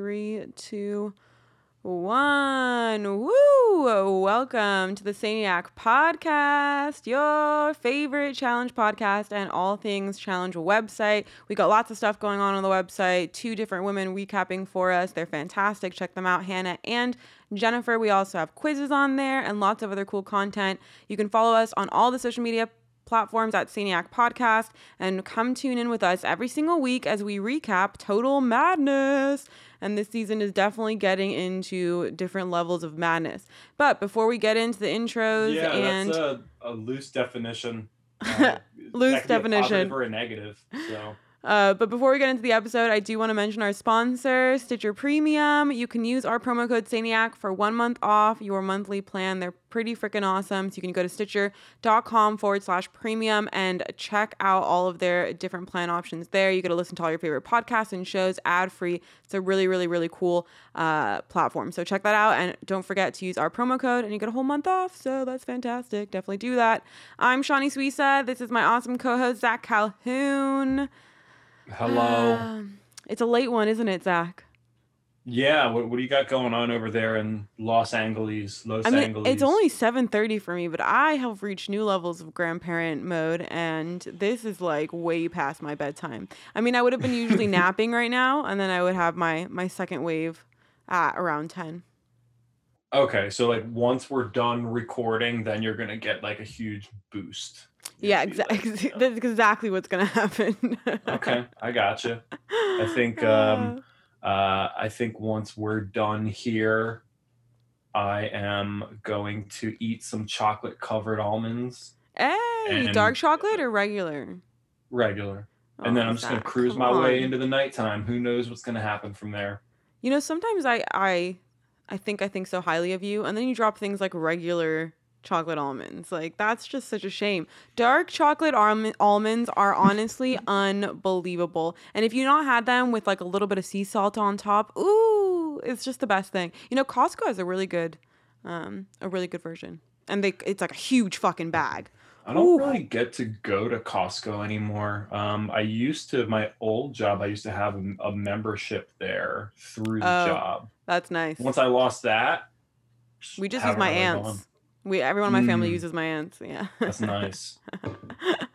Three, two, one. Woo! Welcome to the Saniac Podcast, your favorite challenge podcast and all things challenge website. We got lots of stuff going on on the website. Two different women recapping for us. They're fantastic. Check them out, Hannah and Jennifer. We also have quizzes on there and lots of other cool content. You can follow us on all the social media platforms at Saniac Podcast and come tune in with us every single week as we recap Total Madness. And this season is definitely getting into different levels of madness. But before we get into the intros Yeah, and that's a, a loose definition. Uh, Loose be a definition. positive or a negative. So Uh, but before we get into the episode, I do want to mention our sponsor, Stitcher Premium. You can use our promo code Saniac for one month off your monthly plan. They're pretty freaking awesome. So you can go to stitcher.com forward slash premium and check out all of their different plan options there. You get to listen to all your favorite podcasts and shows ad free. It's a really, really, really cool uh, platform. So check that out. And don't forget to use our promo code and you get a whole month off. So that's fantastic. Definitely do that. I'm Shanni Suissa. This is my awesome co host, Zach Calhoun. Hello. Um, it's a late one, isn't it, Zach? yeah, what, what do you got going on over there in Los Angeles? Los I mean, Angeles. it's only seven thirty for me, but I have reached new levels of grandparent mode, and this is like way past my bedtime. I mean, I would have been usually napping right now, and then I would have my my second wave at around ten. okay. So like once we're done recording, then you're gonna get like a huge boost. Yeah, gonna be like, exactly. That's exactly what's gonna happen. okay, I gotcha. I think um, uh, I think once we're done here, I am going to eat some chocolate covered almonds, hey, dark chocolate or regular? regular, and then Oh, I'm just gonna cruise my way into the nighttime. Who knows what's gonna happen from there? You know, sometimes I I I think I think so highly of you, and then you drop things like regular chocolate almonds. Like that's just such a shame. Dark chocolate alm- almonds are honestly unbelievable. And if you not had them with like a little bit of sea salt on top, ooh, it's just the best thing. You know, Costco has a really good um a really good version. And they it's like a huge fucking bag. I don't Ooh. really get to go to Costco anymore. Um, I used to my old job. I used to have a, a membership there through the Oh. job. That's nice. Once I lost that, We just use my aunts. gone. We everyone in my family Mm. uses my aunts. Yeah. That's nice.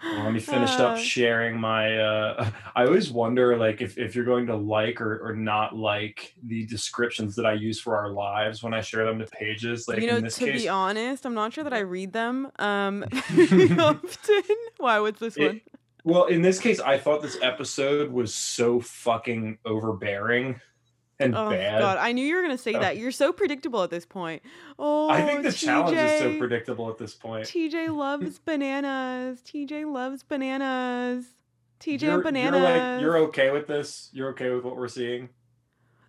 Well, let me finish Uh, up sharing my. Uh, I always wonder, like, if, if you're going to like or, or not like the descriptions that I use for our lives when I share them to pages. Like you know, in this to case, be honest, I'm not sure that I read them um often. Why? What's this It- one? well, in this case, I thought this episode was so fucking overbearing and Oh bad. God, I knew you were gonna say Oh. that. You're so predictable at this point. Oh, I think oh, the challenge is so predictable at this point. TJ loves bananas. TJ loves bananas. TJ you're, and bananas. You're, like, you're okay with this. You're okay with what we're seeing.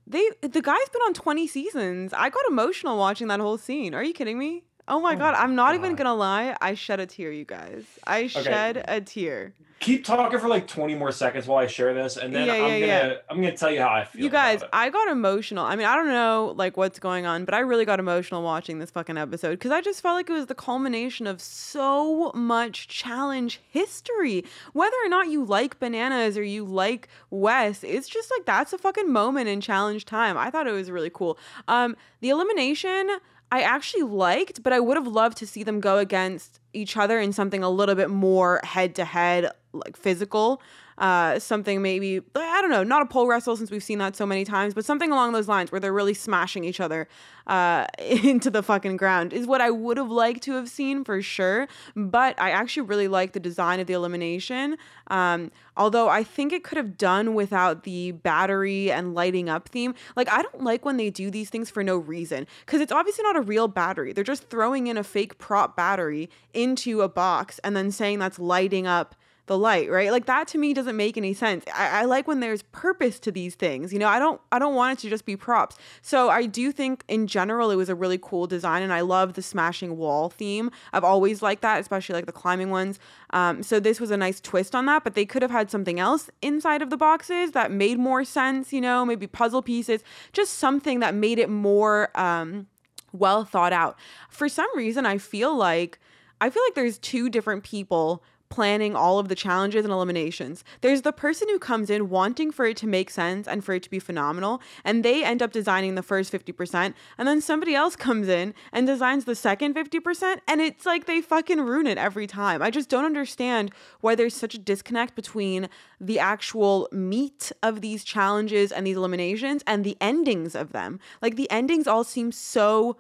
They the guy's been on 20 seasons. I got emotional watching that whole scene. Are you kidding me? Oh my Oh god, I'm not even gonna lie. I shed a tear, you guys. I shed a tear. Keep talking for like 20 more seconds while I share this, and then Yeah, I'm yeah, gonna yeah. I'm gonna tell you how I feel. You guys. I got emotional. I mean, I don't know like what's going on, but I really got emotional watching this fucking episode because I just felt like it was the culmination of so much challenge history. Whether or not you like bananas or you like Wes, it's just like that's a fucking moment in challenge time. I thought it was really cool. Um, the elimination. I actually liked, but I would have loved to see them go against each other in something a little bit more head to head, like physical. Uh, something maybe I don't know, not a pole wrestle since we've seen that so many times, but something along those lines where they're really smashing each other uh, into the fucking ground is what I would have liked to have seen for sure. But I actually really like the design of the elimination. Um, although I think it could have done without the battery and lighting up theme. Like I don't like when they do these things for no reason because it's obviously not a real battery. They're just throwing in a fake prop battery into a box and then saying that's lighting up the light, right? Like that to me doesn't make any sense. I, I like when there's purpose to these things. You know, I don't I don't want it to just be props. So I do think in general it was a really cool design and I love the smashing wall theme. I've always liked that, especially like the climbing ones. Um, so this was a nice twist on that, but they could have had something else inside of the boxes that made more sense, you know, maybe puzzle pieces, just something that made it more um well thought out. For some reason I feel like I feel like there's two different people planning all of the challenges and eliminations. There's the person who comes in wanting for it to make sense and for it to be phenomenal, and they end up designing the first 50%, and then somebody else comes in and designs the second 50%, and it's like they fucking ruin it every time. I just don't understand why there's such a disconnect between the actual meat of these challenges and these eliminations and the endings of them. Like the endings all seem so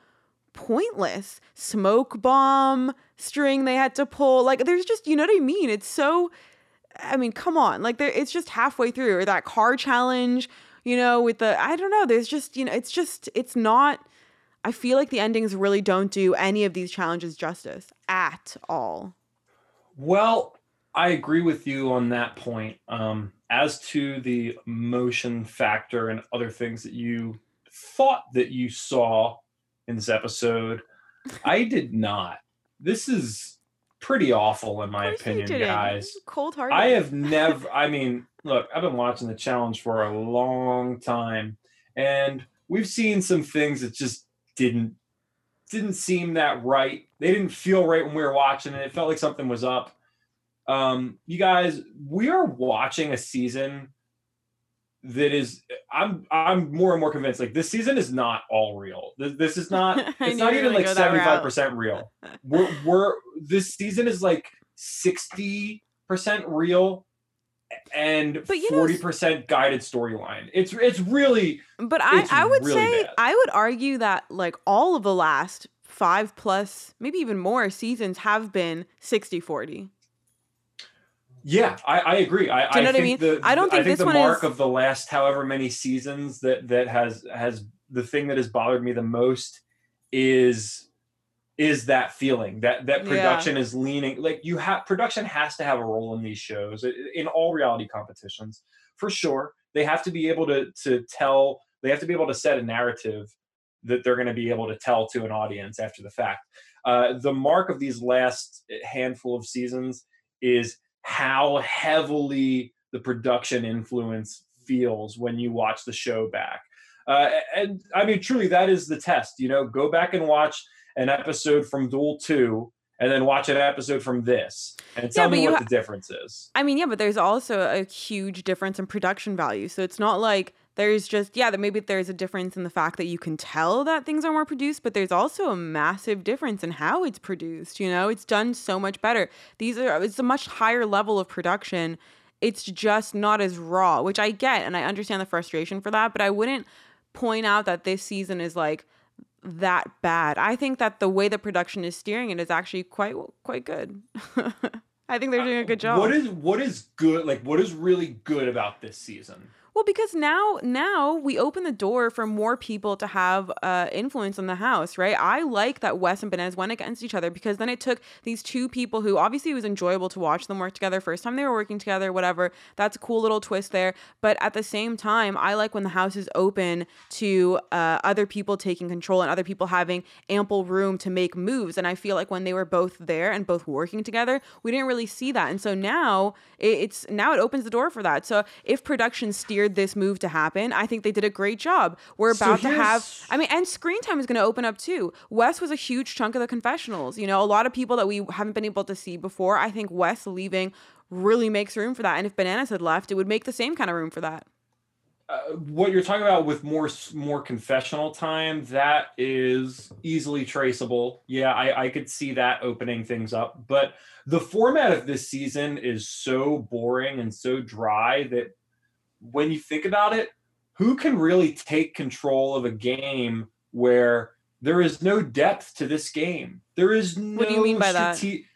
pointless. Smoke bomb string they had to pull. Like there's just, you know what I mean? It's so I mean, come on. Like there it's just halfway through or that car challenge, you know, with the I don't know, there's just, you know, it's just it's not I feel like the endings really don't do any of these challenges justice at all. Well, I agree with you on that point. Um as to the motion factor and other things that you thought that you saw in this episode. I did not. This is pretty awful in my opinion, guys. Cold hearted. I have never I mean, look, I've been watching the challenge for a long time and we've seen some things that just didn't didn't seem that right. They didn't feel right when we were watching it. It felt like something was up. Um, you guys, we are watching a season that is I'm I'm more and more convinced like this season is not all real. This, this is not it's not even like 75% real. We're we're this season is like 60% real and 40% know, guided storyline. It's it's really But I I would really say bad. I would argue that like all of the last 5 plus maybe even more seasons have been 60 40. Yeah, I, I agree. I, Do you know I what I mean? The, I don't think, I think the one mark is... of the last however many seasons that that has has the thing that has bothered me the most is is that feeling that that production yeah. is leaning like you have production has to have a role in these shows in all reality competitions for sure. They have to be able to to tell. They have to be able to set a narrative that they're going to be able to tell to an audience after the fact. Uh, the mark of these last handful of seasons is how heavily the production influence feels when you watch the show back. Uh, and I mean, truly, that is the test. You know, go back and watch an episode from Duel 2 and then watch an episode from this and tell yeah, me what ha- the difference is. I mean, yeah, but there's also a huge difference in production value. So it's not like there's just yeah that maybe there's a difference in the fact that you can tell that things are more produced but there's also a massive difference in how it's produced you know? It's done so much better. These are it's a much higher level of production. It's just not as raw which i get and i understand the frustration for that but i wouldn't point out that this season is like that bad. I think that the way the production is steering it is actually quite quite good. I think they're doing a good job. what is what is good like what is really good about this season well, because now now we open the door for more people to have uh, influence in the house, right? I like that Wes and Bananas went against each other because then it took these two people who obviously it was enjoyable to watch them work together. First time they were working together, whatever. That's a cool little twist there. But at the same time, I like when the house is open to uh, other people taking control and other people having ample room to make moves. And I feel like when they were both there and both working together, we didn't really see that. And so now it's now it opens the door for that. So if production steers this move to happen. I think they did a great job. We're about so to have, I mean, and screen time is going to open up too. Wes was a huge chunk of the confessionals. You know, a lot of people that we haven't been able to see before. I think Wes leaving really makes room for that. And if Bananas had left, it would make the same kind of room for that. Uh, what you're talking about with more more confessional time that is easily traceable yeah I, I could see that opening things up but the format of this season is so boring and so dry that when you think about it, who can really take control of a game where there is no depth to this game? There is no. What do you mean by strate- that?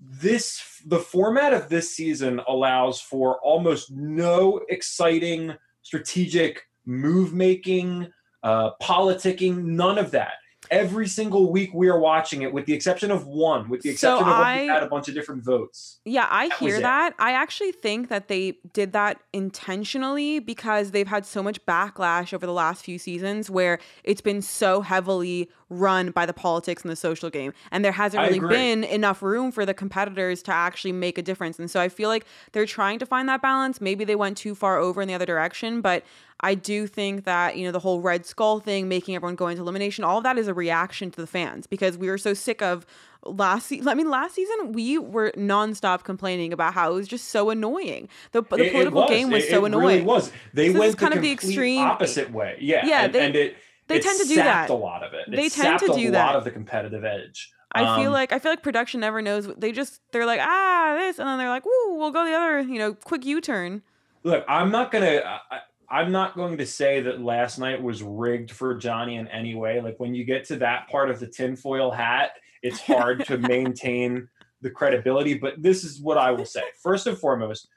This the format of this season allows for almost no exciting strategic move making, uh, politicking, none of that. Every single week we are watching it, with the exception of one, with the So exception of when I- we had a bunch of different votes. Yeah, I That hear that. I actually think that they did that intentionally because they've had so much backlash over the last few seasons where it's been so heavily run by the politics and the social game. And there hasn't really been enough room for the competitors to actually make a difference. And so I feel like they're trying to find that balance. Maybe they went too far over in the other direction, but I do think that, you know, the whole Red Skull thing, making everyone go into elimination, all of that is a reaction to the fans because we were so sick of last season. I mean, last season we were nonstop complaining about how it was just so annoying. The, the It- it political was. game was It- so it annoying. Really was. They So went kind the of the extreme- opposite way. Yeah. Yeah, and, they- and it they it tend to do that. a lot of it. It They tend to do a that. lot of the competitive edge. I feel Um, like I feel like production never knows. They just they're like ah this, and then they're like woo, we'll go the other, you know, quick U turn. look, I'm not gonna. I, I'm not going to say that last night was rigged for Johnny in any way. Like when you get to that part of the tinfoil hat, it's hard to maintain the credibility. But this is what I will say. First and foremost,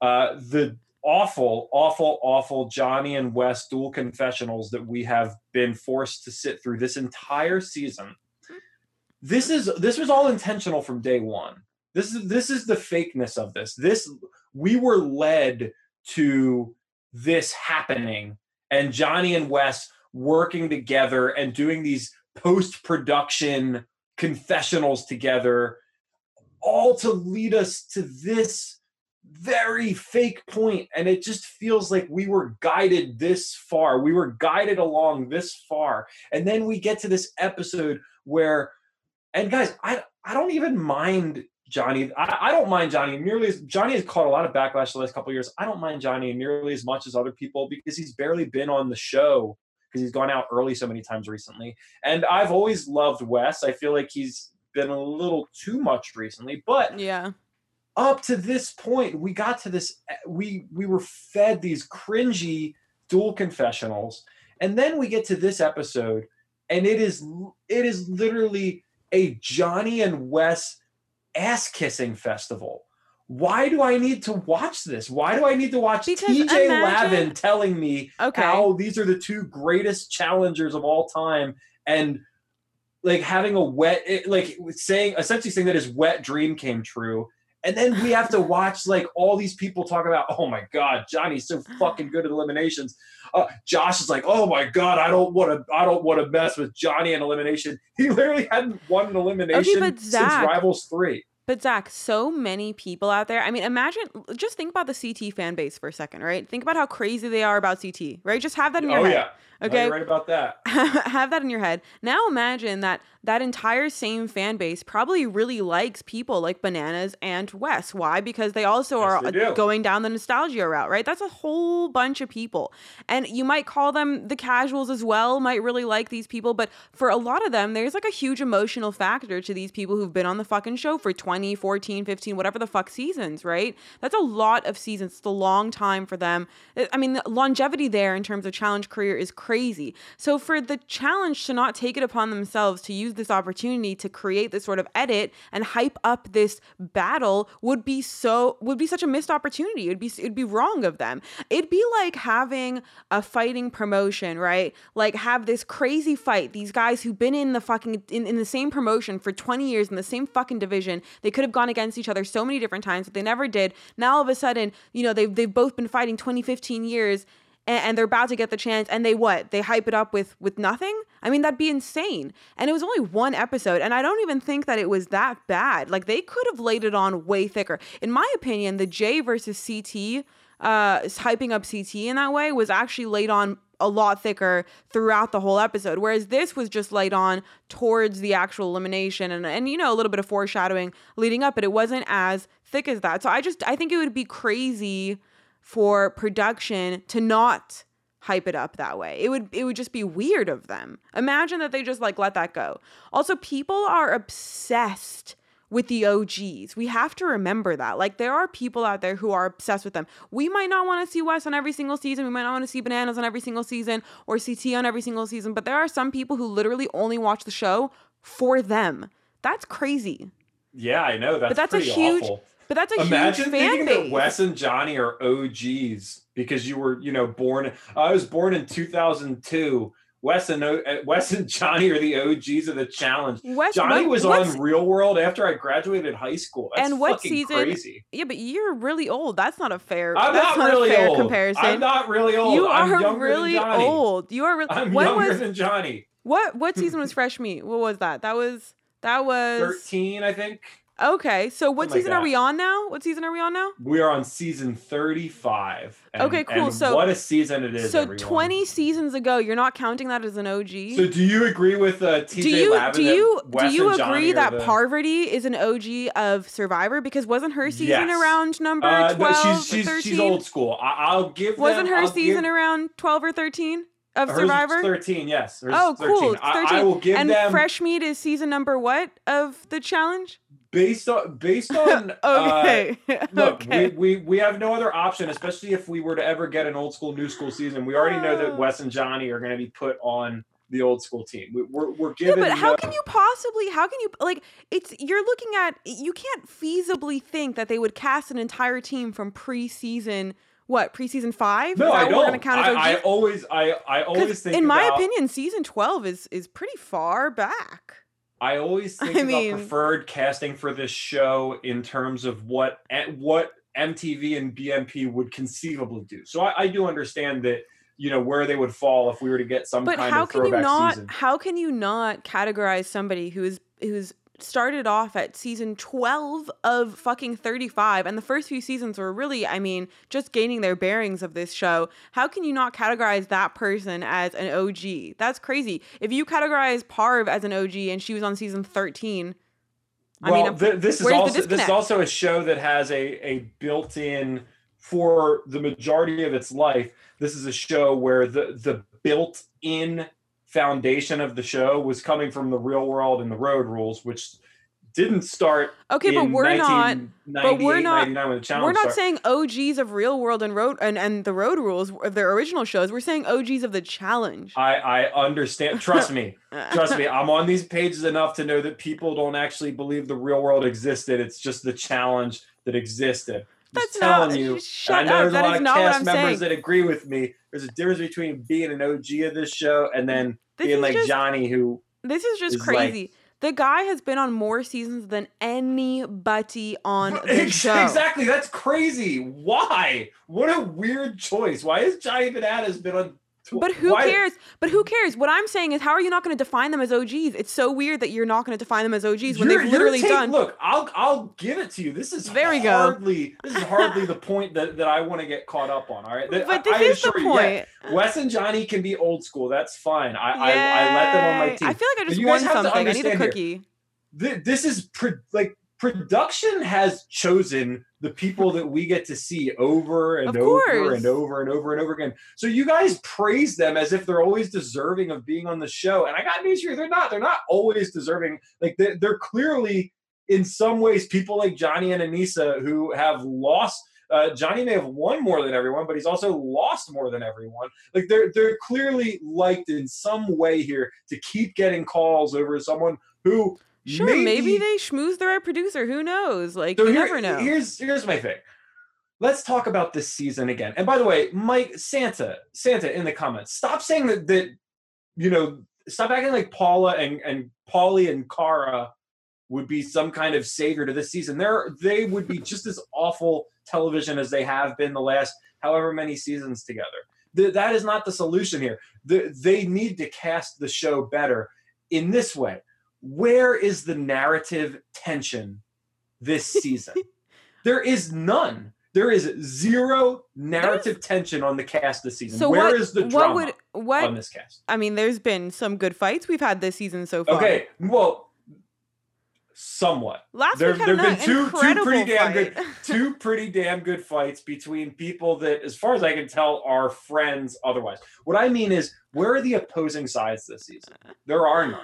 uh, the awful, awful, awful Johnny and Wes dual confessionals that we have been forced to sit through this entire season. This is this was all intentional from day one. This is this is the fakeness of this. This we were led to this happening and Johnny and Wes working together and doing these post production confessionals together, all to lead us to this very fake. And it just feels like we were guided this far. We were guided along this far. And then we get to this episode where, and guys, I, I don't even mind Johnny. I, I don't mind Johnny nearly as Johnny has caught a lot of backlash the last couple years. I don't mind Johnny nearly as much as other people because he's barely been on the show because he's gone out early so many times recently. And I've always loved Wes. I feel like he's been a little too much recently, but Yeah, up to this point, we got to this. Eh, we we were fed these cringy dual confessionals, and then we get to this episode, and it is it is literally a Johnny and Wes ass kissing festival. Why do I need to watch this? Why do I need to watch Because TJ imagine- Lavin telling me okay. how these are the two greatest challengers of all time and like having a wet eh, like saying essentially saying that his wet dream came true and then we have to watch like all these people talk about oh my god johnny's so fucking good at eliminations uh, josh is like oh my god i don't want to i don't want to mess with johnny in elimination he literally hadn't won an elimination since Zach- rivals three But Zach, so many people out there. I mean, imagine just think about the CT fan base for a second, right? Think about how crazy they are about CT, right? Just have that in your oh head. yeah Okay. you're right about that have that in your head. Now imagine that that entire same fan base probably really likes people like Bananas and Wes. Why? Because they also Yes, are they going down the nostalgia route, right? That's a whole bunch of people. And you might call them the casuals as well, might really like these people, but for a lot of them, there's like a huge emotional factor to these people who've been on the fucking show for 20, 14, 15, whatever the fuck seasons, right? That's a lot of seasons. It's a long time for them. I- I mean, the longevity there in terms of challenge career is crazy. So for the challenge to not take it upon themselves to use this opportunity to create this sort of edit and hype up this battle would be so would be such a missed opportunity. It'd be it'd be wrong of them. It'd be like having a fighting promotion, right? Like have this crazy fight. These guys who've been in the fucking in, in the same promotion for 20 years in the same fucking division. They could have gone against each other so many different times, but they never did. Now all of a sudden, you know, they've they've both been fighting 20, 15 years and, and they're about to get the chance and they what? They hype it up with with nothing? I mean that'd be insane. And it was only one episode and i don't even think that it was that bad. Like they could have laid it on way thicker. In my opinion the j versus ct uh hyping up ct in that way was actually laid on a lot thicker throughout the whole episode whereas this was just laid on towards the actual elimination and and you know a little bit of foreshadowing leading up but it wasn't as thick as that. So i just i think it would be crazy for production to not hype it up that way. It would it would just be weird of them. Imagine that they just like let that go. Also, people are obsessed with the OGs. We have to remember that. Like there are people out there who are obsessed with them. We might not want to see Wes on every single season. We might not want to see Bananas on every single season or CT on every single season, but there are some people who literally only watch the show for them. That's crazy. yeah i know that's, that's a pretty huge- awful But that's a Imagine huge fan thinking base. that Wes and Johnny are OGs because you were, you know, born. I was born in 2002 Wes and O- uh, Wes and Johnny are the OGs of the challenge. Wes, Johnny was on Real World after I graduated high school. That's And what season- crazy. Yeah, but you're really old. That's not a fair. I'm that's not, really fair old. comparison. I'm not really old. You I'm are really old. You are really. I'm when younger was than Johnny. what? What season was Fresh Meat? What was that? That was that was 13, I think. Okay. So what Something like season are we on now? What season are we on now? We are on season 35. and- Okay, cool. So- what a season it is. so everyone. 20 seasons ago, you're not counting that as an OG. So do you agree with uh, TJ do you Lavin do you do you agree that the- Parvati is an OG of Survivor because wasn't her season Yes. around number Uh, 12 she's or she's 13? she's old school. I, I'll give. Wasn't her I'll season give, around 12 or 13 of hers Survivor? Thirteen, yes. Hers Oh, cool. 13. I, 13. I will give and them Fresh Meat is season number what of the challenge? Based on based on. Okay. Uh, look, okay. we, we we have no other option, especially if we were to ever get an old school, new school season. We already know that Oh. Wes and Johnny are going to be put on the old school team. We, we're we're yeah, given. but how no- can you possibly? How can you like? It's you're looking at. You can't feasibly think that they would cast an entire team from preseason. What preseason five? No, I don't. I, I always I I always think. in my about- opinion, season twelve is is pretty far back. I always think I about mean- preferred casting for this show in terms of what what MTV and BMP would conceivably do. So I, I do understand that you know where they would fall if we were to get some But kind how of can you not? season. How can you not categorize somebody who's who's started off at season 12 of fucking 35 and the first few seasons were really i mean just gaining their bearings of this show. How can you not categorize that person as an og that's crazy. If you categorize parv as an og and she was on season 13 I well, mean, I'm- th- this is also this is also a show that has a a built-in for the majority of its life. This is a show where the the built-in foundation of the show was coming from the real world and the road rules, which didn't start. okay but we're not but we're not- 99 when the challenge we're not started. saying OGs of Real World and Road and, and the Road Rules of their original shows. We're saying OGs of the challenge. I I understand. Trust me. Trust me. I'm on these pages enough to know that people don't actually believe the real world existed. It's just the challenge that existed. That's just not. telling you. Shut I know up. there's a lot of cast members saying. that agree with me. There's a difference between being an OG of this show and then This being is like just- Johnny, who This is just is like- crazy. the guy has been on more seasons than anybody on the show. exactly. That's crazy. Why? What a weird choice. Why has Johnny Bananas been on? But who why- cares? But who cares? What I'm saying is, how are you not going to define them as OGs? It's so weird that you're not going to define them as OGs when they've literally take- done. Look, I'll I'll give it to you. This is There we go. hardly this is hardly the point that, that I want to get caught up on. All right, but this I is the assure you, yeah, point. Wes and Johnny can be old school. That's fine. I I, I let them on my team. I feel like I just won something. I need a understand here. cookie. This is pro- like production has chosen the people that we get to see over and over and over and over and over again. So you guys praise them as if they're always deserving of being on the show. And I got news for you, they're not. They're not always deserving. Like they're, they're clearly in some ways people like Johnny and Aneesa who have lost uh, Johnny may have won more than everyone, but he's also lost more than everyone. Like they're they're clearly liked in some way here to keep getting calls over someone who Sure, maybe, they schmoozed the right producer. Who knows? Like so you here- never know. Here's here's my thing. Let's talk about this season again. And by the way, Mike Santa, Santa in the comments, stop saying that that you know, stop acting like Paula and and Paulie and Cara would be some kind of savior to this season. They're they would be just as awful television as they have been the last however many seasons together. Th- that is not the solution here. The, they need to cast the show better in this way. Where is the narrative tension this season? there is none. There is zero narrative tension on the cast this season. so Where what? is the what drama would what? on this cast? I mean, there's been some good fights we've had this season so far. Okay, well, somewhat. Last There- had there've been two- two pretty damn fight. good- Two pretty damn good fights between people that, as far as I can tell, are friends otherwise. What I mean is, where are the opposing sides this season? There are none.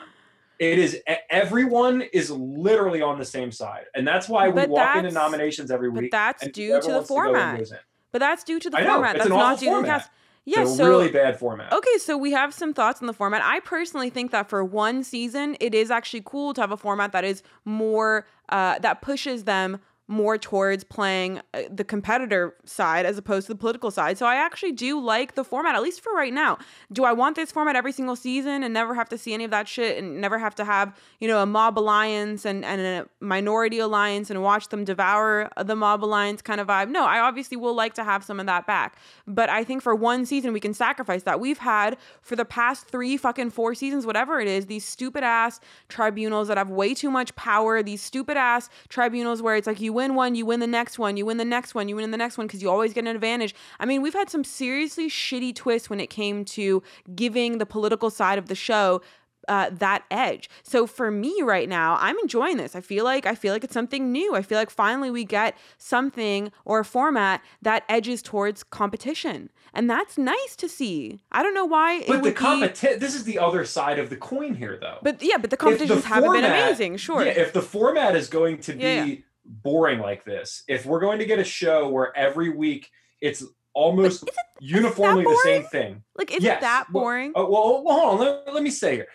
It is everyone is literally on the same side, and that's why we But walk into nominations every but week. that's due to the wants go in format. But that's due to the know, format. That's not due to the cast. Yeah, It's a so really bad format. Okay, so we have some thoughts on the format. I personally think that for one season, it is actually cool to have a format that is more uh, that pushes them more towards playing uh, the competitor side as opposed to the political side. So I actually do like the format, at least for right now. Do I want this format every single season and never have to see any of that shit and never have to have, you know, a mob alliance and, and a minority alliance and watch them devour the mob alliance kind of vibe? No, I obviously will like to have some of that back. But I think for one season, we can sacrifice that. We've had for the past three fucking four seasons, whatever it is, these stupid ass tribunals that have way too much power, these stupid ass tribunals where it's like you win one, you win the next one, you win the next one, you win the next one because you always get an advantage. I mean, we've had some seriously shitty twists when it came to giving the political side of the show uh, that edge. So for me right now, I'm enjoying this. I feel like I feel like it's something new. I feel like finally we get something or a format that edges towards competition, and that's nice to see. I don't know why. But the competition. This is the other side of the coin here, though. But yeah, but the competitions the haven't been amazing. Sure. Yeah, if the format is going to be yeah, yeah boring like this. If we're going to get a show where every week it's almost it, uniformly the same thing. Like, is yes. it that boring? Well, uh, well, well hold on. Let, let me say here.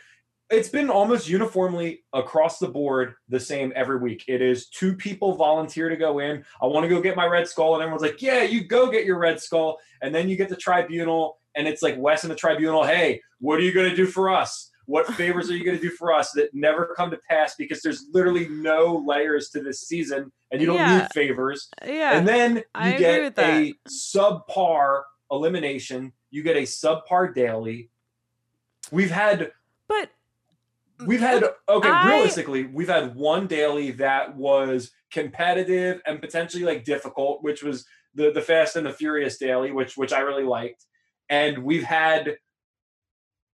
It's been almost uniformly across the board the same every week. It is two people volunteer to go in. I want to go get my Red Skull. And everyone's like, yeah, you go get your Red Skull. And then you get the tribunal. And it's like Wes and the tribunal, hey, what are you going to do for us? What favors are you going to do for us that never come to pass because there's literally no layers to this season and you don't yeah. need favors. Yeah. And then you I get a subpar elimination, you get a subpar daily. We've had But we've had okay, I, realistically, we've had one daily that was competitive and potentially like difficult, which was the the Fast and the Furious daily, which which I really liked. And we've had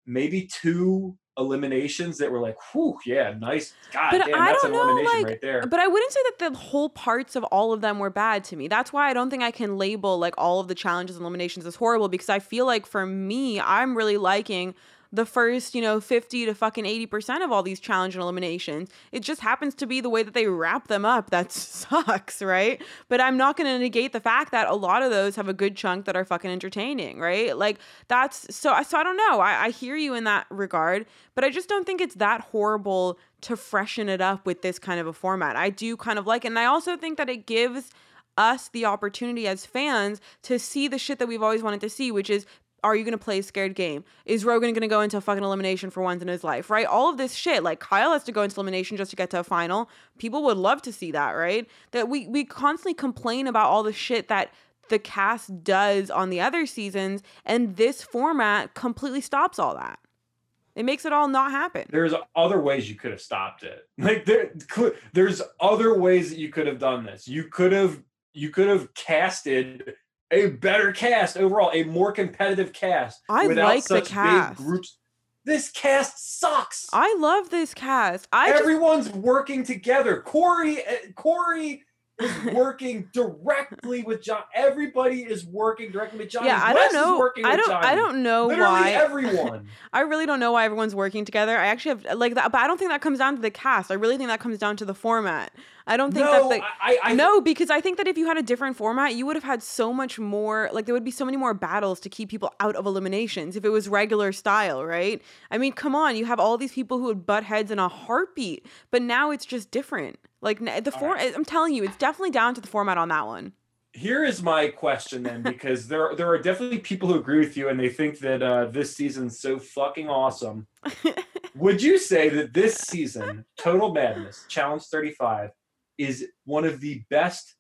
maybe two eliminations that were like, whew, yeah, nice. God but damn, I that's an know, elimination like, right there. But I wouldn't say that the whole parts of all of them were bad to me. That's why I don't think I can label like all of the challenges and eliminations as horrible because I feel like for me, I'm really liking the first, you know, 50 to fucking 80% of all these challenge and eliminations. It just happens to be the way that they wrap them up that sucks, right? But I'm not going to negate the fact that a lot of those have a good chunk that are fucking entertaining, right? Like that's so I so I don't know. I, I hear you in that regard, but I just don't think it's that horrible to freshen it up with this kind of a format. I do kind of like it. And I also think that it gives us the opportunity as fans to see the shit that we've always wanted to see, which is are you gonna play a scared game? Is Rogan gonna go into fucking elimination for once in his life, right? All of this shit. Like Kyle has to go into elimination just to get to a final. People would love to see that, right? That we we constantly complain about all the shit that the cast does on the other seasons, and this format completely stops all that. It makes it all not happen. There's other ways you could have stopped it. Like there, there's other ways that you could have done this. You could have you could have casted a better cast overall, a more competitive cast. I like the cast. groups. This cast sucks. I love this cast. I everyone's just... working together. Corey, eh, Corey is working directly with John. Everybody is working directly with John. Yeah, I don't know. I don't. I don't know Literally why everyone. I really don't know why everyone's working together. I actually have like that, but I don't think that comes down to the cast. I really think that comes down to the format. I don't think no, that the, I, I, no because I think that if you had a different format, you would have had so much more. Like there would be so many more battles to keep people out of eliminations if it was regular style, right? I mean, come on, you have all these people who would butt heads in a heartbeat, but now it's just different. Like the form, right. I'm telling you, it's definitely down to the format on that one. Here is my question then, because there there are definitely people who agree with you and they think that uh, this season's so fucking awesome. Would you say that this season, Total Madness Challenge 35, is one of the best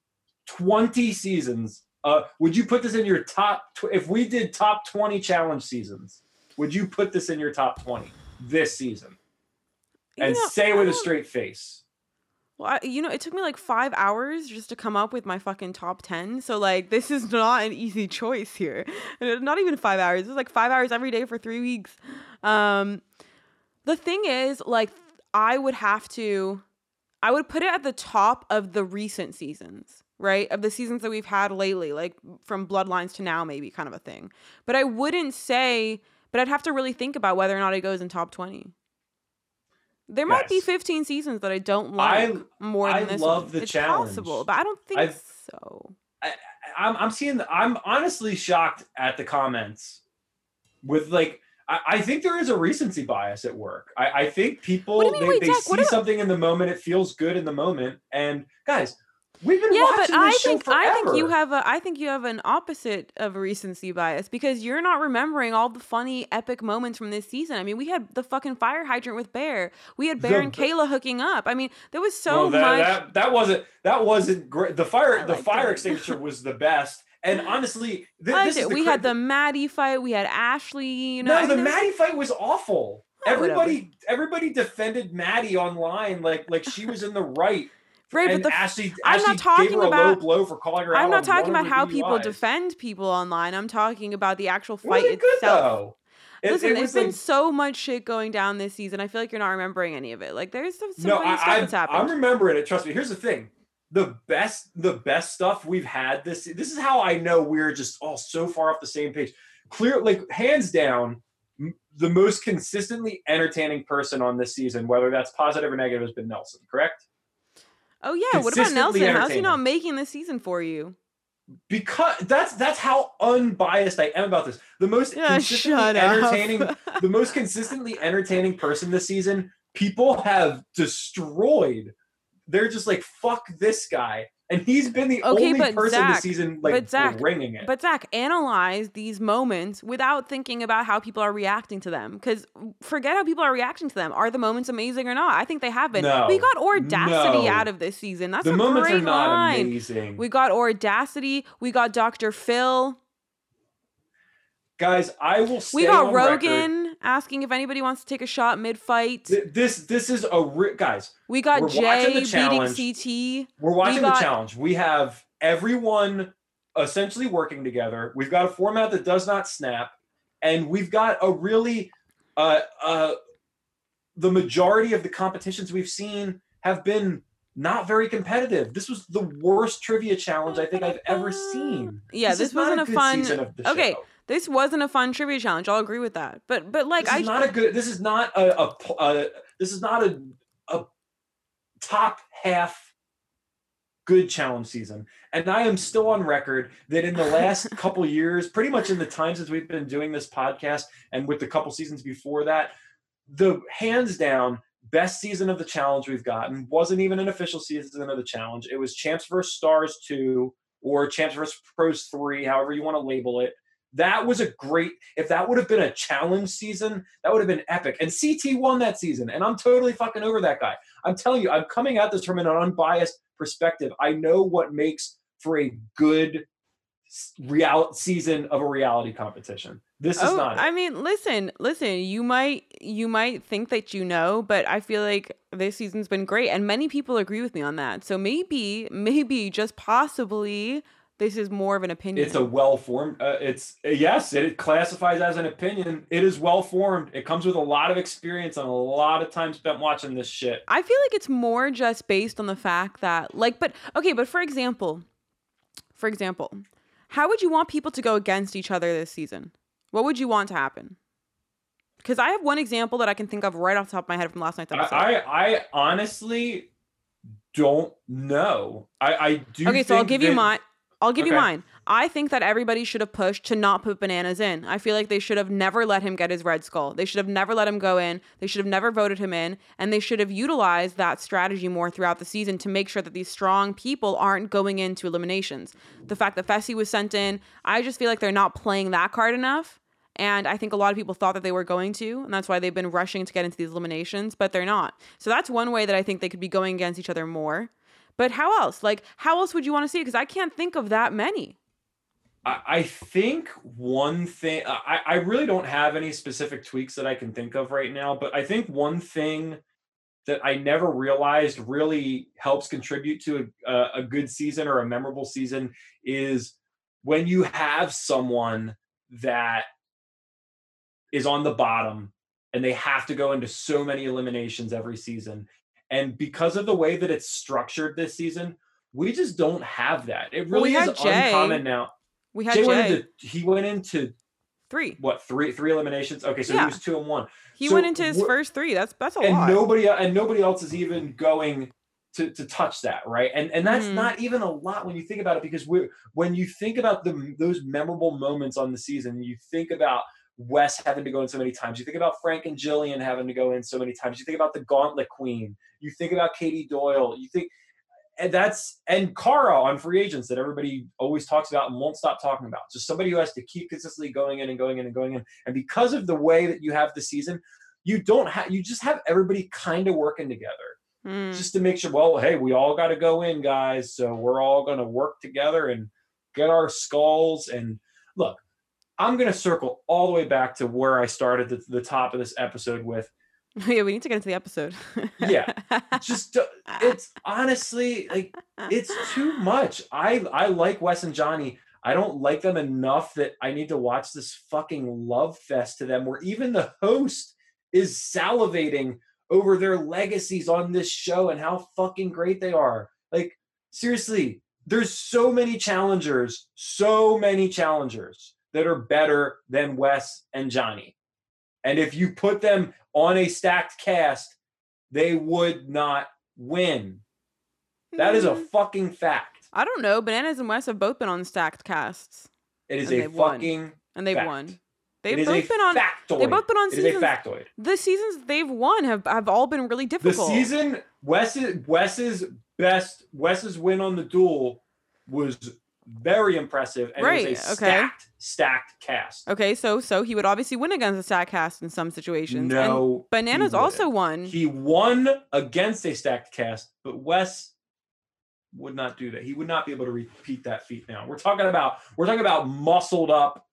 20 seasons? Uh, would you put this in your top? Tw- if we did top 20 challenge seasons, would you put this in your top 20 this season? And you know, say it with a straight face. Well, I, you know, it took me like five hours just to come up with my fucking top 10. So, like, this is not an easy choice here. Not even five hours. It was like five hours every day for three weeks. Um, the thing is, like, I would have to, I would put it at the top of the recent seasons, right? Of the seasons that we've had lately, like from Bloodlines to now, maybe kind of a thing. But I wouldn't say, but I'd have to really think about whether or not it goes in top 20. There yes. might be 15 seasons that I don't like I, more than I this. I love one. the it's challenge. Possible, but I don't think I've, so. I, I'm I'm seeing. I'm honestly shocked at the comments. With like, I, I think there is a recency bias at work. I, I think people they, Wait, they see something in the moment. It feels good in the moment. And guys, We've been yeah, watching but I think I think you have a I think you have an opposite of a recency bias because you're not remembering all the funny epic moments from this season. I mean, we had the fucking fire hydrant with Bear. We had Bear The- and Kayla hooking up. I mean, there was so Well, that, much. that that wasn't that wasn't great. The fire I the fire it. extinguisher was the best. And honestly, th- this is the we cra- had the Maddie fight. We had Ashley. You know, no, I mean, the Maddie fight was awful. Oh, whatever. everybody everybody defended Maddie online like like she was in the right. Right, but the Ashley, I'm not talking gave her a low about- blow for calling her. I'm not talking about how people defend people online. I'm talking about the actual fight good itself. though. It- Listen, it there's was been like- so much shit going down this season. I feel like you're not remembering any of it. Like there's some, some no, I, I. I'm remembering it. Trust me. Here's the thing: the best, the best stuff we've had this. This is how I know we're just all so far off the same page. Clear, like hands down, m- the most consistently entertaining person on this season, whether that's positive or negative, has been Nelson. Correct? oh yeah, what about Nelson? How's he not making this season for you? Because that's that's how unbiased I am about this. The most Yeah, consistently entertaining the most consistently entertaining person this season, people have destroyed. They're just like, fuck this guy. And he's been the Okay, only person Zach- this season like but Zach- ringing it. But Zach, analyze these moments without thinking about how people are reacting to them. Because forget how people are reacting to them. Are the moments amazing or not? I think they have been. No, we got audacity no. out of this season. That's the a moments great are not line. amazing. We got audacity. We got Dr. Phil. Guys, I will We got on record. Rogan asking if anybody wants to take a shot mid fight. Th- This this is a re- guys. We got we're Jay beating. CT. We're watching got- the challenge. We have everyone essentially working together. We've got a format that does not snap, and we've got a really uh uh the majority of the competitions we've seen have been not very competitive. This was the worst trivia challenge I think I've ever seen. Yeah, this, is wasn't a, good fun. season of the okay, show. This wasn't a fun trivia challenge. I'll agree with that. But but like this I is not a good. This is not a, a, a this is not a a top half good challenge season. And I am still on record that in the last couple years, pretty much in the time since we've been doing this podcast, and with the couple seasons before that, the hands down best season of the challenge we've gotten wasn't even an official season of the challenge. It was Champs vs Stars two or Champs vs Pros three, however you want to label it. That was a great. If that would have been a challenge season, that would have been epic. And CT won that season, and I'm totally fucking over that guy. I'm telling you, I'm coming at this from an unbiased perspective. I know what makes for a good real season of a reality competition. This is oh, not. it. I mean, listen, listen. You might you might think that you know, but I feel like this season's been great, and many people agree with me on that. So maybe, maybe just possibly, this is more of an opinion. It's a well formed. Uh, it's yes, it classifies as an opinion. It is well formed. It comes with a lot of experience and a lot of time spent watching this shit. I feel like it's more just based on the fact that, like, but okay, but for example, for example, how would you want people to go against each other this season? What would you want to happen? Because I have one example that I can think of right off the top of my head from last night's episode. I, I I honestly don't know. I I do. okay, so I'll give you that- mine. I'll give you mine. I think that everybody should have pushed to not put bananas in. I feel like they should have never let him get his red skull. They should have never let him go in. They should have never voted him in. And they should have utilized that strategy more throughout the season to make sure that these strong people aren't going into eliminations. The fact that Fessy was sent in, I just feel like they're not playing that card enough. And I think a lot of people thought that they were going to, and that's why they've been rushing to get into these eliminations, but they're not. So that's one way that I think they could be going against each other more. But how else? Like, how else would you want to see it? Because I can't think of that many. I, I think one thing I, I really don't have any specific tweaks that I can think of right now, but I think one thing that I never realized really helps contribute to a, a good season or a memorable season is when you have someone that is on the bottom and they have to go into so many eliminations every season. And because of the way that it's structured this season, we just don't have that. It Well, we really is Jay. uncommon now. We had Jay, Jay, went into he went into three. what three three eliminations? Okay, so Yeah. he was two and one, He So went into his first three. That's that's a and lot. nobody and nobody else is even going to to touch that, right? And and that's Mhm. not even a lot when you think about it, because we when you think about the those memorable moments on the season, you think about Wes having to go in so many times. You think about Frank and Jillian having to go in so many times. You think about the Gauntlet Queen. You think about Katie Doyle. You think and that's and Cara on free agents that everybody always talks about and won't stop talking about. Just somebody who has to keep consistently going in and going in and going in. And because of the way that you have the season, you don't have you just have everybody kind of working together. Mm. Just to make sure, well, hey, we all got to go in, guys. So we're all going to work together and get our skulls. And look, I'm going to circle all the way back to where I started at the top of this episode with yeah, we need to get into the episode. Yeah, just it's honestly like it's too much. I I like Wes and Johnny. I don't like them enough that I need to watch this fucking love fest to them where even the host is salivating over their legacies on this show and how fucking great they are. Like seriously, there's so many challengers, so many challengers that are better than Wes and Johnny. And if you put them on a stacked cast, they would not win. That is a Hmm. fucking fact. I don't know. Bananas and Wes have both been on stacked casts, It is And a they've won. fucking and they've Fact. won. They've both been on. factoid. They've both been on seasons. It is a factoid. The seasons they've won have have all been really difficult. The season Wes's Wes's best Wes's win on the duel was very impressive and it was a okay. stacked stacked cast. Okay, so so he would obviously win against a stacked cast in some situations. No, he Bananas also won. He won against a stacked cast, but Wes would not do that. He would not be able to repeat that feat now. We're talking about we're talking about muscled up,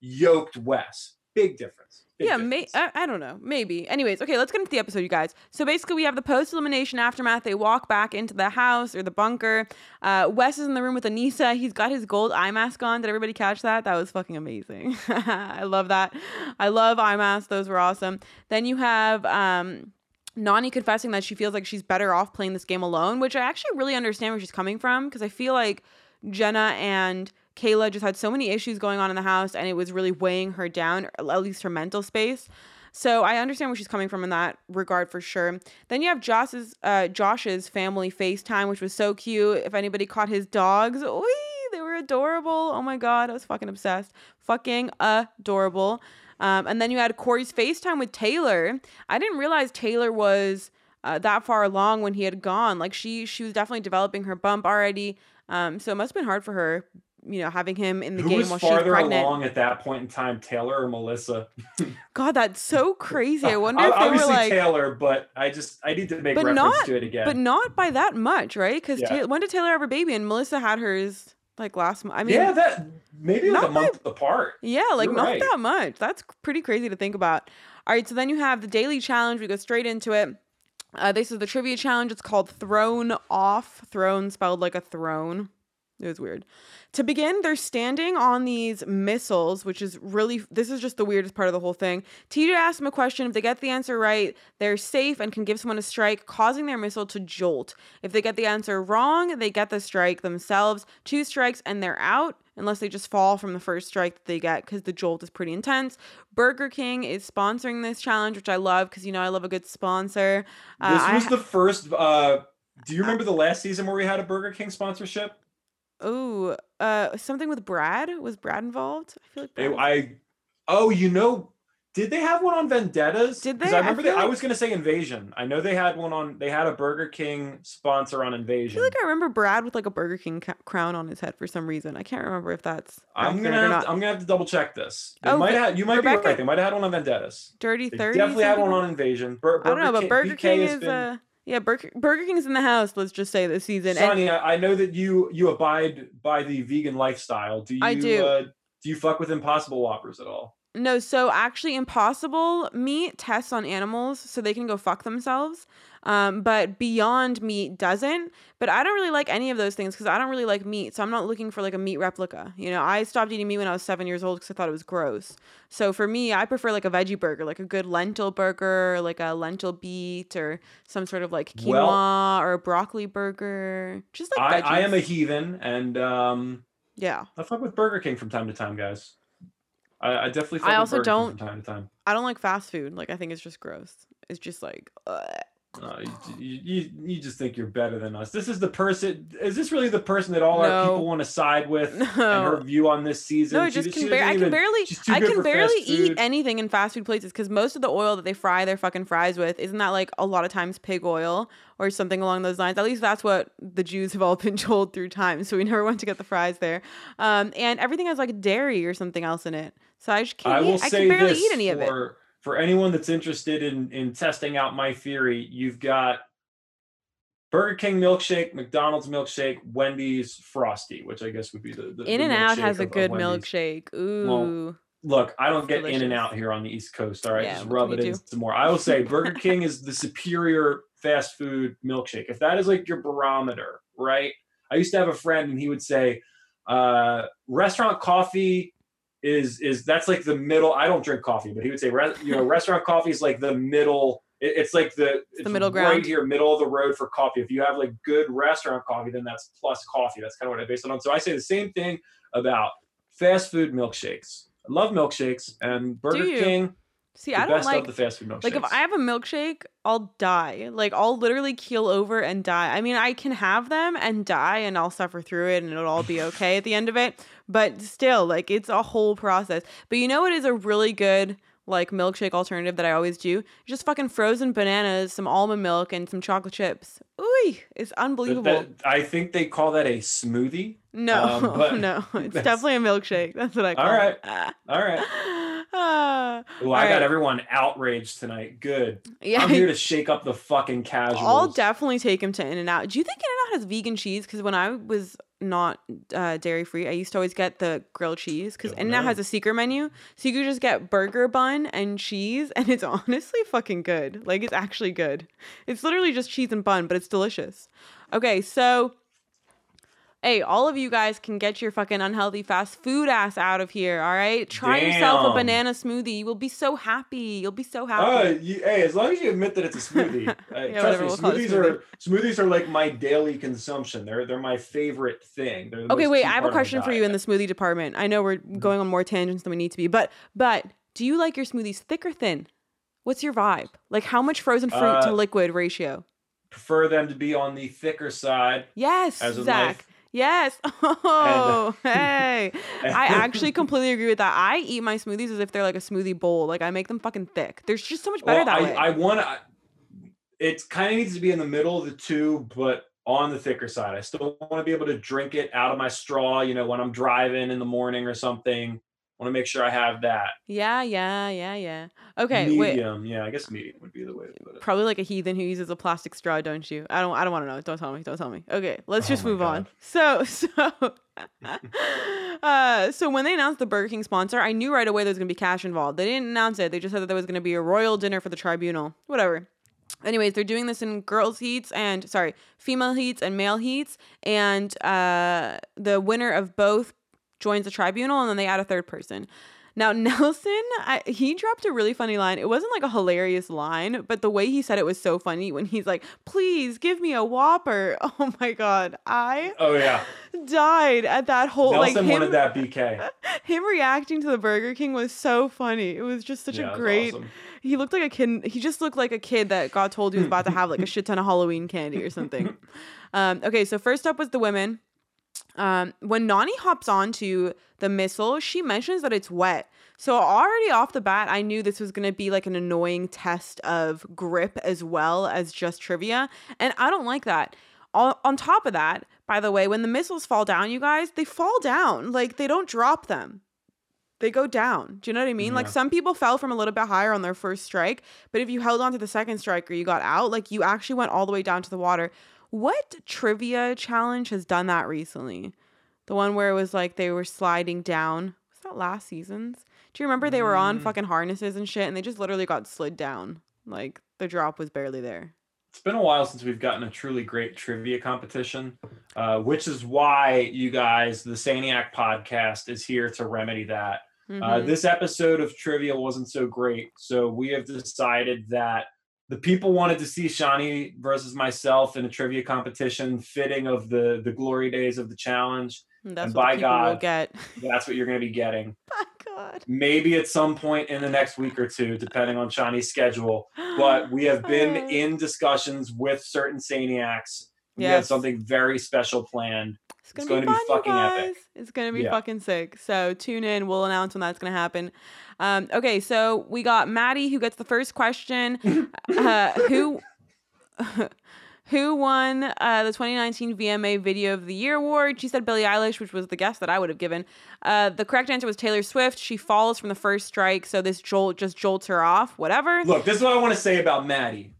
yoked Wes. Big difference. Yeah, may. I, I don't know. Maybe. Anyways, okay, let's get into the episode, you guys. So basically, we have the post elimination aftermath. They walk back into the house or the bunker. Uh, Wes is in the room with Aneesa. He's got his gold eye mask on. Did everybody catch that? That was fucking amazing. I love that. I love eye masks. Those were awesome. Then you have um, Nany confessing that she feels like she's better off playing this game alone, which I actually really understand where she's coming from because I feel like Jenna and Kayla just had so many issues going on in the house and it was really weighing her down, at least her mental space. So I understand where she's coming from in that regard for sure. Then you have Josh's uh, Josh's family FaceTime, which was so cute. If anybody caught his dogs, oy, they were adorable. Oh my god, I was fucking obsessed. Fucking adorable. Um, and then you had Corey's FaceTime with Taylor. I didn't realize Taylor was uh, that far along when he had gone. Like she she was definitely developing her bump already. Um, so it must have been hard for her, you know, having him in the Who game while she's farther pregnant. along at that point in time, Taylor or Melissa? God, that's so crazy. I wonder if they were like, Taylor, but I just I need to make But reference not- to it again. but not by that much, right? Because Yeah. when did Taylor have her baby? And Melissa had hers like last month. I mean, yeah, that maybe like not a month apart. Yeah, like You're not right. that much. That's pretty crazy to think about. All right, so then you have the daily challenge. We go straight into it. Uh, this is the trivia challenge. It's called Thrown Off. Throne spelled like a throne. It was weird. To begin, they're standing on these missiles, which is really, this is just the weirdest part of the whole thing. TJ asks them a question. If they get the answer right, they're safe and can give someone a strike, causing their missile to jolt. If they get the answer wrong, they get the strike themselves. Two strikes and they're out, unless they just fall from the first strike that they get because the jolt is pretty intense. Burger King is sponsoring this challenge, which I love because, you know, I love a good sponsor. Uh, This I was ha- the first. Uh, do you remember the last season where we had a Burger King sponsorship? Ooh, uh, something with Brad. Was Brad involved? I feel like Brad. I oh, you know, did they have one on Vendettas? Did they? I I remember. feel they, I was going to say Invasion. I know they had one on. They had a Burger King sponsor on Invasion. I feel like I remember Brad with like a Burger King ca- crown on his head for some reason. I can't remember if that's I'm gonna have to, I'm gonna have to double check this. They Oh, might Ve- have. You might Rebecca- be right. They might have had one on Vendettas. Dirty thirty. definitely had one on Invasion. Bur- I don't know, but King- Burger BK King is been- uh yeah Burger Burger King's in the house. Let's just say this season. And Sonny, I I know that you you abide by the vegan lifestyle. Do you? I do. Uh, do you fuck with Impossible Whoppers at all? No, so actually, Impossible meat tests on animals so they can go fuck themselves. Um, but Beyond Meat doesn't. But I don't really like any of those things because I don't really like meat. So I'm not looking for like a meat replica. You know, I stopped eating meat when I was seven years old because I thought it was gross. So for me, I prefer like a veggie burger, like a good lentil burger, like a lentil beet or some sort of like quinoa Well- or a broccoli burger. Just like I, I am a heathen, and um, yeah. I fuck with Burger King from time to time, guys. I, I definitely. I also don't- from time to time. I don't like fast food. Like I think it's just gross. It's just like ugh. Uh, you, you, you just think you're better than us. This is the person. Is this really the person that all No. our people want to side with? And No. her view on this season. No, I She- just can bar- I can barely I can barely eat anything in fast food places because most of the oil that they fry their fucking fries with isn't that like a lot of times pig oil or something along those lines. At least that's what the Jews have all been told through time. So we never went to get the fries there. Um, and everything has like dairy or something else in it. So I just can't. I eat, I can barely eat any of it. For anyone that's interested in in testing out my theory. You've got Burger King milkshake, McDonald's milkshake, Wendy's frosty, which I guess would be the, the In and Out has a of- of good Wendy's. milkshake. Ooh. Look, I don't get in and out here on the East Coast. All right, Yeah, just rub it in do? some more. I will say Burger King is the superior fast food milkshake. If that is like your barometer, right? I used to have a friend and he would say, uh, restaurant coffee is is that's like the middle. I don't drink coffee, but he would say, you know, restaurant coffee is like the middle. it- It's like the it's middle right ground. here, middle of the road for coffee. If you have like good restaurant coffee, then that's plus coffee. That's kind of what I base it on. So I say the same thing about fast food milkshakes. I love milkshakes, and Burger? King See, the I don't like the fast food milkshakes. Like if I have a milkshake, I'll die. Like I'll literally keel over and die. I mean, I can have them and die and I'll suffer through it and it'll all be okay at the end of it. But still, like it's a whole process. But you know what is a really good like milkshake alternative that I always do? Just fucking frozen bananas, some almond milk, and some chocolate chips. Ooh, it's unbelievable. that- I think they call that a smoothie. no, um, but no, it's definitely a milkshake. That's what I call All right. it. Ah. All right. Well, I got everyone outraged tonight. Good. yeah, I'm here to shake up the fucking casuals. I'll definitely take him to In and Out. Do you think In and Out has vegan cheese? Because when I was not uh, dairy free, I used to always get the grilled cheese because In and Out has a secret menu, so you could just get burger bun and cheese, and it's honestly fucking good. Like it's actually good. It's literally just cheese and bun, but it's delicious. Okay, so. Hey, all of you guys can get your fucking unhealthy fast food ass out of here, all right? Try yourself a banana smoothie. You will be so happy. You'll be so happy. you, hey, as long as you admit that it's a smoothie. Uh, Yeah, trust me, we'll smoothies are smoothies are like my daily consumption. They're they're my favorite thing. Okay, wait. I have a part of my question for you in the smoothie department. I know we're Mm-hmm. going on more tangents than we need to be, but but do you like your smoothies thick or thin? What's your vibe? Like how much frozen fruit to Uh, liquid ratio? Prefer them to be on the thicker side. Yes, Zach. life. Yes. Uh, oh, hey. I actually completely agree with that. I eat my smoothies as if they're like a smoothie bowl. Like I make them fucking thick. There's just so much better Well, that I, way. I want to. It kind of needs to be in the middle of the two, but on the thicker side. I still want to be able to drink it out of my straw. You know, when I'm driving in the morning or something. Want to make sure I have that. yeah, yeah, yeah, yeah. Okay, wait. Yeah, I guess medium would be the way to put it. Probably like a heathen who uses a plastic straw, don't you? I don't. I don't want to know. Don't tell me. Don't tell me. Okay, let's Oh just move on. So, so, uh, so when they announced the Burger King sponsor, I knew right away there was gonna be cash involved. They didn't announce it. They just said that there was gonna be a royal dinner for the tribunal. Whatever. Anyways, they're doing this in girls' heats and sorry, female heats and male heats, and uh, the winner of both joins the tribunal, and then they add a third person. Now Nelson, I, he dropped a really funny line. It wasn't like a hilarious line, but the way he said it was so funny when he's like, "Please give me a Whopper." Oh my god, I Oh yeah, died at that whole Nelson like him, wanted that BK. him reacting to the Burger King was so funny. It was just such Yeah, a great. awesome. He looked like a kid. He just looked like a kid that got told he was about to have like a shit ton of Halloween candy or something. Um, okay, so first up was the women. Um, when Nany hops onto the missile, she mentions that it's wet. So already off the bat, I knew this was gonna be like an annoying test of grip as well as just trivia, and I don't like that. On, on top of that, by the way, when the missiles fall down, you guys, they fall down. Like they don't drop them they go down. Do you know what I mean? Like some people fell from a little bit higher on their first strike, but if you held on to the second strike or you got out, like you actually went all the way down to the water. What trivia challenge has done that recently? The one where it was like they were sliding down. Was that last season's? Do you remember they were on Mm. fucking harnesses and shit and they just literally got slid down? Like the drop was barely there. It's been a while since we've gotten a truly great trivia competition, uh, which is why you guys, the Saniac podcast, is here to remedy that. Uh, Mhm. this episode of trivia wasn't so great, so we have decided that the people wanted to see Shanni versus myself in a trivia competition, fitting of the the glory days of the challenge. That's And what by the people will God. get. That's what you're going to be getting. by God. Maybe at some point in the next week or two, depending on Shanni's schedule. But we have been in discussions with certain Saniacs. We have something very special planned. It's gonna, going be, to be fun, you fucking guys. epic. It's gonna be Yeah. fucking sick. So tune in. We'll announce when that's gonna happen. Um, okay, so we got Mattie who gets the first question. uh, who who won uh, the 2019 VMA Video of the Year award? She said Billie Eilish, which was the guess that I would have given. Uh, the correct answer was Taylor Swift. She falls from the first strike, so this jolt just jolts her off. Whatever. Look, this is what I want to say about Mattie.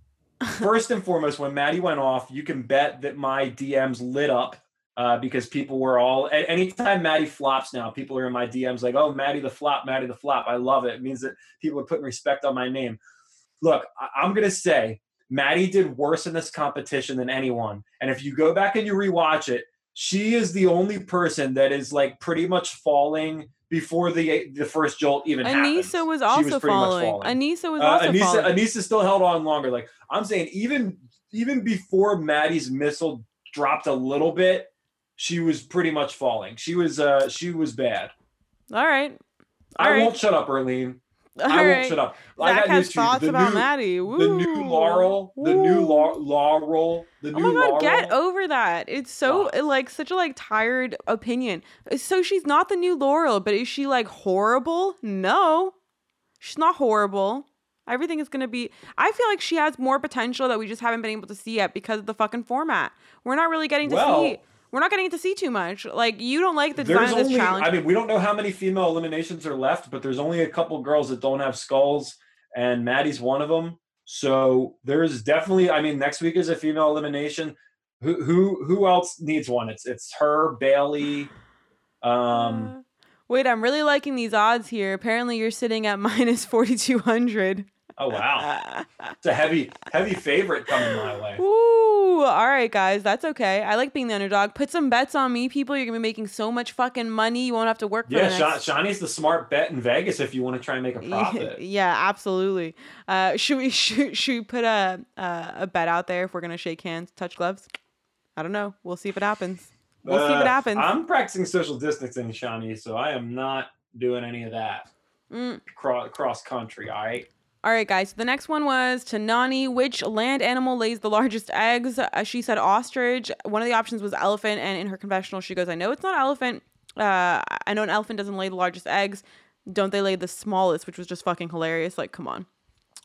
First and foremost, when Mattie went off, you can bet that my DMs lit up uh, because people were all. Anytime Mattie flops now, people are in my DMs like, "Oh, Mattie the flop, Mattie the flop." I love it. It means that people are putting respect on my name. Look, I- I'm gonna say Mattie did worse in this competition than anyone. And if you go back and you rewatch it, she is the only person that is like pretty much falling before the the first jolt even. Aneesa was also much following. falling. Aneesa was Uh, also Aneesa, following. Aneesa still held on longer. Like I'm saying, even even before Mattie's missile dropped a little bit, she was pretty much falling. She was uh she was bad. All right. I All right. won't shut up, Erlene. All I won't right. shut up. I got has news thoughts The about new, Mattie. the new Laurel, the new Woo. Lau- Laurel, the Oh my god, Laurel. get over that. It's so like such a like tired opinion. So she's not the new Laurel, but is she like horrible? No. She's not horrible. Everything is gonna be I feel like she has more potential that we just haven't been able to see yet because of the fucking format. We're not really getting to Well- see we're not getting to get to see too much. Like you don't like the design There's of this only, challenge. I mean, we don't know how many female eliminations are left, but there's only a couple girls that don't have skulls, and Mattie's one of them. So there's definitely, I mean, next week is a female elimination. Who who who else needs one? It's it's her, Bayleigh. Um, Uh, Wait, I'm really liking these odds here. Apparently you're sitting at minus 4200. oh wow, it's a heavy heavy favorite coming my way. Ooh, all right, guys, that's okay. I like being the underdog. Put some bets on me, people. You're gonna be making so much fucking money. You won't have to work for Yeah, the next. Shanni's the smart bet in Vegas if you want to try and make a profit. yeah, absolutely. Uh, should we should, should we put a, a a bet out there if we're gonna shake hands, touch gloves? I don't know. We'll see if it happens. We'll see what Uh, happens. I'm practicing social distancing, Shanni, so I am not doing any of that Mm. cross cross country. All right. All right, guys. So The next one was to Nany. Which land animal lays the largest eggs? Uh, she said ostrich. One of the options was elephant, and in her confessional, she goes, "I know it's not elephant. Uh, I know an elephant doesn't lay the largest eggs. Don't they lay the smallest?" Which was just fucking hilarious. Like, come on.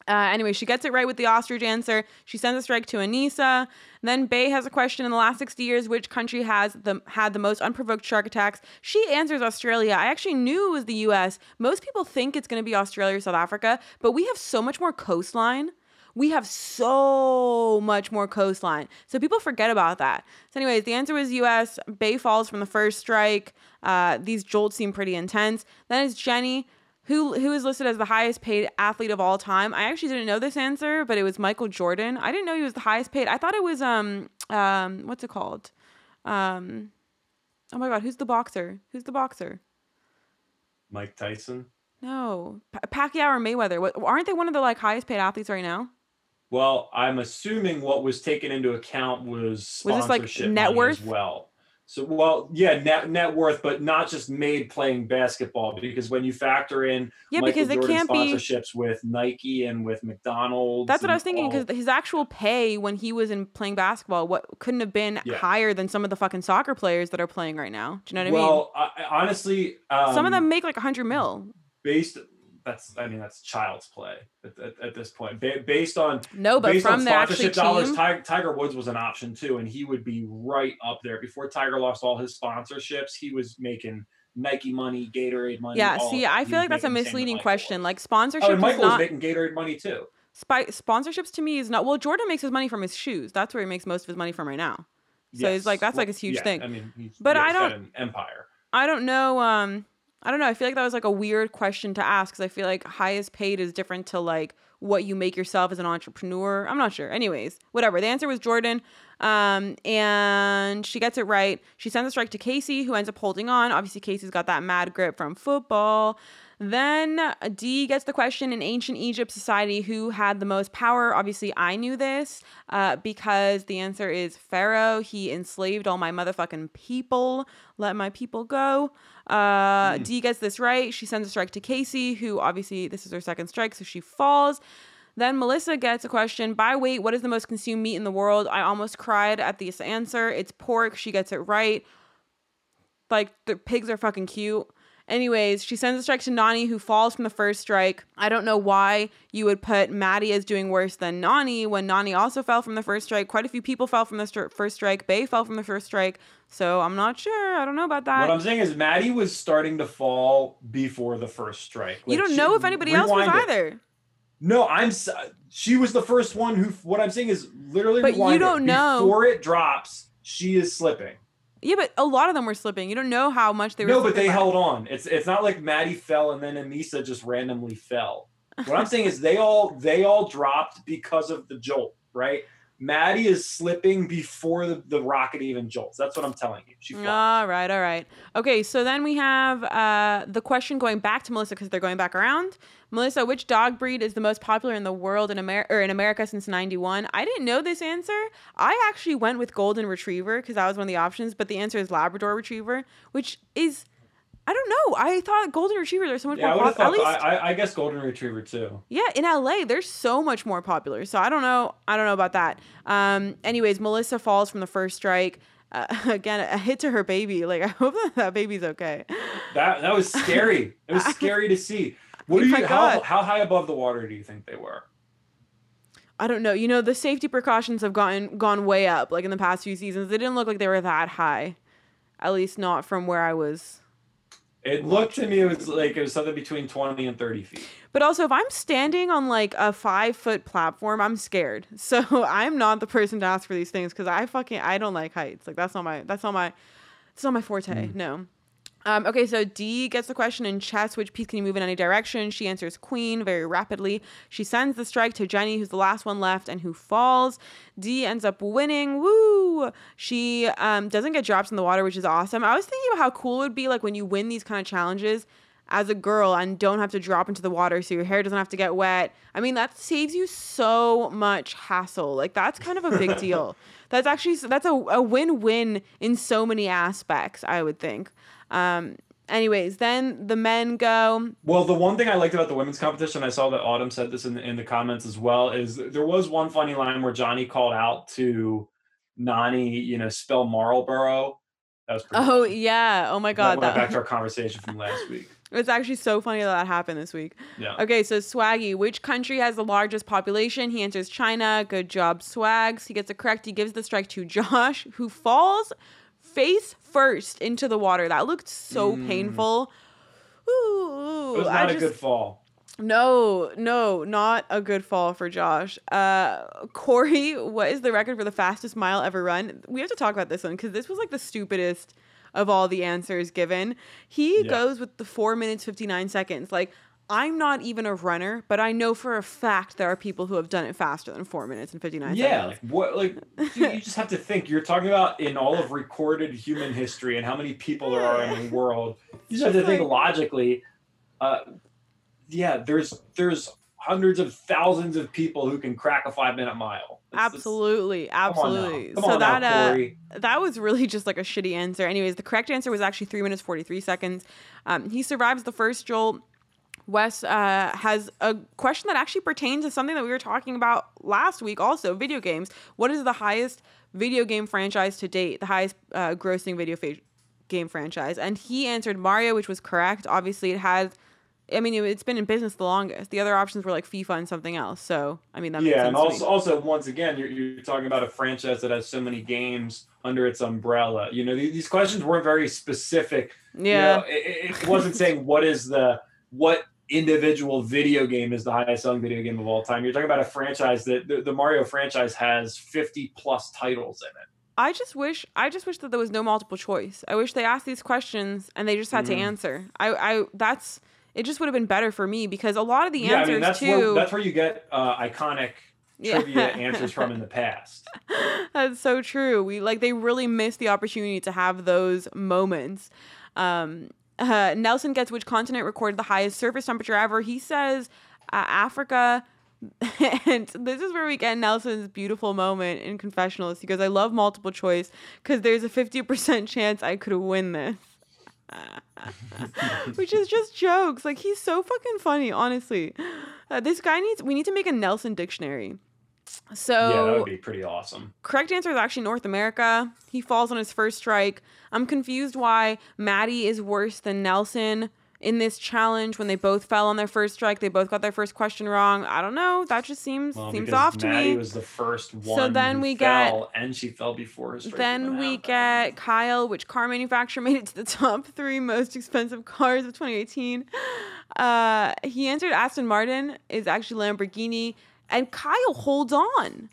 Uh, anyway, she gets it right with the ostrich answer. She sends a strike to Aneesa. Then Bay has a question: In the last 60 years, which country has the had the most unprovoked shark attacks? She answers Australia. I actually knew it was the U.S. Most people think it's going to be Australia or South Africa, but we have so much more coastline. We have so much more coastline. So people forget about that. So, anyways, the answer was US. Bay falls from the first strike. Uh, these jolts seem pretty intense. Then it's Jenny, who who is listed as the highest paid athlete of all time. I actually didn't know this answer, but it was Michael Jordan. I didn't know he was the highest paid. I thought it was um um what's it called? Um oh my god, who's the boxer? Who's the boxer? Mike Tyson. No, pa- Pacquiao or Mayweather. What, aren't they one of the like highest paid athletes right now? Well, I'm assuming what was taken into account was Was this, like, sponsorship net worth? as well. So, well, yeah, net net worth, but not just made playing basketball. Because when you factor in Yeah, Michael because it Jordan can't be. sponsorships with Nike and with McDonald's, That's what I was thinking all- because his actual pay when he was in playing basketball, what couldn't have been Yeah. higher than some of the fucking soccer players that are playing right now. Do you know what I mean? well, honestly, mean? Some of um, them make like a hundred mil. based. That's I mean that's child's play at, at, at this point. Ba- based on No, but based from on the sponsorship dollars. Tiger, Tiger Woods was an option too, and he would be right up there. Before Tiger lost all his sponsorships, he was making Nike money, Gatorade money. Yeah, see. I feel like that's a making the same that misleading question. was. Like oh, sponsorship is Michael was not making Gatorade money too. sponsorships to me is not. Well, Jordan makes his money from his shoes. That's where he makes most of his money from right now. So it's like that's like his huge yeah, thing. I mean, he's, But yeah, I don't- an empire. I don't know. Um, I don't know. I feel like that was like a weird question to ask because I feel like highest paid is different to like what you make yourself as an entrepreneur. I'm not sure. Anyways, whatever. The answer was Jordan. Um, and she gets it right. She sends a strike to Kaycee, who ends up holding on. Obviously, Kaycee's got that mad grip from football. Then uh, Dee gets the question in ancient Egypt society who had the most power. Obviously, I knew this uh, because the answer is Pharaoh. He enslaved all my motherfucking people. Let my people go. Uh, mm. Dee gets this right. She sends a strike to Kaycee, who obviously this is her second strike, so she falls. Then Melissa gets a question by weight. What is the most consumed meat in the world? I almost cried at this answer. It's pork. She gets it right. Like the pigs are fucking cute. Anyways, she sends a strike to Nany, who falls from the first strike. I don't know why you would put Mattie as doing worse than Nany when Nany also fell from the first strike. Quite a few people fell from the st- first strike. Bay fell from the first strike. So I'm not sure. I don't know about that. What I'm saying is Mattie was starting to fall before the first strike. Like you don't know if anybody else was either. No, I'm. She was the first one who. What I'm saying is literally. But you don't it. know before it drops. She is slipping. Yeah, but a lot of them were slipping. You don't know how much they were. No, but they by. held on. It's it's not like Mattie fell and then Aneesa just randomly fell. What I'm saying is they all they all dropped because of the jolt, right? Mattie is slipping before the, the rocket even jolts. That's what I'm telling you. She flies. All right, all right. Okay, so then we have uh, the question going back to Melissa because they're going back around. Melissa, which dog breed is the most popular in the world in America or in America since 91? I didn't know this answer. I actually went with golden retriever because that was one of the options, but the answer is Labrador retriever, which is I don't know. I thought golden retrievers are so much yeah, more popular. Least... I, I guess golden retriever too. Yeah, in LA, they're so much more popular. So I don't know. I don't know about that. Um. Anyways, Melissa falls from the first strike. Uh, again, a hit to her baby. Like I hope that, that baby's okay. That that was scary. it was scary to see. What do you? How, how high above the water do you think they were? I don't know. You know, the safety precautions have gotten gone way up. Like in the past few seasons, they didn't look like they were that high. At least not from where I was it looked to me it was like it was something between 20 and 30 feet. But also if I'm standing on like a five foot platform, I'm scared. So I'm not the person to ask for these things because I fucking I don't like heights. Like that's not my that's not my it's not my forte. Mm. No. Um, okay, so Dee gets the question in chess which piece can you move in any direction? She answers queen very rapidly. She sends the strike to Jenny, who's the last one left and who falls. Dee ends up winning. Woo! She um, doesn't get drops in the water, which is awesome. I was thinking about how cool it would be like when you win these kind of challenges as a girl and don't have to drop into the water so your hair doesn't have to get wet. I mean, that saves you so much hassle. Like that's kind of a big deal. That's actually that's a, a win-win in so many aspects, I would think. Um, anyways, then the men go. Well, the one thing I liked about the women's competition, I saw that Autumn said this in the, in the comments as well, is there was one funny line where Johnny called out to Nany, you know, spell Marlboro. That was pretty oh funny. yeah! Oh my god! That, that back to our conversation from last week. It's actually so funny that that happened this week. Yeah. Okay, so Swaggy, which country has the largest population? He answers China. Good job, Swags. He gets it correct. He gives the strike to Josh, who falls face first into the water. That looked so mm. painful. Ooh, it was not I a just, good fall. No, no, not a good fall for Josh. Uh, Corey, what is the record for the fastest mile ever run? We have to talk about this one because this was like the stupidest of all the answers given. He yeah. goes with the four minutes, 59 seconds. Like, I'm not even a runner, but I know for a fact there are people who have done it faster than four minutes and 59 yeah, seconds. Yeah, like what? Like you just have to think. You're talking about in all of recorded human history and how many people there are in the world. You just have to think logically. Uh, yeah, there's there's hundreds of thousands of people who can crack a five minute mile. It's, absolutely, it's, absolutely. so that now, uh, that was really just like a shitty answer. Anyways, the correct answer was actually three minutes forty three seconds. Um, he survives the first jolt Wes uh, has a question that actually pertains to something that we were talking about last week, also video games. What is the highest video game franchise to date, the highest uh, grossing video fa- game franchise? And he answered Mario, which was correct. Obviously, it has. I mean, it's been in business the longest. The other options were like FIFA and something else. So, I mean, that yeah, and also, also once again, you're, you're talking about a franchise that has so many games under its umbrella. You know, these, questions weren't very specific. Yeah, you know, it, it wasn't saying what is the what individual video game is the highest selling video game of all time. You're talking about a franchise that the, the, Mario franchise has 50 plus titles in it. I just wish I just wish that there was no multiple choice. I wish they asked these questions and they just had mm-hmm. to answer. I I that's it just would have been better for me because a lot of the yeah, answers I mean, that's too where, that's where you get uh, iconic trivia yeah. answers from in the past. That's so true. We like they really missed the opportunity to have those moments. Um, uh, Nelson gets which continent recorded the highest surface temperature ever. He says uh, Africa. and this is where we get Nelson's beautiful moment in confessionals. He goes, I love multiple choice because there's a 50% chance I could win this. Which is just jokes. Like, he's so fucking funny, honestly. Uh, this guy needs, we need to make a Nelson dictionary. So yeah, that would be pretty awesome. Correct answer is actually North America. He falls on his first strike. I'm confused why Mattie is worse than Nelson in this challenge when they both fell on their first strike. They both got their first question wrong. I don't know. That just seems well, seems off to Mattie me. was the first one. So then we get and she fell before strike. Then we get Kyle, which car manufacturer made it to the top three most expensive cars of 2018. Uh, he answered Aston Martin is actually Lamborghini and Kyle holds on.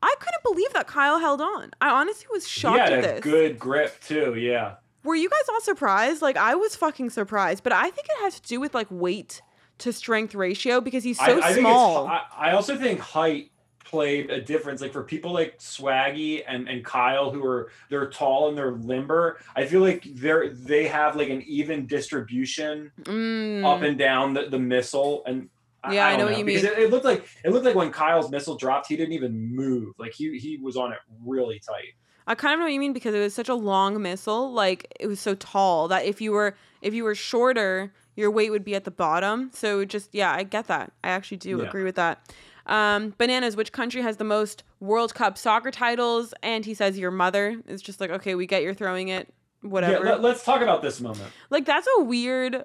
I couldn't believe that Kyle held on. I honestly was shocked he had at this. Good grip too, yeah. Were you guys all surprised? Like I was fucking surprised, but I think it has to do with like weight to strength ratio because he's so I, I small. I, I also think height played a difference. Like for people like Swaggy and, and Kyle who are they're tall and they're limber, I feel like they're they have like an even distribution mm. up and down the, the missile. And yeah, I, I know, know, what you mean. It, it, looked like it looked like when Kyle's missile dropped, he didn't even move. Like he he was on it really tight. I kind of know what you mean because it was such a long missile, like it was so tall that if you were if you were shorter, your weight would be at the bottom. So just yeah, I get that. I actually do yeah. agree with that. Um, bananas, which country has the most World Cup soccer titles? And he says your mother. It's just like okay, we get you're throwing it, whatever. Yeah, let, us talk about this moment. Like that's a weird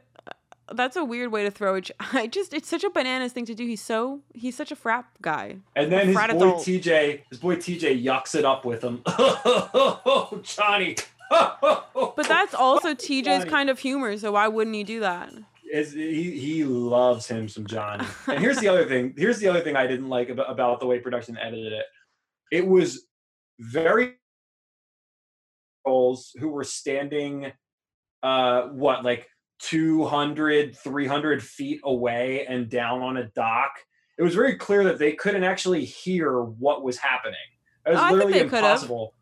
that's a weird way to throw it. I just it's such a bananas thing to do. He's so he's such a frat guy. And then his boy adult. TJ, his boy TJ yucks it up with him. oh, Johnny. but that's also TJ's Johnny. kind of humor, so why wouldn't he do that? Is he he loves him some Johnny. And here's the other thing. Here's the other thing I didn't like about, about the way production edited it. It was very who were standing uh what like 200, 300 feet away and down on a dock, it was very clear that they couldn't actually hear what was happening. It was oh, literally impossible.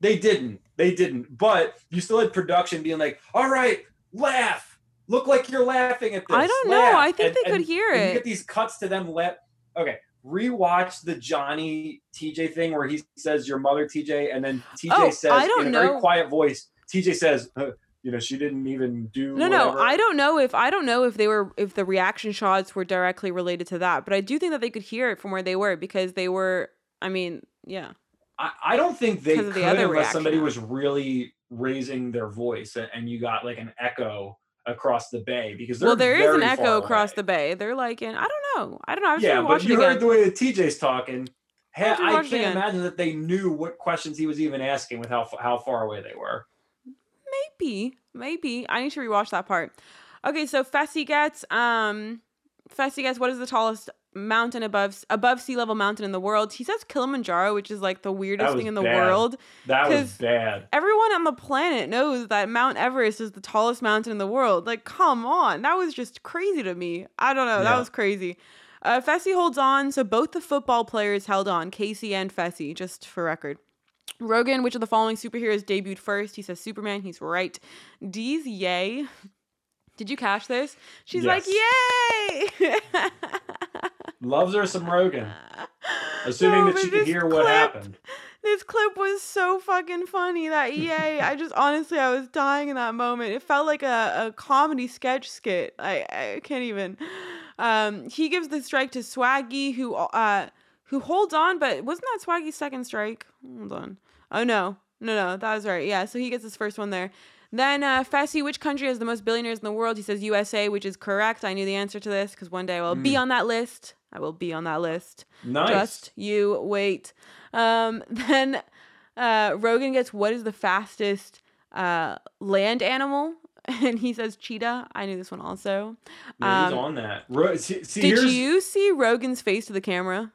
They didn't. They didn't. But you still had production being like, all right, laugh. Look like you're laughing at this. I don't laugh. know. I think and, they could hear it. You get these cuts to them let okay. Rewatch the Johnny TJ thing where he says your mother TJ, and then TJ oh, says in a know. very quiet voice, TJ says, you know she didn't even do no whatever. no i don't know if i don't know if they were if the reaction shots were directly related to that but i do think that they could hear it from where they were because they were i mean yeah. I, I don't think they could the unless reaction. somebody was really raising their voice and you got like an echo across the bay because well there is an echo across away. the bay. They're like in i don't know. I don't know. I yeah but you heard the way that tj's talking. I, I can't imagine that they knew what questions he was even asking with how how far away they were maybe, maybe. I need to rewatch that part. Okay, so Fessy gets um Fessy gets what is the tallest mountain above above sea level mountain in the world? He says Kilimanjaro, which is like the weirdest thing in the bad. world. That was bad. Everyone on the planet knows that Mount Everest is the tallest mountain in the world. Like, come on. That was just crazy to me. I don't know. Yeah. That was crazy. Uh, Fessy holds on, so both the football players held on, Kaycee and Fessy, just for record. Rogan, which of the following superheroes debuted first? He says Superman. He's right. Dee's yay. Did you catch this? She's yes. like, yay! Loves her some Rogan. Assuming no, that she could hear clip, what happened. This clip was so fucking funny. That yay! I just honestly, I was dying in that moment. It felt like a, a comedy sketch skit. I I can't even. Um, he gives the strike to Swaggy, who uh who holds on, but wasn't that Swaggy's second strike? Hold on. Oh no, no, no, that was right. Yeah, so he gets his first one there. Then uh, Fessy, which country has the most billionaires in the world? He says USA, which is correct. I knew the answer to this because one day I will mm. be hmm. on that list. I will be on that list. Nice. Just you wait. Um, then uh, Rogan gets what is the fastest uh, land animal? And he says cheetah. I knew this one also. Yeah, he's um, on that. Ro- see, see, did you see Rogan's face to the camera?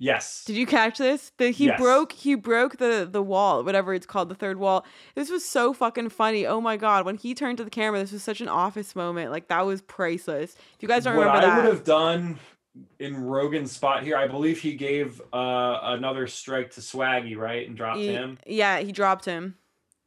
Yes. Did you catch this? The, he yes. broke he broke the the wall, whatever it's called, the third wall. This was so fucking funny. Oh my god, when he turned to the camera, this was such an office moment. Like that was priceless. If you guys don't what remember I that. would have done in Rogan's spot here, I believe he gave uh another strike to Swaggy, right? And dropped he, him. Yeah, he dropped him.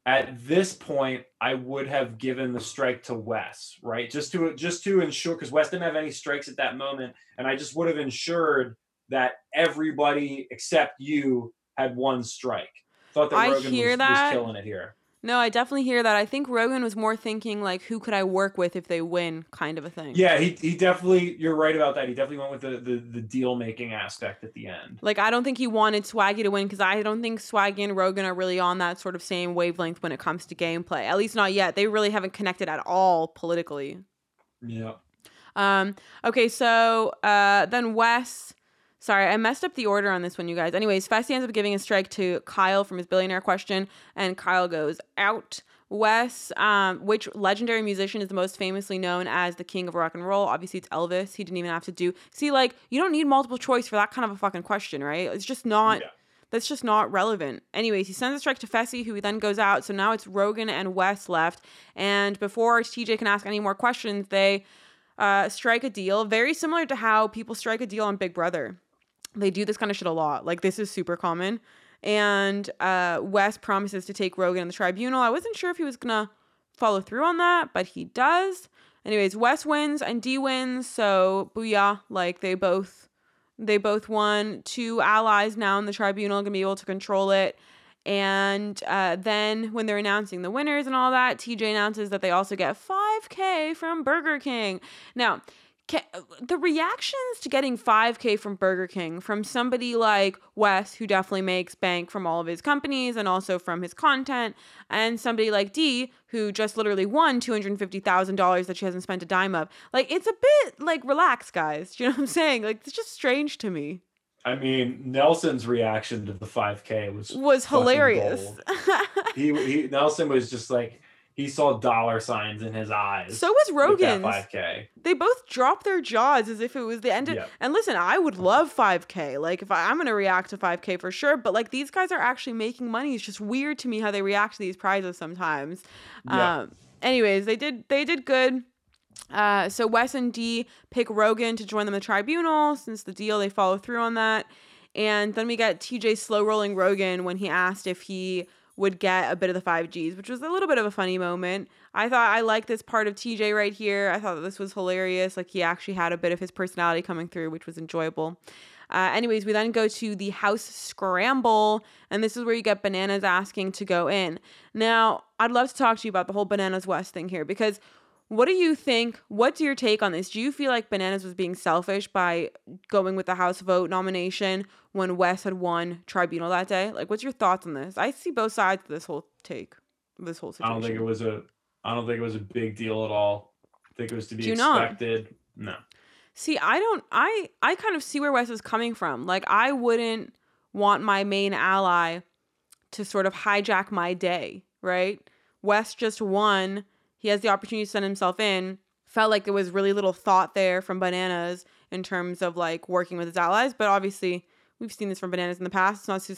at this point, I would have given the strike to Wes, right? Just to just to ensure because Wes didn't have any strikes at that moment, and I just would have ensured that everybody except you had one strike. Thought that I Rogan hear was, that. was killing it here. No, I definitely hear that. I think Rogan was more thinking like, who could I work with if they win, kind of a thing. Yeah, he, he definitely. You're right about that. He definitely went with the the, the deal making aspect at the end. Like I don't think he wanted Swaggy to win because I don't think Swaggy and Rogan are really on that sort of same wavelength when it comes to gameplay. At least not yet. They really haven't connected at all politically. Yeah. Um, okay, so uh, then Wes. Sorry, I messed up the order on this one, you guys. Anyways, Fessy ends up giving a strike to Kyle from his billionaire question, and Kyle goes out. Wes, um, which legendary musician is the most famously known as the king of rock and roll? Obviously, it's Elvis. He didn't even have to do. See, like, you don't need multiple choice for that kind of a fucking question, right? It's just not. Yeah. That's just not relevant. Anyways, he sends a strike to Fessy, who then goes out. So now it's Rogan and Wes left. And before TJ can ask any more questions, they uh, strike a deal very similar to how people strike a deal on Big Brother. They do this kind of shit a lot. Like this is super common. And uh, Wes promises to take Rogan in the tribunal. I wasn't sure if he was gonna follow through on that, but he does. Anyways, Wes wins and Dee wins, so booyah! Like they both, they both won. Two allies now in the tribunal gonna be able to control it. And uh, then when they're announcing the winners and all that, TJ announces that they also get 5K from Burger King. Now, the reactions to getting 5K from Burger King from somebody like Wes, who definitely makes bank from all of his companies and also from his content, and somebody like D, who just literally won $250,000 that she hasn't spent a dime of. Like, it's a bit like, relax, guys. Do you know what I'm saying? Like, it's just strange to me. I mean, Nelson's reaction to the 5K was Was hilarious. he, he Nelson was just like he saw dollar signs in his eyes. so was Rogan. 5K. They both dropped their jaws as if it was the end. Of, Yeah. And listen, I would love 5K. Like, if I, I'm going to react to 5K for sure, but like these guys are actually making money. It's just weird to me how they react to these prizes sometimes. Yeah. Um, anyways, they did they did good. Uh, so Wes and Dee pick Rogan to join them in the tribunal since the deal they follow through on that. And then we get TJ slow rolling Rogan when he asked if he would get a bit of the 5Gs, which was a little bit of a funny moment. I thought I liked this part of TJ right here. I thought this was hilarious. Like he actually had a bit of his personality coming through, which was enjoyable. Uh, anyways, we then go to the house scramble, and this is where you get Bananas asking to go in. Now, I'd love to talk to you about the whole Bananas Wes thing here because what do you think? What's your take on this? Do you feel like Bananas was being selfish by going with the House vote nomination when Wes had won tribunal that day? Like, what's your thoughts on this? I see both sides of this whole take, this whole situation. I don't think it was a I don't think it was a big deal at all. I think it was to be Do you not? expected. No. See, I don't I I kind of see where Wes is coming from. Like I wouldn't want my main ally to sort of hijack my day, right? Wes just won. He has the opportunity to send himself in. Felt like there was really little thought there from Bananas in terms of like working with his allies, but obviously we've seen this from Bananas in the past. It's not su-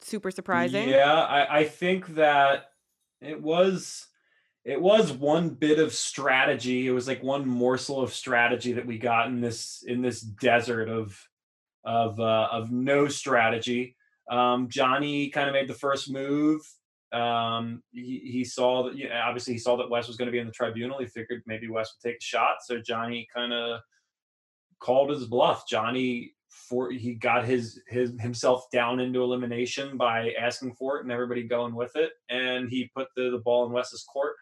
super surprising. Yeah, I, I think that it was it was one bit of strategy. It was like one morsel of strategy that we got in this in this desert of of uh, of no strategy. Um, Johnny kind of made the first move. Um, he, he saw that, you know, obviously he saw that Wes was going to be in the tribunal. He figured maybe Wes would take a shot. So Johnny kind of called his bluff. Johnny for he got his his himself down into elimination by asking for it and everybody going with it. And he put the, the ball in Wes's court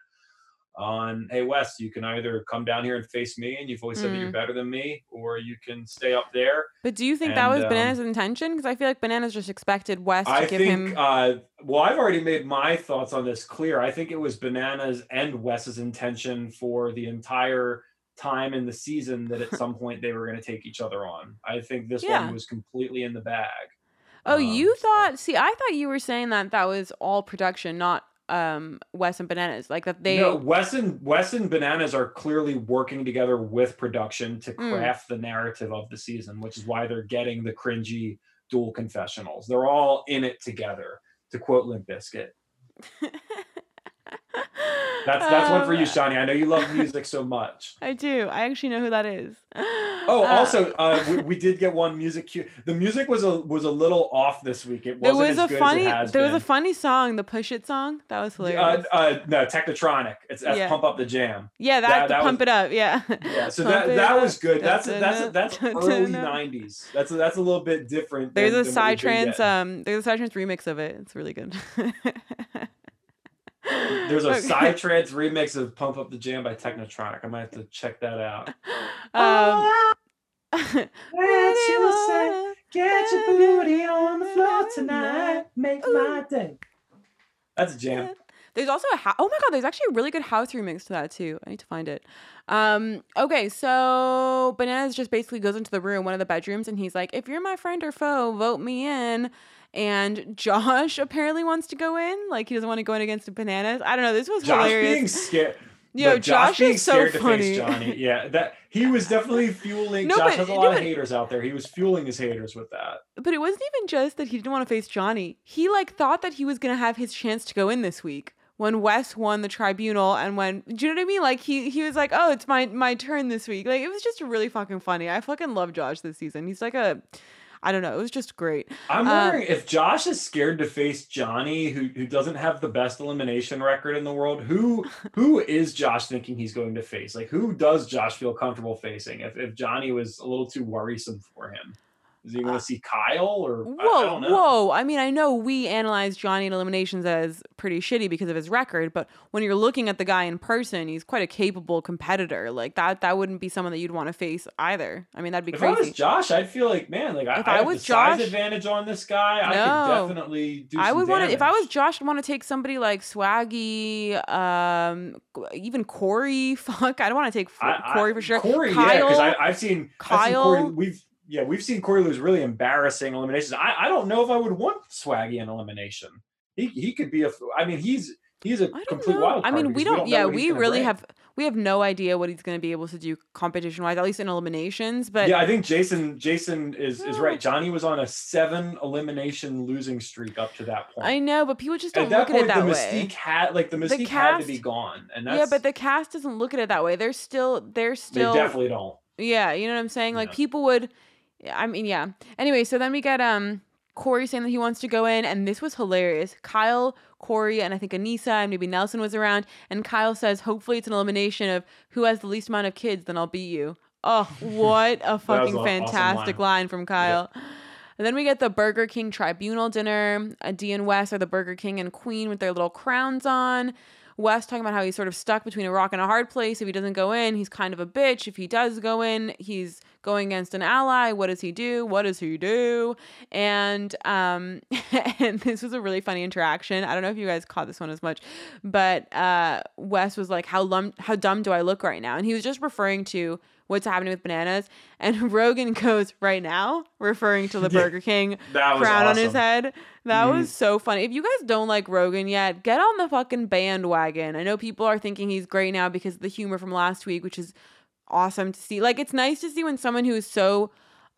on hey Wes, you can either come down here and face me and you've always said that you're Mm. better than me, or you can stay up there. But do you think that was um, Bananas' intention? Because I feel like Bananas just expected Wes to I give think him. uh well I've already made my thoughts on this clear. I think it was Bananas and Wes's intention for the entire time in the season that at some point they were going to take each other on. I think this Yeah. one was completely in the bag. Oh, Um, you thought? See, I thought you were saying that that was all production, not um Wes and Bananas. Like that they. no, Wes and Wes and Bananas are clearly working together with production to Mm. craft the narrative of the season, which is why they're getting the cringy dual confessionals. They're all in it together. To quote Limp. That's that's one for you, Um, Shanni. I know you love music so much. I do. I actually know who that is. Oh, Uh, also, uh, we, we did get one music cue. The music was a was a little off this week. It wasn't was as a good funny. as it has There was been. a funny song, the Push It song. That was uh, hilarious. uh, no, Technotronic. It's that's Yeah. pump up the jam. yeah, that, that- that pump was- it up. Yeah. Yeah, so Pump that that was good. That's that's that's early '90s. That's a, that's a little bit different. There's than, a Psytrance. Um, there's a Psytrance remix of it. It's really good. There's a Okay. Psytrance remix of "Pump Up the Jam" by Technotronic. I might have to check that out. Um, What you say? Get your booty on the floor tonight. Make my day. That's a jam. There's also a ho- oh my god, there's actually a really good house remix to that too. I need to find it. Um, okay, so Bananas just basically goes into the room, one of the bedrooms, and he's like, "If you're my friend or foe, vote me in." And Josh apparently wants to go in, like he doesn't want to go in against the Bananas. I don't know. This was Josh hilarious. being scared. Yo, Josh, being is so funny. Johnny. Yeah, that he was definitely fueling. No, Josh but- has a no, lot of but- haters out there. He was fueling his haters with that. But it wasn't even just that he didn't want to face Johnny. He like thought that he was gonna have his chance to go in this week when Wes won the tribunal and when do you know what I mean? Like he he was like, Oh, it's my my turn this week. Like it was just really fucking funny. I fucking love Josh this season. He's like a I don't know, it was just great. I'm Uh, wondering if Josh is scared to face Johnny, who who doesn't have the best elimination record in the world. Who who is Josh thinking he's going to face? Like who does Josh feel comfortable facing? If if Johnny was a little too worrisome for him, is he going Uh, to see Kyle or I- I, Whoa, don't know. whoa. I mean, I know we analyze Johnny in eliminations as pretty shitty because of his record, but when you're looking at the guy in person, he's quite a capable competitor. Like that that wouldn't be someone that you'd want to face either. I mean, that'd be If I was crazy. Josh, I'd feel like man, like I, If I I have was the size advantage on this guy. I No. could definitely do. I some would want to if I was. Josh, I'd want to take somebody like Swaggy, um, even Corey. Fuck, I don't want to take I- I- Corey for sure. Corey, yeah, because I've seen I've seen Corey, Kyle. we've yeah, we've seen Corey lose really embarrassing eliminations. I, I don't know if I would want Swaggy in elimination. He he could be a. I mean, he's he's a don't complete know. wild I mean, we don't. know yeah, what he's we really bring. have. We have no idea what he's going to be able to do competition wise, at least in eliminations. But yeah, I think Jason Jason is is right. Johnny was on a seven elimination losing streak up to that point. I know, but people just don't look point, at it that the way. mystique had like the The mystique had to be gone, and that's Yeah, but the cast doesn't look at it that way. They're still. They're they still. definitely don't. Yeah, you know what I'm saying? Like Yeah. people would I mean, yeah. Anyway, so then we get um Corey saying that he wants to go in, and this was hilarious. Kyle, Corey, and I think Aneesa and maybe Nelson was around, and Kyle says, hopefully it's an elimination of who has the least amount of kids, then I'll beat you. Oh, what a fucking an awesome fantastic line. from Kyle. And then we get the Burger King tribunal dinner. Uh, Dee and Wes are the Burger King and Queen with their little crowns on. Wes talking about how he's sort of stuck between a rock and a hard place. If he doesn't go in, he's kind of a bitch. If he does go in, he's going against an ally. What does he do? What does he do? And um, and this was a really funny interaction. I don't know if you guys caught this one as much, but uh, Wes was like, "How lum- how dumb do I look right now?" And he was just referring to what's happening with bananas. And Rogan goes, "Right now," referring to the Burger King That was crown awesome. on his head. That Mhm. was so funny. If you guys don't like Rogan yet, get on the fucking bandwagon. I know people are thinking he's great now because of the humor from last week, which is awesome to see. Like it's nice to see when someone who is so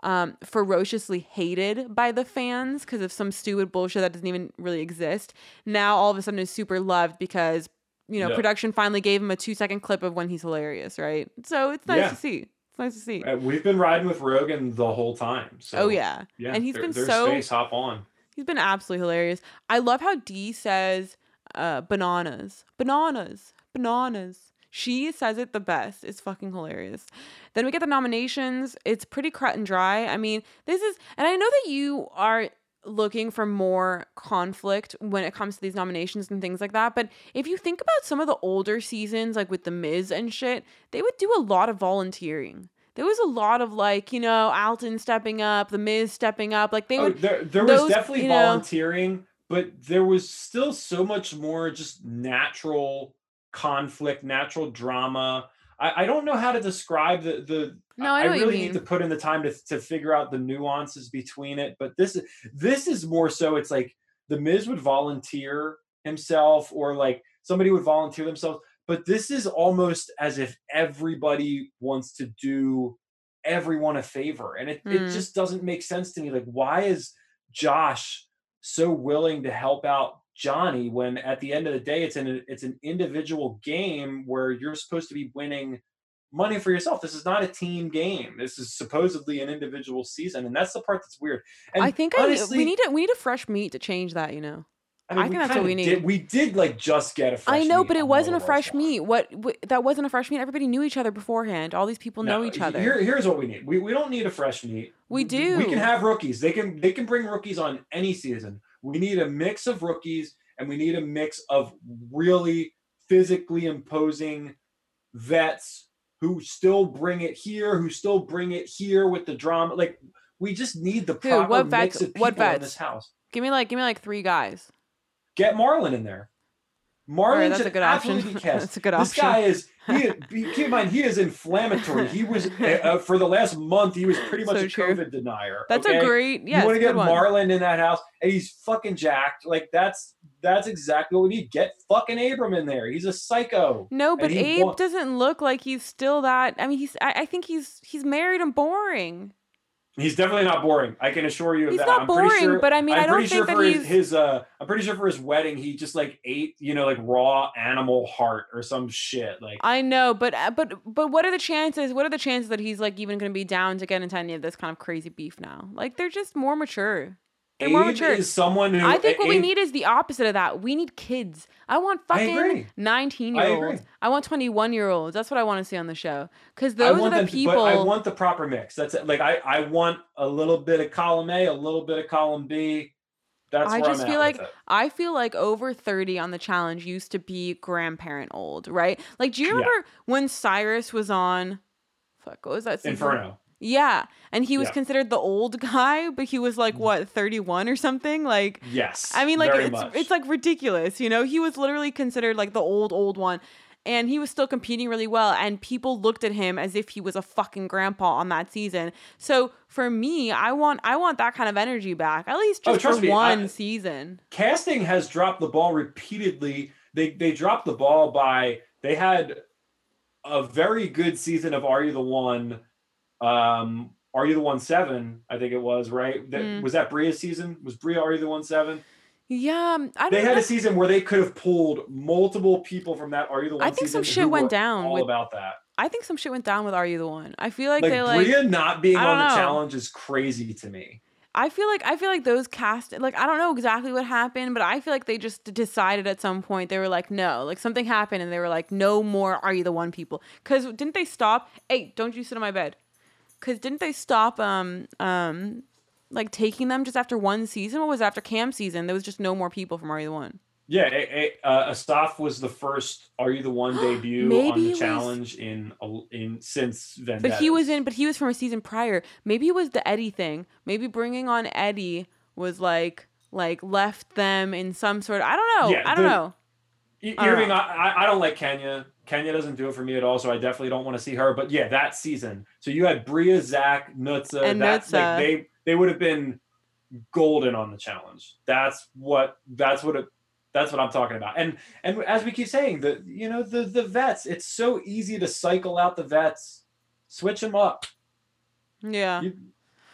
um, ferociously hated by the fans because of some stupid bullshit that doesn't even really exist, now all of a sudden is super loved because you know Yeah. production finally gave him a two second clip of when he's hilarious, right? So it's nice Yeah. to see. It's nice to see. Uh, We've been riding with Rogan the whole time. So oh yeah. yeah. And he's there- been there's so- space. Hop on. He's been absolutely hilarious. I love how Dee says uh, bananas, bananas, bananas. She says it the best. It's fucking hilarious. Then we get the nominations. It's pretty cut and dry. I mean, this is, and I know that you are looking for more conflict when it comes to these nominations and things like that. But if you think about some of the older seasons, like with The Miz and shit, they would do a lot of volunteering. There was a lot of like, you know, Alton stepping up, The Miz stepping up. Like they Oh, would there, there was definitely you know- volunteering, but there was still so much more just natural conflict, natural drama. I, I don't know how to describe the the. No, I you really need to put in the time to to figure out the nuances between it. But this this is more so. It's like the Miz would volunteer himself, or like somebody would volunteer themselves. But this is almost as if everybody wants to do everyone a favor, and it Hmm. it just doesn't make sense to me. Like, why is Josh so willing to help out Johnny when at the end of the day it's an it's an individual game where you're supposed to be winning money for yourself. This is not a team game. This is supposedly an individual season, and that's the part that's weird. And I think honestly, I, we need a, we need a fresh meat to change that. You know. I, mean, I think that's what we need. Did, we did like just get a fresh. I know, but it wasn't a fresh meat. What, what that wasn't a fresh meat. Everybody knew each other beforehand. All these people know each other. Here, here's what we need. We, we don't need a fresh meat. We do. We can have rookies. They can they can bring rookies on any season. We need a mix of rookies and we need a mix of really physically imposing vets who still bring it here, who still bring it here with the drama. Like we just need the proper What mix vets- of people what in vets? this house. give me like give me like three guys. Get Marlon in there. That's should a good option. absolutely be cast. That's a good this option. This guy is. He, keep in mind, he is inflammatory. He was uh, uh, for the last month. He was pretty much So a true. COVID denier. That's okay? a great. Yeah, you want to get. Marlon in that house, and he's fucking jacked. Like that's that's exactly what we need. Get fucking Abram in there. He's a psycho. No, but Abe wa- doesn't look like he's still that. I mean, he's. I, I think he's he's married and boring. He's definitely not boring. I can assure you of He's that. not I'm boring, sure, but I mean, I'm I don't pretty sure think for that his, he's- his uh I'm pretty sure for his wedding he just like ate, you know, like raw animal heart or some shit. Like I know, but uh, but but what are the chances? What are the chances that he's like even going to be down to get into any of this kind of crazy beef now? Like they're just more mature. They're more mature. is someone who I think what we Abe- need is the opposite of that. We need kids. I want I fucking agree. 19 I year agree. olds. I want 21 year olds. That's what I want to see on the show. Because I those are want the them to- people. but I want the proper mix. That's it. Like I, I want a little bit of column A, a little bit of column B. That's I where just I'm feel at with like it. I feel like over 30 on the challenge used to be grandparent old, right? Like, do you Yeah. remember when Cyrus was on? Fuck, what was that? season? Inferno. Yeah, and he was Yeah. considered the old guy, but he was like Mhm. what 31 or something. Like, Yes. I mean, like it's much. it's like ridiculous, you know. He was literally considered like the old old one, and he was still competing really well. And people looked at him as if he was a fucking grandpa on that season. So for me, I want I want that kind of energy back, at least Oh, just trust for me, I- one season. casting has dropped the ball repeatedly. They they dropped the ball by they had a very good season of Are You the One? Um, Are You the One Seven? I think it was right. That, Mm. Was that Bria's season? Was Bria Are You the One Seven? Yeah, um, I They had know. a season where they could have pulled multiple people from that Are You the One I think some shit went down all with- about that. I think some shit went down with Are You the One? I feel like, Like, they like Bria not being on the know. challenge is crazy to me. I feel like I feel like those cast like I don't know exactly what happened, but I feel like they just decided at some point they were like no, like something happened and they were like no more are you the one people? Cuz didn't they stop? Hey, don't you sit on my bed. Cuz didn't they stop um um like taking them just after one season? What was it, after camp season? There was just no more people from Are You the One. Yeah, a, a, uh, Asaf was the first Are You the One debut on the it was- challenge in in since Vendetta. But he was in but he was from a season prior. Maybe it was the Eddie thing. Maybe bringing on Eddie was like like left them in some sort of I don't know. Yeah, I don't the- know. I- I don't Irving. I, I, I don't like Kenya. Kenya doesn't do it for me at all, so I definitely don't want to see her. But yeah, that season. So you had Bria, Zach, Nutsa. And that's Nutsa. like they they would have been golden on the challenge. That's what that's what it that's what I'm talking about. And and as we keep saying, the you know the the vets, it's so easy to cycle out the vets, switch them up. Yeah. You,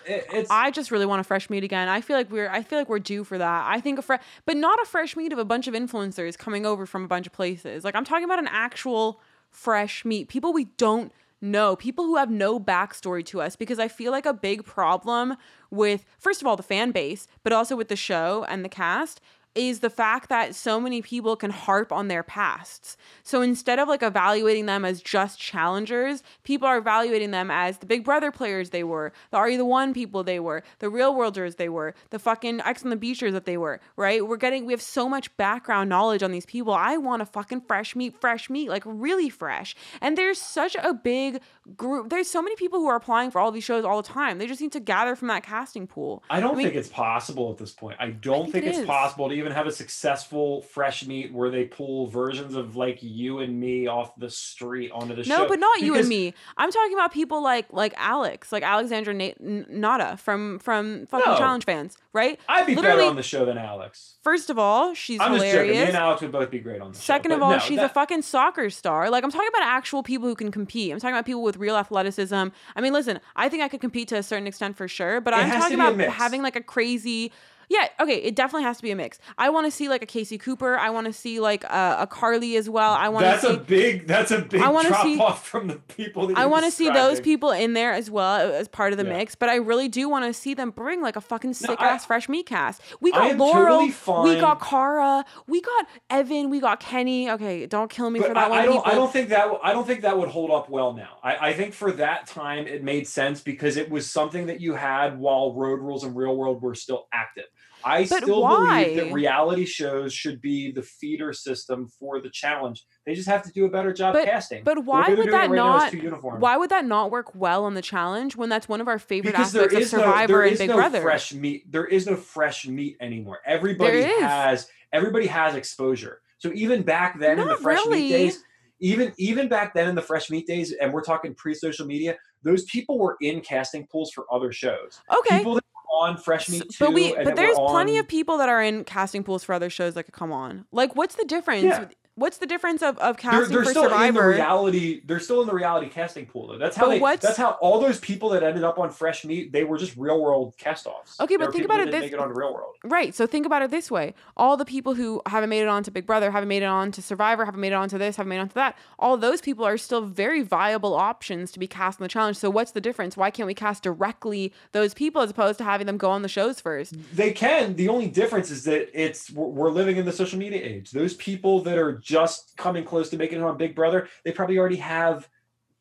it's I just really want a fresh meat again. I feel like we're I feel like we're due for that. I think a fresh but not a fresh meat of a bunch of influencers coming over from a bunch of places. Like I'm talking about an actual fresh meat. People we don't know, people who have no backstory to us because I feel like a big problem with first of all the fan base, but also with the show and the cast is the fact that so many people can harp on their pasts. So instead of like evaluating them as just challengers, people are evaluating them as the Big Brother players they were, the Are You the One people they were, the Real Worlders they were, the fucking X on the Beachers that they were, right? We're getting, we have so much background knowledge on these people. I want a fucking fresh meat, fresh meat, like really fresh. And there's such a big group. There's so many people who are applying for all these shows all the time. They just need to gather from that casting pool. I don't I mean- think it's possible at this point. I don't think think, it it's possible to even have a successful fresh meat where they pull versions of like you and me off the street onto the show. No, but not you and me. I'm talking about people like like Alex, like Alexandra Na- Nada from from fucking No. challenge fans, right? I'd be better on the show than Alex. First of all, she's I'm just joking. Me and Alex would both be great on the show. Second of all, no, she's a fucking soccer star. Like I'm talking about actual people who can compete. I'm talking about people with real athleticism. I mean, listen, I think I could compete to a certain extent for sure, but It I'm talking about having like a crazy Yeah, okay, it definitely has to be a mix. I want to see like a Casey Cooper. I want to see like a, a Carly as well. I want to That's see a big. That's a big I drop see- off from the people. That I want to see those people in there as well as part of the Yeah. mix, but I really do want to see them bring like a fucking sick I- ass fresh meat cast. We got Laurel, totally we got Cara, we got Evan, we got Kenny. Okay, don't kill me for But that I, one. I don't. people. I don't think that. w- I don't think that would hold up well now. I, I think for that time it made sense because it was something that you had while Road Rules and Real World were still active. I But still believe that reality shows should be the feeder system for the challenge. They just have to do a better job But- casting. but why would that right not- Why would that not work well on the challenge when that's one of our favorite because aspects of is no Survivor there and is Big no Brother? fresh meat. There is no fresh meat anymore. Everybody has everybody has exposure. So even back then in the fresh really. meat days, even even back then in the fresh meat days, and we're talking pre-social media, those people were in casting pools for other shows. Okay. People that on fresh meat too, but we but there's plenty on- of people that are in casting pools for other shows that could come on. Like what's the difference? Yeah. What's the difference of, of they're, casting they're for still in the reality. They're still in the reality casting pool though. That's how But they. what's- That's how all those people that ended up on Fresh Meat, they were just real world cast-offs. Okay, but There were think about it this- Make it on Real World. Right. So think about it this way. All the people who haven't made it on to Big Brother, haven't made it on to Survivor, haven't made it on to this, haven't made it on to that, all those people are still very viable options to be cast in the challenge. So what's the difference? Why can't we cast directly those people as opposed to having them go on the shows first? They can. The only difference is that it's we're we're living in the social media age. Those people that are just coming close to making it on Big Brother, they probably already have,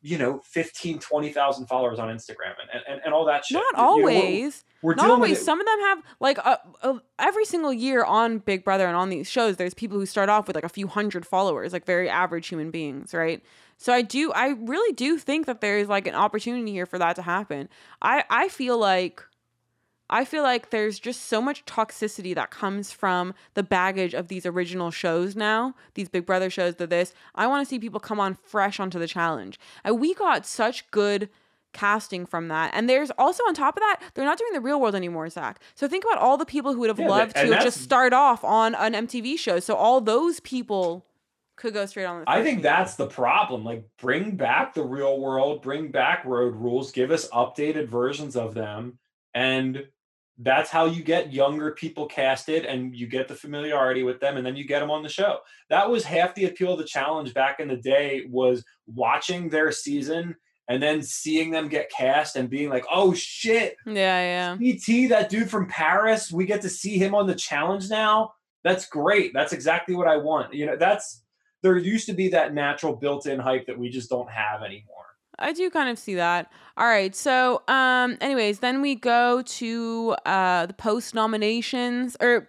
you know, 15, 20,000 followers on Instagram and, and, and all that shit. Not You know, we're- always. we're, Not always. Some of them have like uh, uh, every single year on Big Brother and on these shows. There's people who start off with like a few hundred followers, like very average human beings, right? So I do, I really do think that there is like an opportunity here for that to happen. I I feel like. I feel like there's just so much toxicity that comes from the baggage of these original shows now, these Big Brother shows, the this. I want to see people come on fresh onto the challenge. And we got such good casting from that. And there's also on top of that, they're not doing the real world anymore, Zach. So think about all the people who would have Yeah, loved to just start off on an MTV show. So all those people could go straight on the I think meeting. that's the problem. Like, bring back the real world, bring back road rules, give us updated versions of them, and that's how you get younger people casted and you get the familiarity with them and then you get them on the show. That was half the appeal of the challenge back in the day was watching their season and then seeing them get cast and being like oh shit. Yeah, yeah. et that dude from paris we get to see him on the challenge now? That's great. That's exactly what i want. You know that's there used to be that natural built-in hype that we just don't have anymore I do kind of see that. All right. So, um, anyways, then we go to uh the post nominations or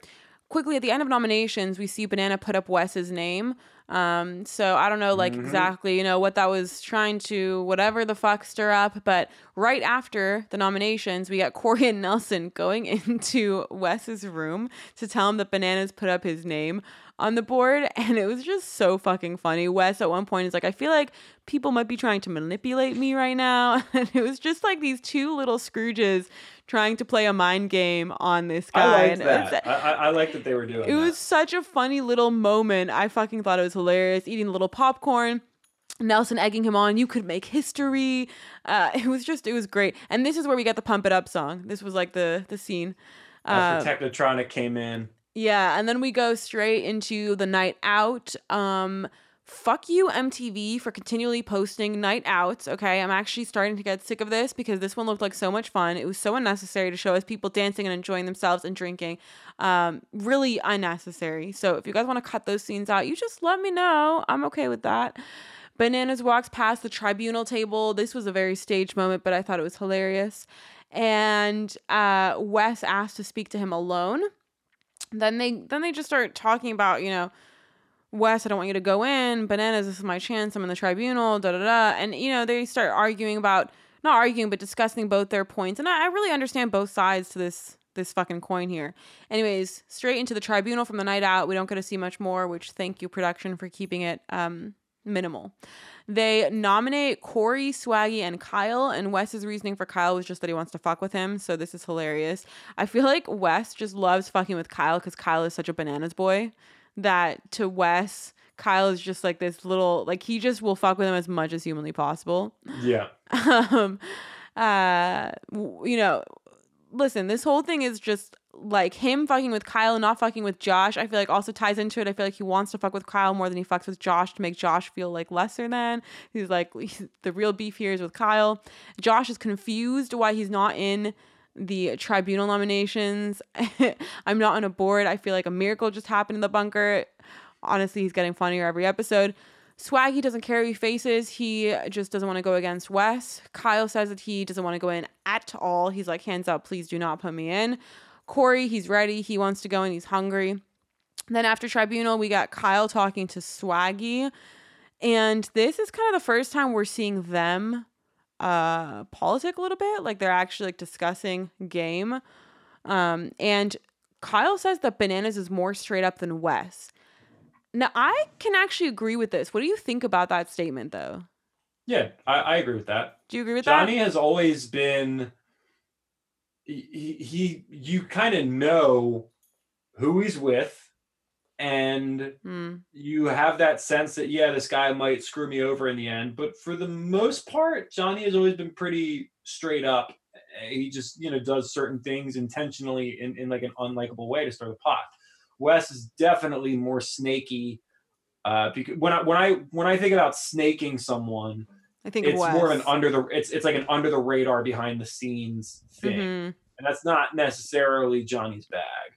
quickly at the end of nominations, we see Banana put up Wes's name. Um, so I don't know like Mhm. exactly, you know, what that was trying to whatever the fuck stir up, but right after the nominations, we got Corey and Nelson going into Wes's room to tell him that Bananas put up his name on the board and it was just so fucking funny. Wes at one point is like, I feel like people might be trying to manipulate me right now. And it was just like these two little Scrooges trying to play a mind game on this guy. i like that I, I, that they were doing it that. was such a funny little moment. I fucking thought it was hilarious. Eating a little popcorn. Nelson egging him on. You could make history. Uh, it was just, it was great. And this is where we get the pump it up song. This was like the the scene. Uh, after technotronic came in yeah, and then we go straight into the night out. Um, fuck you, MTV, for continually posting night outs. Okay, I'm actually starting to get sick of this because this one looked like so much fun. It was so unnecessary to show us people dancing and enjoying themselves and drinking. Um, really unnecessary. So if you guys want to cut those scenes out, you just let me know. I'm okay with that. Bananas walks past the tribunal table. This was a very staged moment, but I thought it was hilarious. And uh, Wes asked to speak to him alone then they then they just start talking about you know wes i don't want you to go in bananas this is my chance i'm in the tribunal da da da. And you know they start arguing about not arguing but discussing both their points. And i, I really understand both sides to this this fucking coin here. Anyways straight into the tribunal from the night out. We don't get to see much more which thank you production for keeping it um minimal they nominate Corey, Swaggy, and Kyle, and Wes's reasoning for Kyle was just that he wants to fuck with him. So this is hilarious. I feel like Wes just loves fucking with Kyle because Kyle is such a bananas boy that to Wes, Kyle is just like this little like he just will fuck with him as much as humanly possible. yeah um, uh, w- you know, listen, this whole thing is just like him fucking with Kyle, not fucking with Josh, I feel like also ties into it. I feel like he wants to fuck with Kyle more than he fucks with Josh to make Josh feel like lesser than. He's like the real beef here is with Kyle. Josh is confused why he's not in the tribunal nominations. I'm not on a board. I feel like a miracle just happened in the bunker. Honestly, he's getting funnier every episode. Swaggy doesn't care he faces. He just doesn't want to go against Wes. Kyle says that he doesn't want to go in at all. He's like, hands up, please do not put me in. Corey, he's ready. He wants to go and he's hungry. Then after tribunal, we got Kyle talking to Swaggy. And this is kind of the first time we're seeing them uh politic a little bit. Like they're actually like discussing game. Um, and Kyle says that bananas is more straight up than Wes. Now I can actually agree with this. What do you think about that statement though? Yeah, I, I agree with that. Do you agree with Johnny that? Johnny has always been he, he you kind of know who he's with and Hmm. you have that sense that yeah this guy might screw me over in the end but for the most part johnny has always been pretty straight up he just you know does certain things intentionally in, in like an unlikable way to start the pot wes is definitely more snaky uh because when i when i when i think about snaking someone I think it's Wes. more of an under the it's it's like an under the radar behind the scenes thing Mhm. and that's not necessarily johnny's bag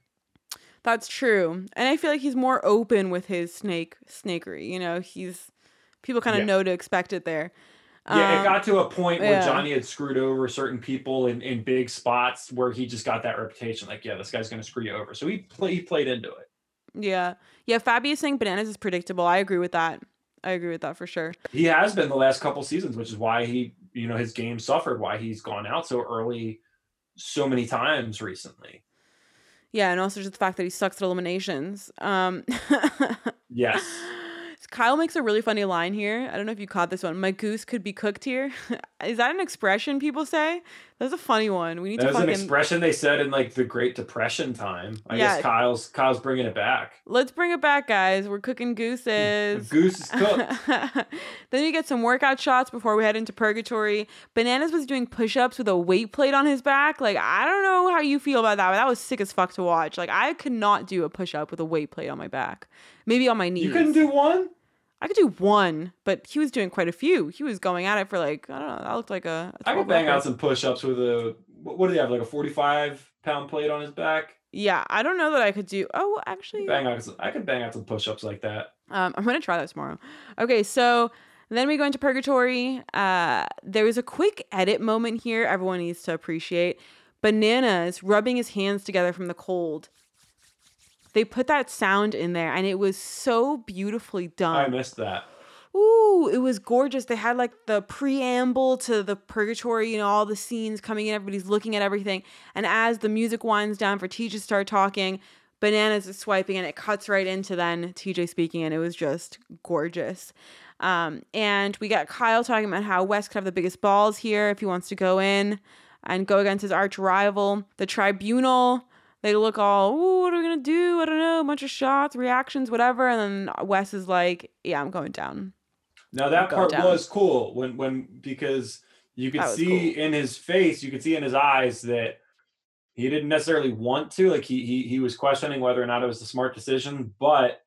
That's true. And I feel like he's more open with his snake snakery. You know, he's people kind of Yeah. know to expect it there. Yeah, it Um, got to a point where yeah. Johnny had screwed over certain people in, in big spots where he just got that reputation. Like, yeah, this guy's going to screw you over. So he play, he played into it. Yeah. Yeah, Fabi is saying bananas is predictable. I agree with that. I agree with that for sure. He has been the last couple seasons, which is why he, you know, his game suffered, why he's gone out so early so many times recently. Yeah, and also just the fact that he sucks at eliminations. Um Yes. Kyle makes a really funny line here. I don't know if you caught this one. My goose could be cooked here. Is that an expression people say? That's a funny one. We need That to was an expression they said in like the Great Depression time. I Yeah. guess Kyle's Kyle's bringing it back. Let's bring it back, guys. We're cooking The gooses. goose is cooked. then we get some workout shots before we head into purgatory. Bananas was doing push-ups with a weight plate on his back. Like I don't know how you feel about that, but that was sick as fuck to watch. Like I could not do a push-up with a weight plate on my back. Maybe on my knees. You couldn't do one? I could do one, but he was doing quite a few. He was going at it for like I don't know. That looked like a. a I 12 could bang out some push-ups with a what do they have like a 45 pound plate on his back? Yeah, I don't know that I could do. Oh, actually, Bang out, I could bang out some push-ups like that. Um, I'm gonna try that tomorrow. Okay, so then we go into purgatory. Uh, there was a quick edit moment here. Everyone needs to appreciate. Bananas rubbing his hands together from the cold. They put that sound in there, and it was so beautifully done. I missed that. Ooh, it was gorgeous. They had like the preamble to the purgatory, you know, all the scenes coming in, everybody's looking at everything. And as the music winds down for TJ to start talking, Bananas is swiping and it cuts right into then TJ speaking, and it was just gorgeous. Um, and we got Kyle talking about how Wes could have the biggest balls here if he wants to go in and go against his arch rival. The tribunal, they look all, ooh, what are we gonna do? I don't know, a bunch of shots, reactions, whatever. And then Wes is like, yeah, I'm going down. Now that part down. was cool when when because you could see cool. in his face, you could see in his eyes that he didn't necessarily want to. Like he he he was questioning whether or not it was the smart decision, but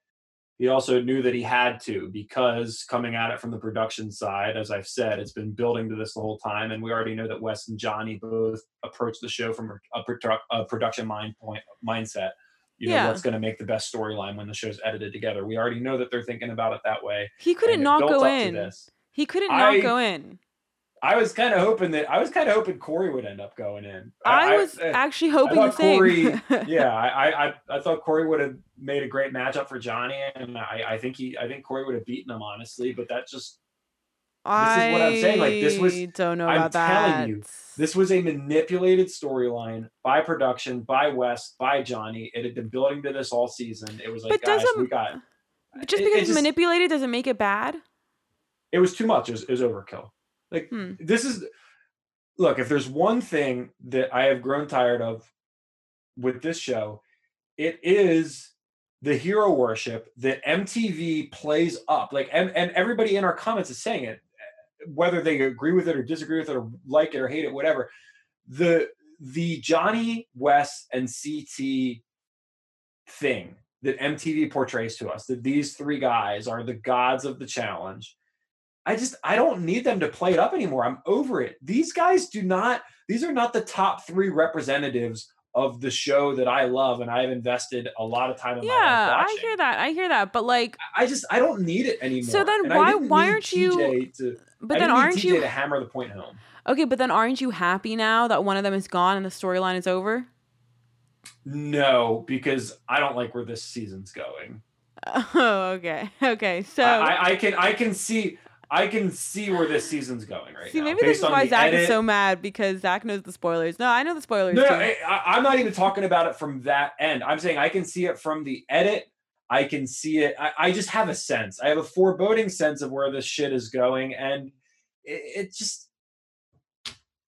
he also knew that he had to because coming at it from the production side, as I've said, it's been building to this the whole time, and we already know that Wes and Johnny both approach the show from a, produ- a production mind point mindset. You know Yeah. what's going to make the best storyline when the show's edited together. We already know that they're thinking about it that way. He couldn't not go in. He couldn't I- not go in. I was kind of hoping that I was kind of hoping Corey would end up going in. I, was uh, actually hoping the same. Corey, yeah, I, I, I, I thought Corey would have made a great matchup for Johnny, and I, I think he, I think Corey would have beaten him honestly. But that just, I is what I'm saying, like, this was- don't know I'm about that. telling you, this was a manipulated storyline by production, by Wes, by Johnny. It had been building to this all season. It was like, But guys, we got. Just it- because it it's just- manipulated doesn't make it bad. it was too much. It was, it was overkill. Like Hmm. this is look. If there's one thing that I have grown tired of with this show, it is the hero worship that MTV plays up. Like and, and everybody in our comments is saying it, whether they agree with it or disagree with it or like it or hate it, whatever. The the Johnny Wes and CT thing that MTV portrays to us that these three guys are the gods of the challenge. I just I don't need them to play it up anymore. I'm over it. These guys do not these are not the top 3 representatives of the show that I love and I've invested a lot of time in yeah, I hear that. I hear that. But like I just I don't need it anymore. So then why why aren't you to, But then aren't TJ you to hammer the point home? Okay, but then aren't you happy now that one of them is gone and the storyline is over? No, because I don't like where this season's going. Oh, okay. Okay. So I, I can I can see I can see where this season's going right see, now. maybe this is why Zach edit. is so mad because Zach knows the spoilers. No, I know the spoilers. No, too. no I, am not even talking about it from that end. I'm saying I can see it from the edit. I can see it. I, I just have a sense. I have a foreboding sense of where this shit is going, and it, it just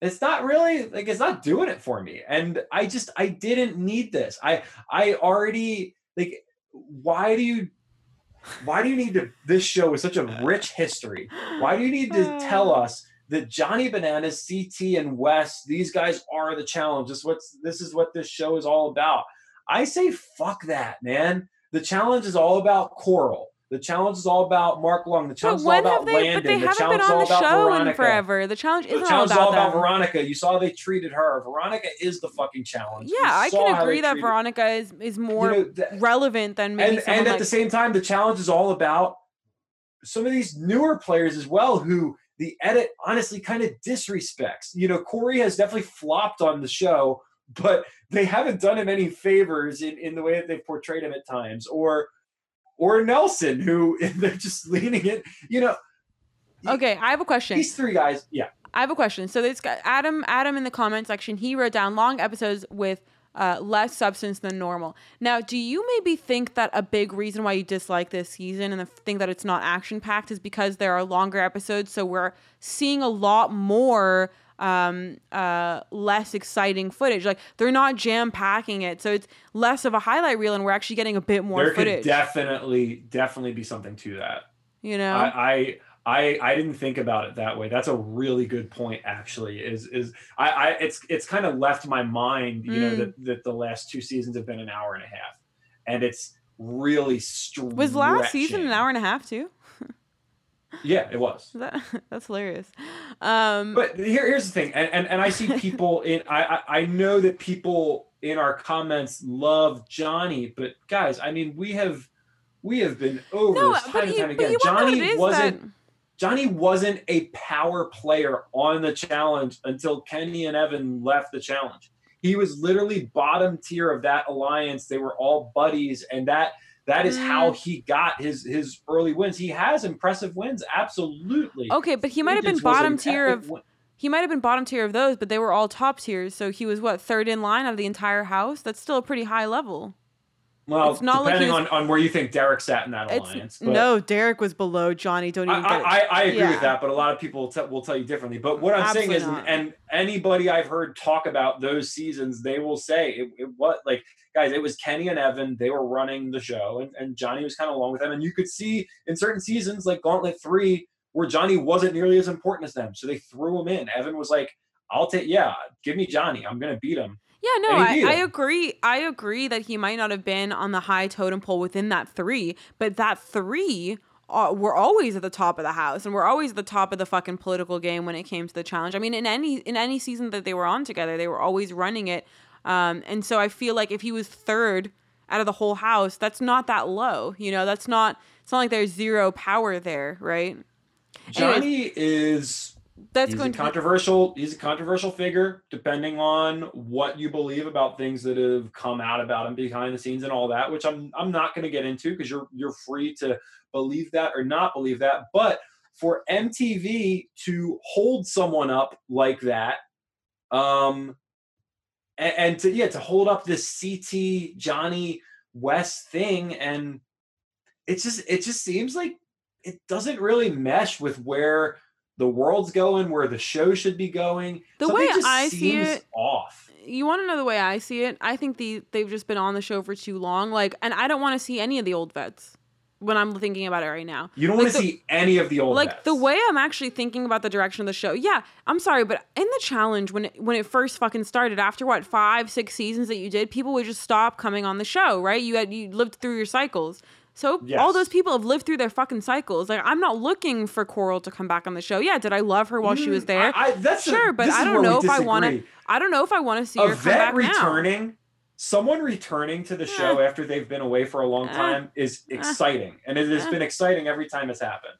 it's not really like it's not doing it for me and i just i didn't need this i i already like why do you why do you need to this show is such a rich history. Why do you need to tell us that johnny bananas ct and Wes these guys are the challenge? This what's this is what this show is all about. I say fuck that man. The challenge is all about coral the challenge is all about Mark Long. The challenge is all about they, Landon. But they the haven't been on the show in forever. The challenge isn't the challenge all about, all about them. Veronica. You saw they treated her. Veronica is the fucking challenge. Yeah, You I can agree that Veronica is is more You know, relevant than maybe and and at like the same time, the challenge is all about some of these newer players as well who the edit honestly kind of disrespects. You know, Corey has definitely flopped on the show, but they haven't done him any favors in, in the way that they've portrayed him at times. Or or Nelson, who they're just leaning it. You know, Okay, I have a question. these three guys, yeah. I have a question. So this guy Adam Adam in the comment section, he wrote down long episodes with uh, less substance than normal. Now, do you maybe think that a big reason why you dislike this season and the think that it's not action packed is because there are longer episodes, so we're seeing a lot more um uh less exciting footage like they're not jam packing it so it's less of a highlight reel and we're actually getting a bit more there footage could definitely definitely be something to that. you know I, I I I didn't think about it that way. That's a really good point. Actually, is is I, I it's it's kind of left my mind. You know Mm. that that the last two seasons have been an hour and a half, and it's really stretching. was last season an hour and a half too Yeah, it was. that, that's hilarious um But here, here's the thing, and, and and I see people in. I I I know that people in our comments love Johnny, but guys, I mean, we have we have been over no this time and time again. you wanna know what Johnny wasn't. that Johnny wasn't a power player on the challenge until Kenny and Evan left the challenge. He was literally bottom tier of that alliance. They were all buddies, and that that is how Mm. he got his his early wins. He has impressive wins, absolutely. Okay, but he might have been bottom tier of win. he might have been bottom tier of those, but they were all top tiers. So he was what third in line out of the entire house. That's still a pretty high level. Well, it's not like depending was- on, on where you think Derek sat in that alliance. no, Derek was below Johnny. Don't I, even get it. I, I agree Yeah. with that, but a lot of people will, te- will tell you differently. But what I'm saying is, and, and anybody I've heard talk about those seasons, they will say it, it what like guys, it was Kenny and Evan. They were running the show, and, and Johnny was kind of along with them. And you could see in certain seasons, like Gauntlet Three, where Johnny wasn't nearly as important as them, so they threw him in. Evan was like, "I'll take, yeah, give me Johnny. I'm gonna beat him." yeah, no, I, I agree. I agree that he might not have been on the high totem pole within that three, but that three. Uh, were always at the top of the house, and we're always at the top of the fucking political game when it came to the challenge. I mean, in any in any season that they were on together, they were always running it. Um, and so I feel like if he was third out of the whole house, that's not that low. You know, that's not. It's not like there's zero power there, right? Johnny is That's he's going a to be, controversial he's a controversial figure depending on what you believe about things that have come out about him behind the scenes and all that which i'm i'm not going to get into because you're you're free to believe that or not believe that but for mtv to hold someone up like that um and, and to yeah to hold up this ct johnny Wes thing and it's just it just seems like it doesn't really mesh with where the world's going, where the show should be going. The Something way I see it- off. you want to know the way I see it? I think the they've just been on the show for too long. Like, and I don't want to see any of the old vets. When I'm thinking about it right now. You don't Like want to see any of the old like vets. the way I'm actually thinking about the direction of the show. Yeah, I'm sorry, but in the challenge when it, when it first fucking started, after what five six seasons that you did, people would just stop coming on the show, right? You had you lived through your cycles. So all those people have lived through their fucking cycles. Like I'm not looking for Coral to come back on the show. Yeah, did I love her while she was Mm, there? I, I, that's a- sure, but I don't know if I want to. I don't know if I want to see a her come back now. Someone returning to the show after they've been away for a long Eh. time is exciting and it has been exciting every time it's happened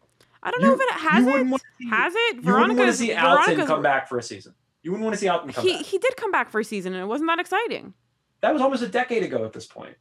I don't know if it has you it. wouldn't to see, Has it? you wouldn't want to see Alton come back for a season you wouldn't want to see Alton come he back he did come back for a season and it wasn't that exciting. that was almost a decade ago at this point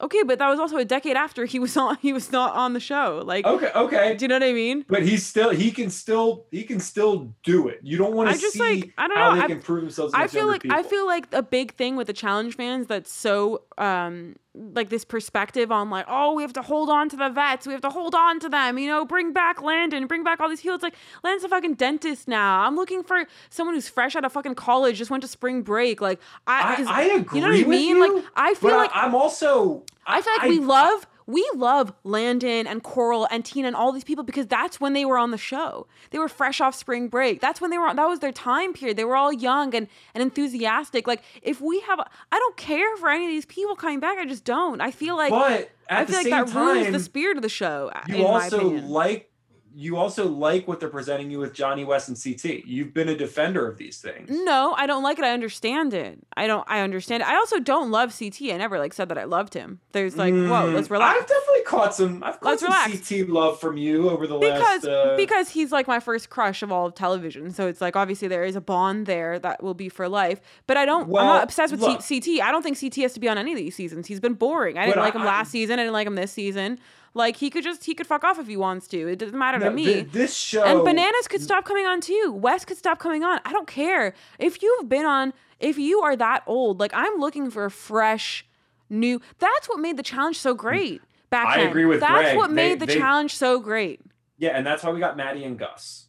Okay, but that was also a decade after he was on he was not on the show. Like okay okay. do you know what I mean? but he's still he can still he can still do it. You don't want I to just, see like, I don't how know, they I- can prove themselves I feel like I feel like a big thing with the challenge fans that's so um like this perspective on like oh we have to hold on to the vets. We have to hold on to them you know bring back Landon bring back all these people. It's like Landon's a fucking dentist now. I'm looking for someone who's fresh out of fucking college just went to spring break. Like I I, I agree you know what I mean? You, like I feel like I, I'm also I feel like we love we love Landon and Coral and Tina and all these people because that's when they were on the show. They were fresh off spring break. That's when they were on, that was their time period. They were all young and and enthusiastic. Like if we have I don't care for any of these people coming back. I just don't. I feel like but at I the feel like same that time ruins the spirit of the show you in my also opinion. like you also like what they're presenting you with Johnny Wes and CT. You've been a defender of these things. no, I don't like it. I understand it. I don't. I understand it. I also don't love CT. I never like said that I loved him. There's like, whoa, Mm, let's relax. I've definitely caught some. I've caught Let's some relax. CT love from you over the because last. Uh, because he's like my first crush of all of television so it's like obviously there is a bond there that will be for life but i don't i'm not obsessed with look. C- ct i don't think ct has to be on any of these seasons he's been boring i didn't like him I- last season i didn't like him this season like he could just he could fuck off if he wants to it doesn't matter no, to me thi- this show and bananas could stop coming on too. Wes could stop coming on. I don't care. If you've been on, if you are that old, like I'm looking for a fresh, new. That's what made the challenge so great back I then. agree with That's Greg. what They- made the they- challenge so great. Yeah, and that's why we got Mattie and Gus.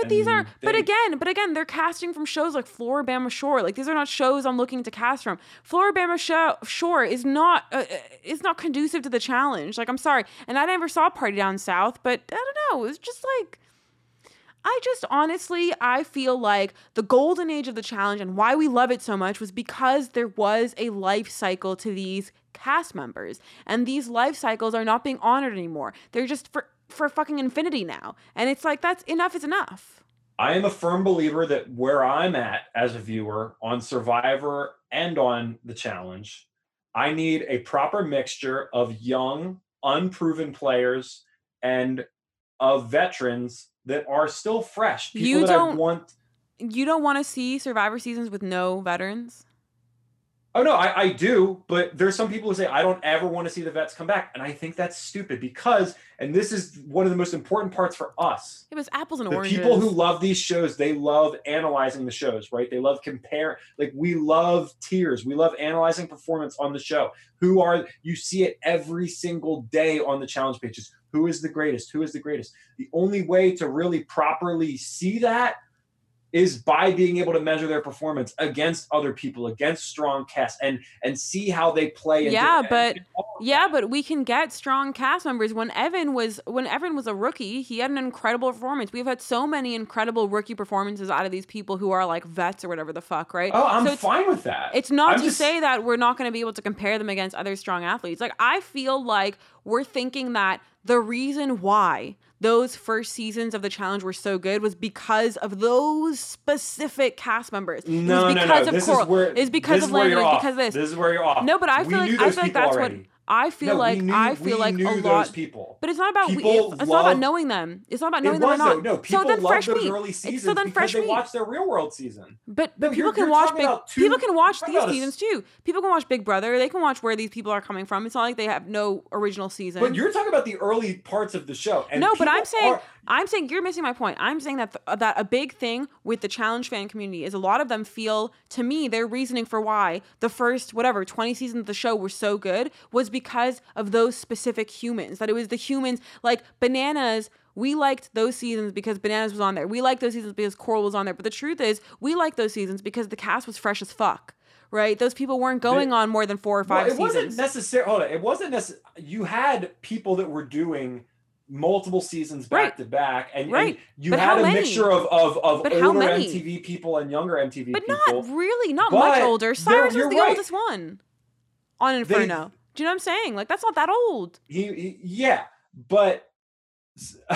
But these are, And but again, but again, they're casting from shows like Floribama Shore. Like these are not shows I'm looking to cast from. Floribama Sho- Shore is not, uh, uh, is not conducive to the challenge. Like I'm sorry, and I never saw Party Down South, but I don't know. It's just like, I just honestly, I feel like the golden age of the challenge and why we love it so much was because there was a life cycle to these cast members, and these life cycles are not being honored anymore. They're just for for fucking infinity now, and it's like that's enough is enough. I am a firm believer that where I'm at as a viewer on Survivor and on the challenge, I need a proper mixture of young, unproven players and of veterans that are still fresh. People You that I don't- want. You don't want to see Survivor seasons with no veterans. Oh no, I, I do, but there's some people who say I don't ever want to see the vets come back, and I think that's stupid because, and this is one of the most important parts for us. It was apples and the oranges. people who love these shows they love analyzing the shows right? They love compare like we love tears, we love analyzing performance on the show. Who are you see it every single day on the challenge pages. Who is the greatest? Who is the greatest? The only way to really properly see that is by being able to measure their performance against other people against strong casts and and see how they play Yeah, and- but- Yeah, but we can get strong cast members. When Evan was when Evan was a rookie, he had an incredible performance. We've had so many incredible rookie performances out of these people who are like vets or whatever the fuck, right? oh i'm So fine with that It's not I'm to just- say that we're not going to be able to compare them against other strong athletes. Like I feel like we're thinking that the reason why those first seasons of the challenge were so good was because of those specific cast members. It was No, no, no. because of This Coral. is where It's because this of is where Landon. It's because of this. This is where you're off. No, but I We feel like I feel like that's already. what I feel No, like. knew- I feel we like a those lot. people. But it's not about we, People it's, it's not about knowing them. It's not about knowing was them or though. not. No, people so then love fresh those meat. early It's seasons so then because fresh they meat. watch their real world season. But No, people can watch big. two- people can watch these seasons too. People can watch Big Brother. They can watch where these people are coming from. It's not like they have no original season. But you're talking about the early parts of the show. And no, but I'm saying are- I'm saying you're missing my point. I'm saying that th- uh, that a big thing with the challenge fan community is a lot of them feel to me their reasoning for why the first whatever 20 seasons of the show were so good was because of those specific humans. That it was the humans like bananas we liked those seasons because Bananas was on there. We liked those seasons because Coral was on there. But the truth is, we liked those seasons because the cast was fresh as fuck. right? Those people weren't going on more than four or five well, it wasn't seasons. necessarily. Hold on, it wasn't necessarily. You had people that were doing multiple seasons back Right. to back, and, and you But had a many? mixture of of, of But older? MTV people and younger MTV but people. But not really, not much older. Cyrus was the right. oldest one on Inferno. Do you know what I'm saying? Like that's not that old. he, he yeah but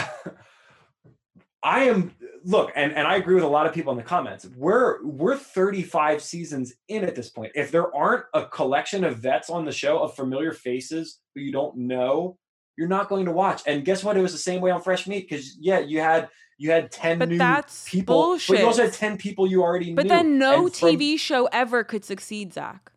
I am look and and i agree with a lot of people in the comments we're we're 35 seasons in at this point if there aren't a collection of vets on the show of familiar faces who you don't know you're not going to watch and guess what it was the same way on fresh meat because yeah you had you had 10 But new that's people but you also had 10 people you already But knew But then no And from- TV show ever could succeed, Zach.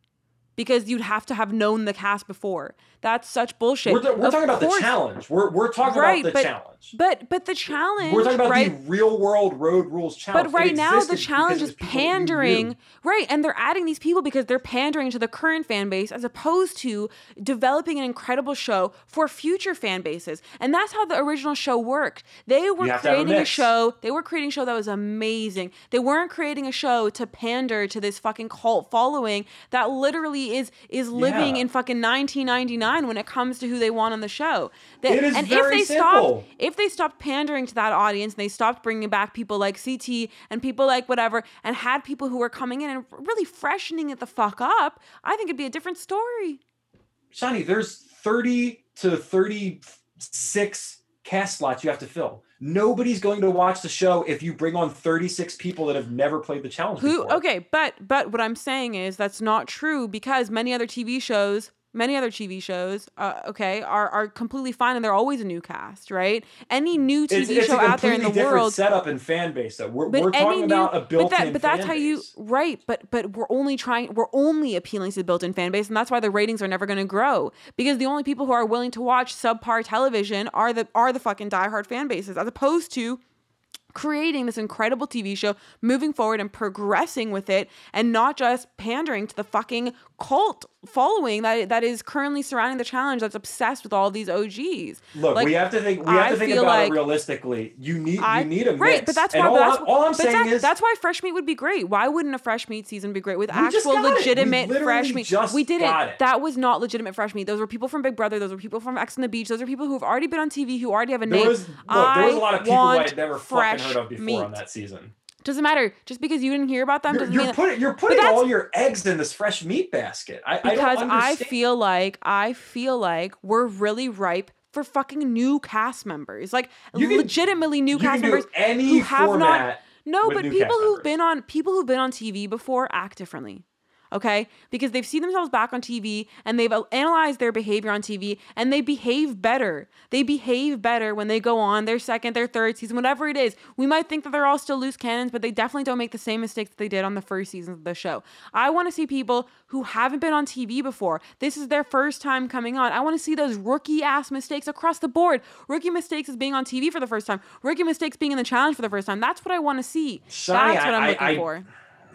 Because you'd have to have known the cast before. That's such bullshit. we're, we're Of talking about the challenge we're, we're talking Right, about the but- challenge But but the challenge, We're talking about right? the real world road rules challenge. But right now, the challenge is it was people that you pandering, right? And they're adding these people because they're pandering to the current fan base as opposed to developing an incredible show for future fan bases. And that's how the original show worked. They were have a creating a, show, they were creating a show that was amazing. They weren't creating a show to pander to this fucking cult following that literally is is living Yeah. in fucking 1999 when it comes to who they want on the show. They- It is and very if they simple. stopped if they stopped pandering to that audience and they stopped bringing back people like CT and people like whatever and had people who were coming in and really freshening it the fuck up, I think it'd be a different story. Shanni, there's 30 to 36 cast slots you have to fill. Nobody's going to watch the show if you bring on 36 people that have never played the challenge Who before. okay, but but what I'm saying is that's not true because many other TV shows Many other TV shows, uh, okay, are, are completely fine and they're always a new cast, right? Any new TV It's, it's show out there in the world, setup and fan base. Though we're, But we're talking new- about a built-in that but that's how you right but but we're only trying we're only appealing to the built-in fan base and that's why the ratings are never going to grow because the only people who are willing to watch subpar television are the are the fucking diehard fan bases as opposed to creating this incredible TV show, moving forward and progressing with it, and not just pandering to the fucking cult following that that is currently surrounding the challenge that's obsessed with all these OGs. Look, Like, we have to think. We have I to think about like it realistically. You need I- you need a mix. right, but that's why. all, but that's, I'm, all I'm saying Zach, is that's why fresh meat would be great. Why wouldn't a fresh meat season be great with actual got it. We legitimate fresh meat? we did got it. That was not legitimate fresh meat. Those were people from Big Brother. Those were people from X on the Beach. Those are people who have already been on TV, who already have a there name. was look, there was a lot of people who I had never fucking heard of before meat. on that season. Doesn't matter. Just because you didn't hear about them You're, doesn't you're putting you're putting all your eggs in this fresh meat basket. I, I because don't I, feel like I feel like we're really ripe for fucking new cast members, like You can- legitimately new cast members who have not. No, but people who've members. been on people who've been on TV before act differently. Okay? Because they've seen themselves back on TV and they've uh, analyzed their behavior on TV and they behave better. They behave better when they go on their second, their third season, whatever it is. We might think that they're all still loose cannons, but they definitely don't make the same mistakes that they did on the first season of the show. I want to see people who haven't been on TV before. This is their first time coming on. I want to see those rookie ass mistakes across the board. Rookie mistakes is being on TV for the first time. Rookie mistakes being in the challenge for the first time. That's what I want to see. Shanni, That's what I'm I- looking I- for. I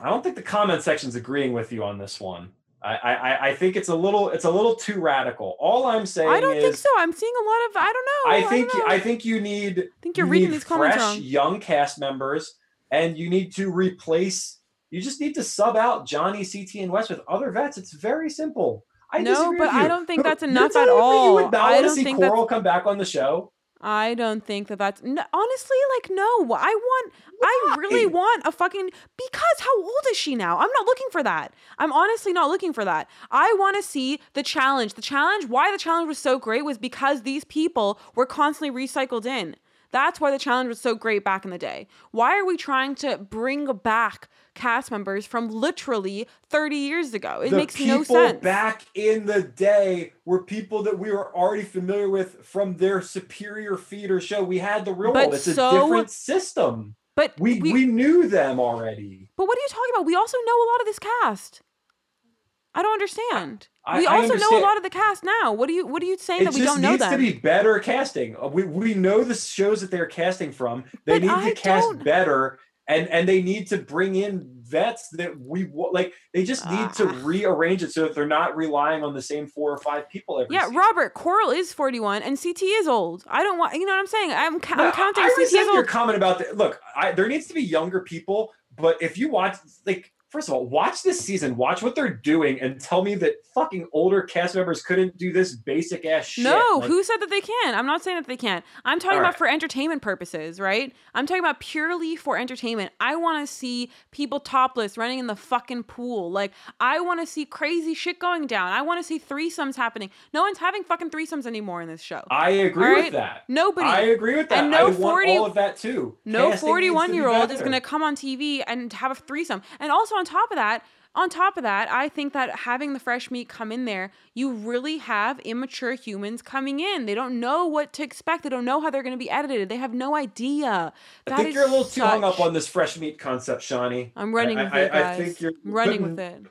don't think the comment section's agreeing with you on this one. I, I I think it's a little it's a little too radical. All I'm saying I don't is think so. I'm seeing a lot of I don't know. I think know. I think you need I think you're you reading these comments fresh young cast members and you need to replace you just need to sub out Johnny CT and Wes with other vets. It's very simple. I No, but I don't think that's enough at all. You would not I want to don't see Coral come back on the show. I don't think that that's no, honestly like no. I want I really want a fucking because how old is she now? I'm not looking for that. I'm honestly not looking for that. I want to see the challenge. The challenge why the challenge was so great was because these people were constantly recycled in. That's why the challenge was so great back in the day. Why are we trying to bring back cast members from literally 30 years ago? It the makes no sense. back in the day were people that we were already familiar with from their superior feeder show. We had the real But world. It's a different system. but We, we, we knew them already. But what are you talking about? We also know a lot of this cast. I don't understand. I- we also know a lot of the cast now. What are you what are you saying It that we don't know It needs to be better casting. Uh, We we know the shows that they're casting from. They But need I to cast don't- better, and and they need to bring in vets that we like. They just need to Ah. rearrange it so that they're not relying on the same four or five people every. yeah, season. Robert Coral is 41 and CT is old. I don't want you know what I'm saying? I'm, ca- No, I'm counting I CT as resent your old. comment about that. Look, I, there needs to be younger people, but if you watch, like, first of all, watch this season, watch what they're doing, and tell me that fucking older cast members couldn't do this basic ass shit. No, Like, who said that they can? I'm not saying that they can't. I'm talking about right. for entertainment purposes, right? I'm talking about purely for entertainment. I want to see people topless running in the fucking pool. Like, I want to see crazy shit going down. I want to see threesomes happening. No one's having fucking threesomes anymore in this show. I agree right? with that. Nobody. I agree with that. And no I 40 want all of that too. no Casting 41 year old is going to come on TV and have a threesome. And also on top of that, on top of that, I think that having the fresh meat come in there, you really have immature humans coming in. They don't know what to expect. They don't know how they're going to be edited. They have no idea. I That think is you're a little too hung up on this fresh meat concept, Shanni. I'm running I- with I- it, I think you're I'm running with it.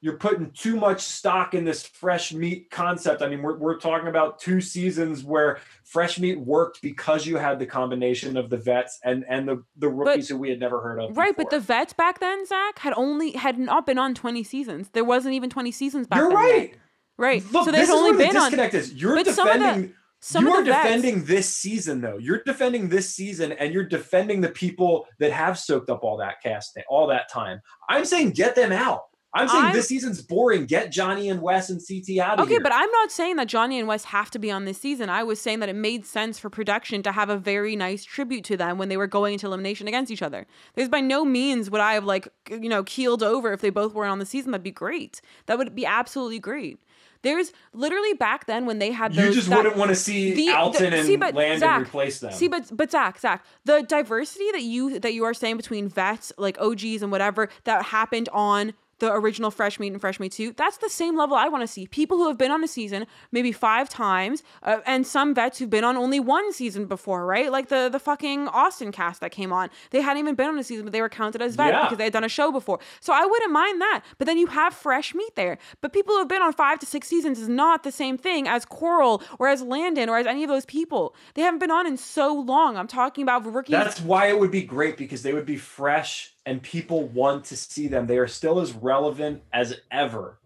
You're putting too much stock in this fresh meat concept. I mean, we're, we're talking about two seasons where fresh meat worked because you had the combination of the vets and and the the rookies who we had never heard of. Right, but the vets back then, Zach, had only had not been on 20 seasons. There wasn't even 20 seasons back you're then. yet. right. Right. Look, so this they've is only where the been on disconnect is. You're but some of the- defending. some you are defending this season, though. You're defending this season, and you're defending the people that have soaked up all that casting, all that time. I'm saying get them out. I'm saying I'm- this season's boring. Get Johnny and Wes and CT out of Okay, here. but I'm not saying that Johnny and Wes have to be on this season. I was saying that it made sense for production to have a very nice tribute to them when they were going into elimination against each other. There's by no means would I have like you know keeled over if they both weren't on the season. That'd be great. That would be absolutely great. There's literally back then when they had you just that- wouldn't want to see the- the- Alton and see, but Landon Zach, replace them. See, but but Zach, Zach, the diversity that you that you are saying between vets, like OGs and whatever, that happened on the original Fresh Meat and Fresh Meat 2, that's the same level I want to see. People who have been on a season maybe five times, uh, and some vets who've been on only one season before, right? Like the the fucking Austin cast that came on. They hadn't even been on a season, but they were counted as vets Yeah. because they had done a show before. So I wouldn't mind that. But then you have fresh meat there. But people who have been on five to six seasons is not the same thing as Coral or as Landon or as any of those people. They haven't been on in so long. I'm talking about rookies. That's why it would be great because they would be fresh and people want to see them. They are still as relevant as ever.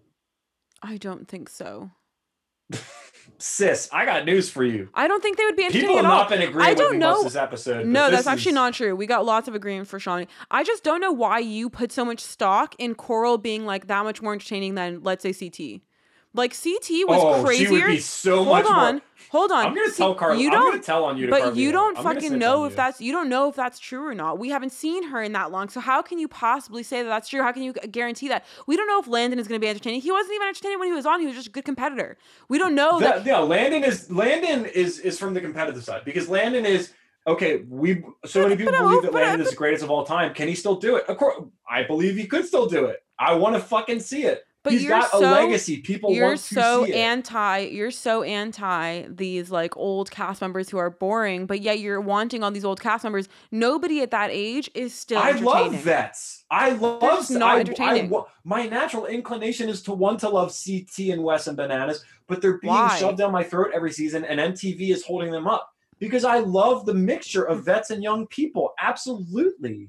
I don't think so. Sis, I got news for you. I don't think they would be entertaining People have at all. not been agreeing I with don't me know. this episode. No, that's actually is- not true. We got lots of agreement for Shanni. I just don't know why you put so much stock in Coral being like that much more entertaining than let's say CT. Like CT was oh, crazier. she would be so hold much on, more. hold on. I'm gonna tell Carla. You I'm don't. gonna tell on you, to but you don't I'm fucking know if you. that's you don't know if that's true or not. We haven't seen her in that long, so how can you possibly say that that's true? How can you guarantee that? We don't know if Landon is going to be entertaining. He wasn't even entertaining when he was on. He was just a good competitor. We don't know that. That, yeah, Landon is Landon is is from the competitive side because Landon is okay. We so many people I'm believe that Landon is the greatest of all time. Can he still do it? Of course, I believe he could still do it. I want to fucking see it. But He's got a so- legacy. People you're want to so anti you're so anti these like old cast members who are boring but yet you're wanting all these old cast members nobody at that age is still I love vets. I love. not I- I entertaining. my natural inclination is to want to love CT and Wes and Bananas, but they're being Why? shoved down my throat every season, and MTV is holding them up because I love the mixture of mm. vets and young people. Absolutely.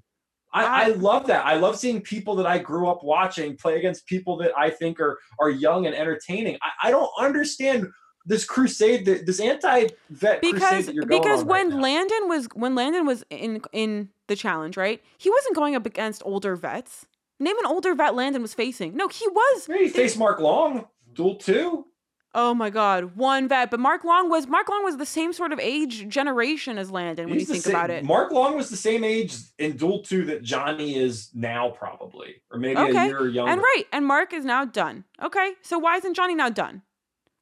I, I love that. I love seeing people that I grew up watching play against people that I think are are young and entertaining. I, I don't understand this crusade, that- this anti-vet crusade because that you're going because right when now. Landon was when Landon was in in the challenge right he wasn't going up against older vets name an older vet Landon was facing no he was Maybe face Mark Long, duel two. Oh my god one vet but Mark Long was Mark Long was the same sort of age generation as Landon when He's you think same- about it. Mark Long was the same age in Duel 2 that Johnny is now, probably, or maybe a year younger. and right and Mark is now done okay? So why isn't Johnny now done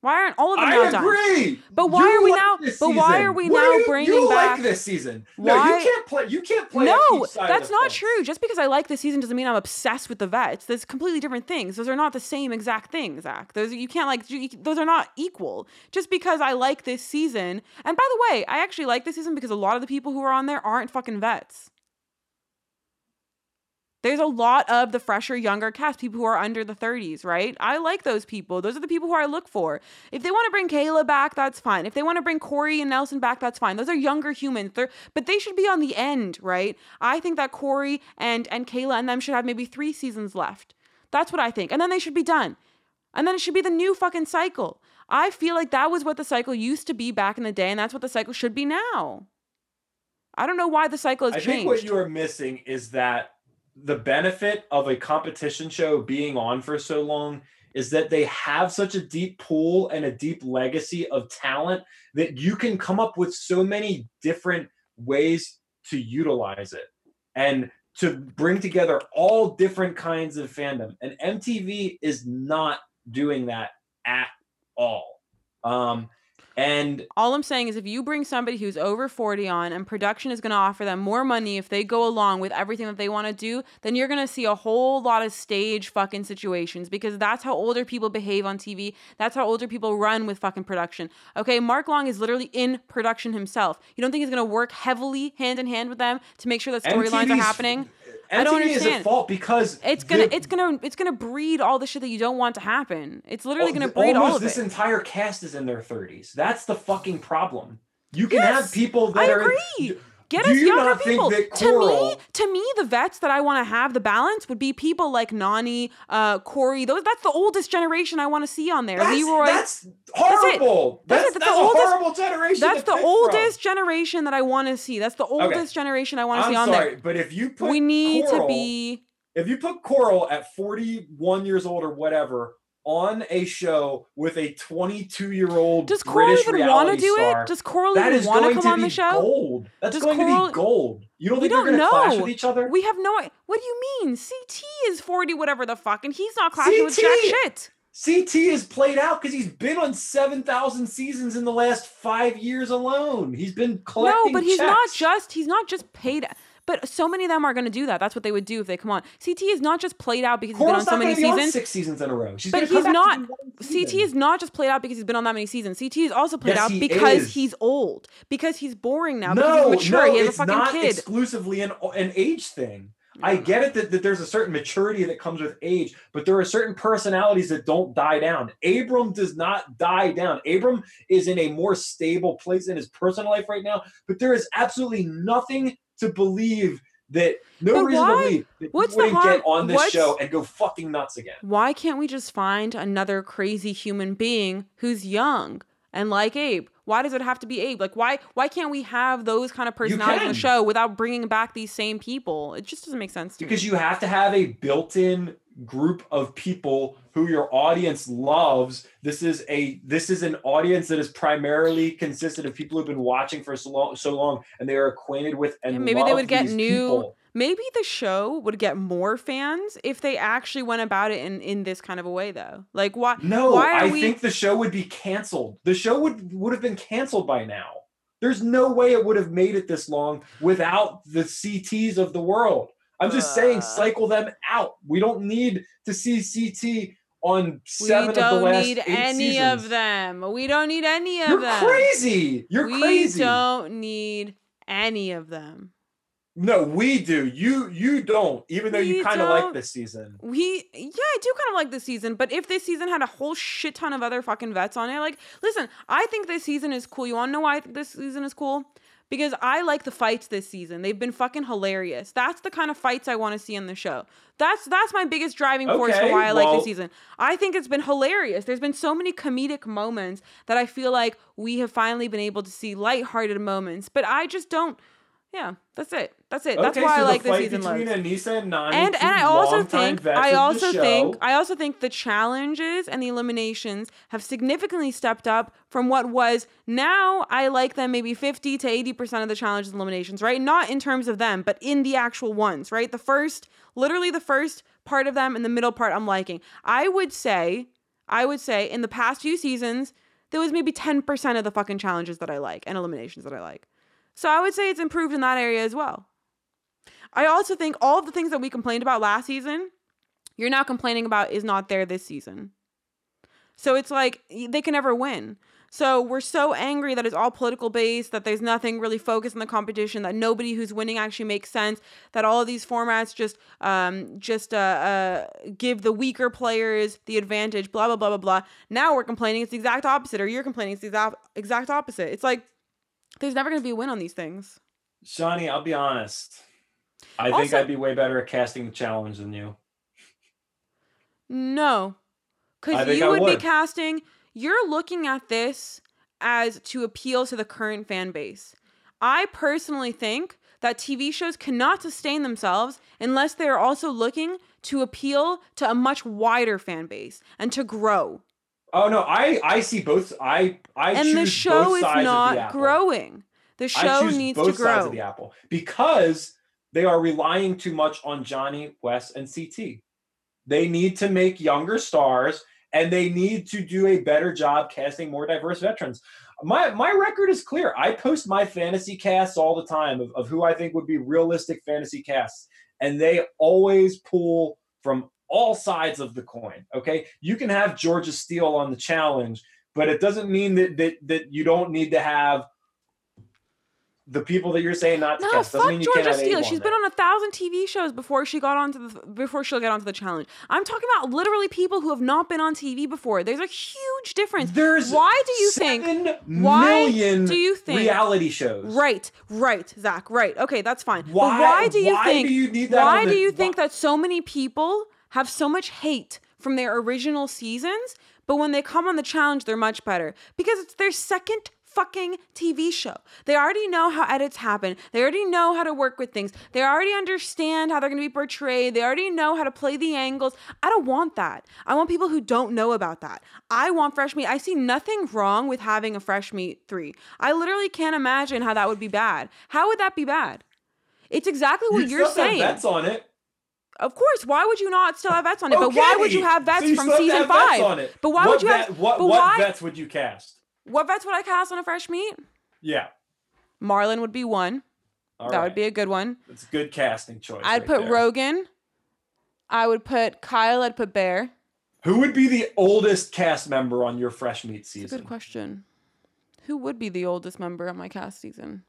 why aren't all of them I now done agree. But why You are we like now- but why are we What now you, bringing you back- like this season? No, Why- you can't play. You can't play. No, that's not fence. true. Just because I like this season doesn't mean I'm obsessed with the vets. There's completely different things. Those are not the same exact things, Zach. Those you can't like. You, those are not equal. Just because I like this season, and by the way, I actually like this season because a lot of the people who are on there aren't fucking vets. There's a lot of the fresher, younger cast, people who are under the 30s, right? I like those people. Those are the people who I look for. If they want to bring Kayla back, that's fine. If they want to bring Cory and Nelson back, that's fine. Those are younger humans. They're, but they should be on the end, right? I think that Cory and and Kayla and them should have maybe three seasons left. That's what I think. And then they should be done. And then it should be the new fucking cycle. I feel like that was what the cycle used to be back in the day, and that's what the cycle should be now. I don't know why the cycle has I changed. I think what you are missing is that the benefit of a competition show being on for so long is that they have such a deep pool and a deep legacy of talent that you can come up with so many different ways to utilize it and to bring together all different kinds of fandom. And MTV is not doing that at all. Um, and all I'm saying is if you bring somebody who's over 40 on and production is going to offer them more money if they go along with everything that they want to do, then you're going to see a whole lot of stage fucking situations because that's how older people behave on TV. That's how older people run with fucking production. Okay, Mark Long is literally in production himself. You don't think he's going to work heavily hand in hand with them to make sure that storylines are happening? MTV I don't understand. is at fault because it's gonna it's gonna it's gonna breed all the shit that you don't want to happen. It's literally gonna breed all of this it. This entire cast is in their thirties. That's the fucking problem. You can yes, have people that I are. Agree. Get us younger people. To me, to me, the vets that I want to have the balance would be people like Nany, uh, Cory. Those that's the oldest generation I want to see on there. That's, Leroy. That's horrible. That's, that's, that's, that's the oldest, horrible generation. That's the oldest from. generation that I want to see. That's the oldest okay. generation I want to see on sorry, there. But if you put we need Coral, to be. If you put Coral at 41 years old or whatever, on a show with a 22 year old Does Coral British even want to do star, it? Does Coral even want to come on the show? Gold. That's Does going Coral, to be gold. You don't think they're going to clash with each other? We have no. What do you mean? CT is 40, whatever the fuck, and he's not clashing CT, with jack shit. CT is played out because he's been on 7,000 seasons in the last five years alone. He's been collecting. No, but he's checks. not just. He's not just paid. But so many of them are going to do that. That's what they would do if they come on. CT is not just played out because Coral's he's been on so many seasons. six seasons in a row. She's but he's not. CT is not just played out because he's been on that many seasons. CT is also played yes, out because is. he's old, because he's boring now, no, because he's mature. No, he has a fucking not kid. exclusively an an age thing. I get it that, that there's a certain maturity that comes with age, but there are certain personalities that don't die down. Abram does not die down. Abram is in a more stable place in his personal life right now, but there is absolutely nothing to believe that no but reason why? to believe that What's you wouldn't get on this What's... show and go fucking nuts again. Why can't we just find another crazy human being who's young and like Abe? Why does it have to be Abe? Like why why can't we have those kind of personalities on the show without bringing back these same people? It just doesn't make sense because me. you have to have a built-in group of people who your audience loves. This is a this is an audience that is primarily consisted of people who've been watching for so long so long and they are acquainted with and yeah, maybe they would get new people. maybe the show would get more fans if they actually went about it in in this kind of a way though. Like why no why i we... think the show would be canceled. The show would would have been canceled by now. There's no way it would have made it this long without the cts of the world I'm just uh, saying, cycle them out. We don't need to see CT on seven of the last We don't need any seasons. of them. We don't need any of You're them. You're crazy. You're we crazy. We don't need any of them. No, we do. You you don't. Even though we you kind of like this season. We yeah, I do kind of like this season. But if this season had a whole shit ton of other fucking vets on it, like, listen, I think this season is cool. You want to know why I think this season is cool? Because I like the fights this season. They've been fucking hilarious. That's the kind of fights I want to see in the show. That's that's my biggest driving force okay, for why I well, like this season. I think it's been hilarious. There's been so many comedic moments that I feel like we have finally been able to see lighthearted moments, but I just don't yeah, that's it. That's it. That's why so I like this season between. Aneesa and Nany, and and I also think I also think I also think the challenges and the eliminations have significantly stepped up from what was. Now I like them maybe 50 to 80% of the challenges and eliminations, right? Not in terms of them, but in the actual ones, right? The first literally the first part of them and the middle part I'm liking. I would say I would say in the past few seasons there was maybe 10% of the fucking challenges that I like and eliminations that I like. So I would say it's improved in that area as well. I also think all of the things that we complained about last season, you're now complaining about is not there this season. So it's like they can never win. So we're so angry that it's all political based, that there's nothing really focused in the competition, that nobody who's winning actually makes sense, that all of these formats just um, just uh, uh, give the weaker players the advantage, blah blah blah blah blah. Now we're complaining it's the exact opposite, or you're complaining it's the exact exact opposite. It's like there's never going to be a win on these things. Shanni, I'll be honest. I also, think I'd be way better at casting the challenge than you. No. Because you would, would be casting, you're looking at this as to appeal to the current fan base. I personally think that TV shows cannot sustain themselves unless they are also looking to appeal to a much wider fan base and to grow. Oh no, I I see both. I I and the show both is sides the not apple. growing. The show needs both to sides grow. of the apple because they are relying too much on Johnny, Wes, and CT. They need to make younger stars, and they need to do a better job casting more diverse veterans. My my record is clear. I post my fantasy casts all the time of, of who I think would be realistic fantasy casts, and they always pull from all sides of the coin. Okay, you can have Georgia Steele on the challenge, but it doesn't mean that that that you don't need to have the people that you're saying not to No, cast. Doesn't fuck mean you Georgia can't have Steele. Abe She's been on a thousand TV shows before she got onto the before she'll get onto the challenge. I'm talking about literally people who have not been on TV before. There's a huge difference. There's why do you think? why do you think- reality shows? Right, right, Zach. Right. Okay, that's fine. Why? Why do you why think? Do you need that why do you think why- that so many people have so much hate from their original seasons, but when they come on the challenge, they're much better because it's their second fucking TV show. They already know how edits happen. They already know how to work with things. They already understand how they're going to be portrayed. They already know how to play the angles. I don't want that. I want people who don't know about that. I want fresh meat. I see nothing wrong with having a fresh meat 3. I literally can't imagine how that would be bad. How would that be bad? It's exactly what You'd you're saying. Bets on it. Of course. Why would you not still have vets on it? But why would you have vets So you from season five? But why what would you vet- have? What, but what why? vets would you cast? What vets would I cast on a fresh meat? Yeah. Marlon would be one. All that right. would be a good one. It's a good casting choice. I'd right put there. Rogan. I would put Kyle. I'd put Bear. Who would be the oldest cast member on your fresh meat That's a season? good question. Who would be the oldest member on my cast season?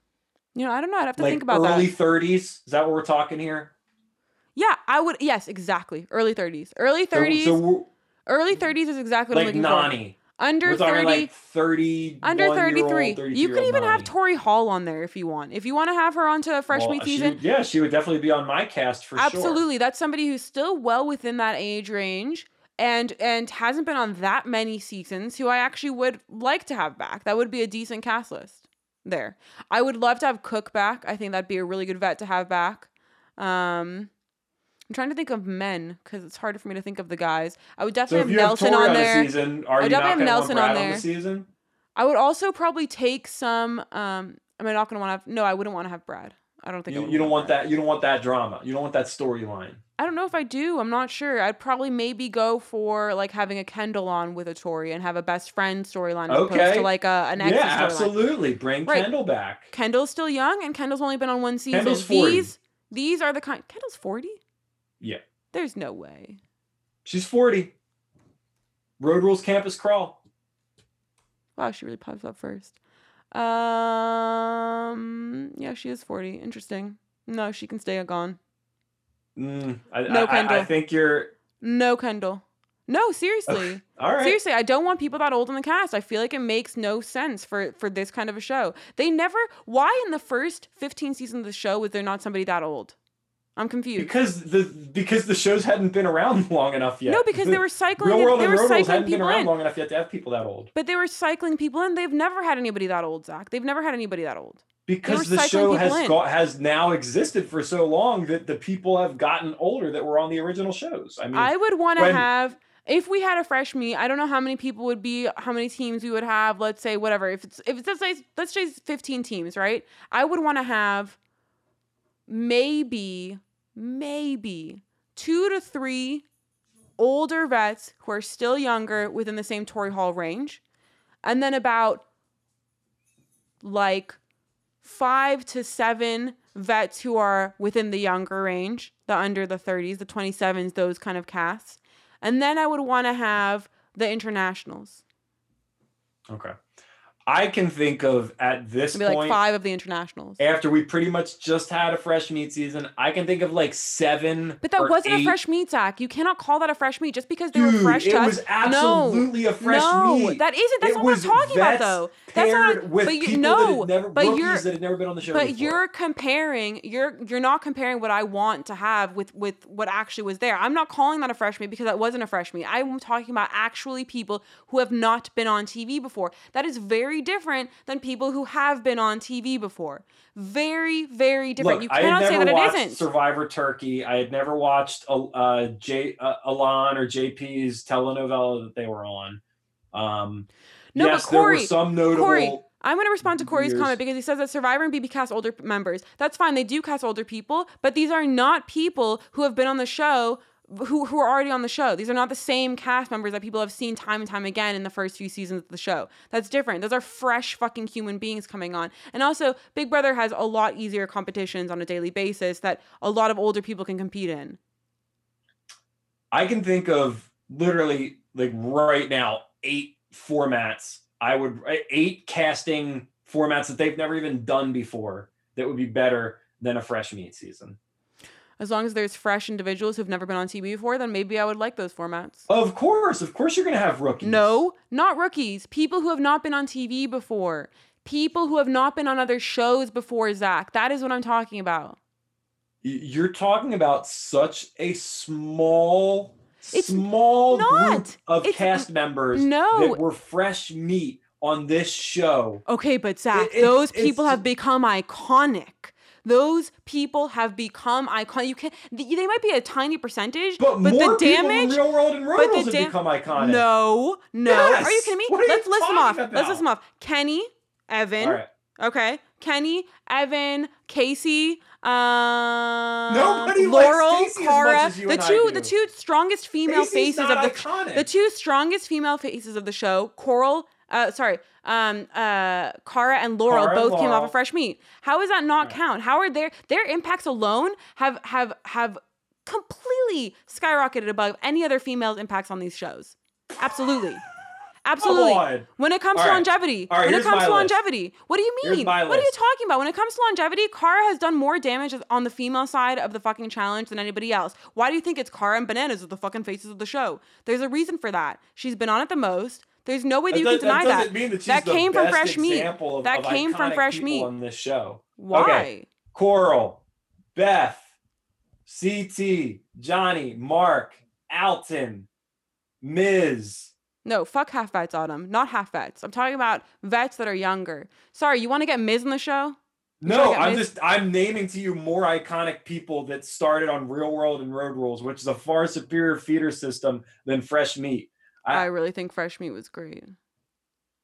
You know, I don't know. I'd have to Like think about early that. 30s? Is that what we're talking here? Yeah, I would. Yes, exactly. Early 30s. Early 30s. So, we're- early 30s is exactly what like I'm looking for. Nany. Under We're 30. like 30. Under 33. You could even have Tori Hall on there if you want. If you want to have her onto a fresh meat season, yeah, she would definitely be on my cast for sure. absolutely. That's somebody who's still well within that age range and and hasn't been on that many seasons who I actually would like to have back. That would be a decent cast list. There. I would love to have Cook back. I think that'd be a really good vet to have back. Um I'm trying to think of men because it's harder for me to think of the guys. I would definitely if have Nelson on there. season, I you definitely have going to want Nelson on there. the? I would also probably take some. Um, am I not going to want to have? No, I wouldn't want to have Brad. I don't think I You, would you don't want Brad. that. You don't want that drama. You don't want that storyline. I don't know if I do. I'm not sure. I'd probably maybe go for like having a Kendal on with a Tori and have a best friend storyline as opposed Okay. to like a an extra Yeah, absolutely. Bring Right. Kendal back. Kendal's still young, and Kendal's only been on one season. Kendal's 40. These these are the kind. Kendal's forty. Yeah, There's no way. she's forty. Road rules campus crawl. Wow, she really pops up first. Um, yeah, she is forty. Interesting. No, she can stay a gone. Mm, I, No, I- I, Kendal. I think you're No, Kendal. No, seriously. all right. Seriously, I don't want people that old in the cast. I feel like it makes no sense for for this kind of a show. They never. Why in the first fifteen seasons of the show was there not somebody that old? I'm confused. Because the because the shows hadn't been around long enough yet. no, because they were cycling. Real World they and were cycling hadn't been around in. long enough yet to have people that old. But they were cycling people in. They've never had anybody that old, Zach. They've never had anybody that old. Because the show has got, has now existed for so long that the people have gotten older that were on the original shows. I mean, I would want to have if we had a fresh meat. I don't know how many people would be, how many teams we would have. Let's say whatever. If it's if it's let's say let's say 15 teams, right? I would want to have maybe maybe two to three older vets who are still younger within the same Tori Hall range, and then about like five to seven vets who are within the younger range, the under the 30s, the 27s, those kind of casts. And then I would want to have the internationals. okay. I can think of at this Maybe like point five of the internationals. after we pretty much just had a fresh meat season. I can think of like seven. But that wasn't a fresh meat, Zach. You cannot call that a fresh meat just because they were fresh it us. was absolutely a fresh no, meat. that isn't. That's It not what I'm was talking about, though. That's not. with but you people no. that had never, but you're. that had never been on the show But before. you're comparing. You're you're not comparing what I want to have with with what actually was there. I'm not calling that a fresh meat because that wasn't a fresh meat. I'm talking about actually people who have not been on TV before. That is very very different than people who have been on TV before. Very, very different. Look, you cannot say that it isn't. Survivor Turkey. I had never watched uh, uh, J uh, Alon or JP's telenovela that they were on. Um, No, but yes, there Corey- were some notable. Corey, I'm going to respond to Corey's years. comment because he says that Survivor and BB cast older members. That's fine. They do cast older people, but these are not people who have been on the show who, who are already on the show. These are not the same cast members that people have seen time and time again in the first few seasons of the show. That's different. Those are fresh fucking human beings coming on. And also, Big Brother has a lot easier competitions on a daily basis that a lot of older people can compete in. I can think of literally like right now eight formats. I would eight casting formats that they've never even done before that would be better than a fresh meat season. As long as there's fresh individuals who've never been on TV before, then maybe I would like those formats. Of course, of course, you're gonna have rookies. No, not rookies. People who have not been on TV before. People who have not been on other shows before, Zach. That is what I'm talking about. You're talking about such a small, It's small group of It's- cast members No. that were fresh meat on this show. Okay, but Zach, It- it- those people have become iconic. Those people have become iconic. You can they might be a tiny percentage, But, but, more the damage. people in real world and road but the rules have become iconic. No, no. Yes. Are you kidding me? What are you Let's list them off. talking Let's list them off. Kenny, Evan. All right. Okay. Kenny, Evan, Casey, um, Nobody Laurel, Casey as much Cara, the two the two strongest female Casey's faces of the iconic. the two strongest female faces of the show, Coral, uh, sorry, um, uh, Cara and Laurel Cara and both came off Laurel. of Fresh Meat. How does that not Right. count? How are their their impacts alone have have have completely skyrocketed above any other females' impacts on these shows? Absolutely. Absolutely. When it comes All to right. longevity, right, when it comes to list. longevity, what do you mean? What are you talking about? When it comes to longevity, Cara has done more damage on the female side of the fucking challenge than anybody else. Why do you think it's Cara and Bananas as the fucking faces of the show? There's a reason for that. She's been on it the most. There's no way that you can deny that. that, That the came from Fresh Meat. Of, That of came from Fresh Meat. on this show. Why? Okay. Coral, Beth, CT, Johnny, Mark, Alton, Miz. No, fuck half vets, Autumn. Not half vets. I'm talking about vets that are younger. Sorry, you want to get Miz in the show? No, to get I'm Miz? just I'm naming to you more iconic people that started on Real World and Road Rules, which is a far superior feeder system than Fresh Meat. I- I, really think Fresh Meat was great.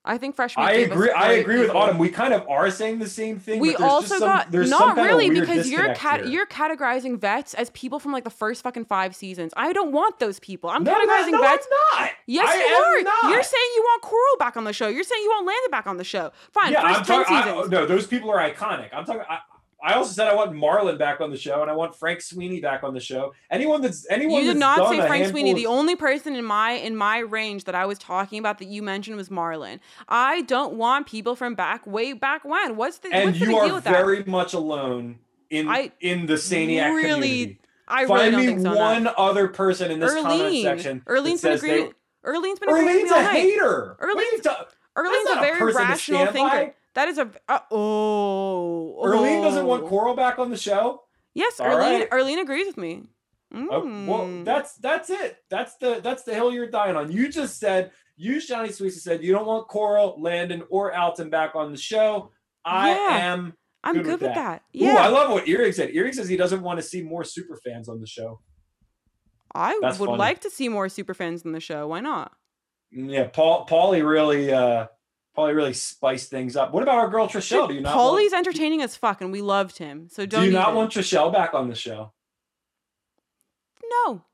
I think Fresh Meat. I agree. I agree with. Autumn. We kind of are saying the same thing. We but there's also just some, got not really because you're cat you're categorizing vets as people from like the first fucking five seasons. I don't want those people. I'm no, no, categorizing no, vets. I'm not. Yes, I you are. Not. You're saying you want Coral back on the show. You're saying you want Landon back on the show. Fine, yeah, 1st I'm ten talking. I, seasons. no, those people are iconic. I'm talking. I, I also said I want Marlon back on the show, and I want Frank Sweeney back on the show. Anyone that's anyone you did not say Frank Sweeney. handful The only person in my in my range that I was talking about that you mentioned was Marlon. I don't want people from back way back when. What's the and what's the you deal are with that? very much alone in I in the Saniac really community. I really Find me so. one no. other person in this comment section. Erlene's been says they- agreeing. Erlene's been agreeing Erlene's a hater. Erlene's- Erlene's a very rational thinker. by. That is a uh, oh. Erlene doesn't want oh. Coral back on the show. Yes, All Erlene. right. Erlene agrees with me. Oh, well, Mm. that's that's it. That's the that's the hill you're dying on. You just said you, Johnny Sweezy said you don't want Coral, Landon, or Alton back on the show. I Yeah. am. I'm good good, with with that. that. Ooh, Yeah, I love what Erik said. Erik says he doesn't want to see more super fans on the show. I That's would funny. like to see more super fans in the show. Why not? Mm, Yeah, Paul Paulie really uh Paulie really spiced things up. What about our girl Trishelle? Do you not Paulie's want, entertaining as fuck, and we loved him. So don't do you not want Trishelle back on the show? No.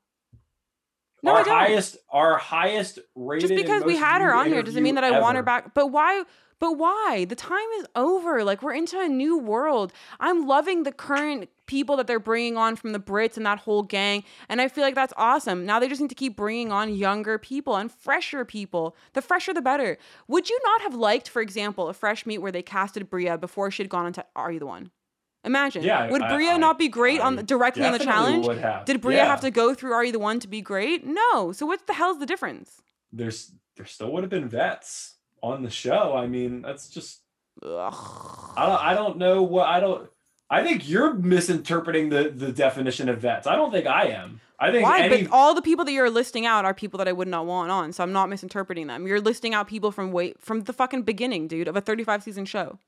No, our I don't. highest our highest rated Just because we had her on here doesn't mean that I interview want her back. But why? But why? The time is over. Like we're into a new world. I'm loving the current people that they're bringing on from the Brits and that whole gang, and I feel like that's awesome. Now they just need to keep bringing on younger people and fresher people. The fresher, the better. Would you not have liked, for example, a fresh meat where they casted Bria before she had gone into Are You the One? Imagine. Yeah, Would Bria I- not be great on I the, directly on the challenge? would have. Did Bria Yeah. have to go through Are You the One to be great? No. So what the hell's the difference? There's there still would have been vets on the show. I mean, that's just Ugh. I don't I don't know what I don't I think you're misinterpreting the the definition of vets. I don't think I am. I think Why? any But all the people that you're listing out are people that I would not want on, so I'm not misinterpreting them. You're listing out people from wait from the fucking beginning, dude, of a 35 season show.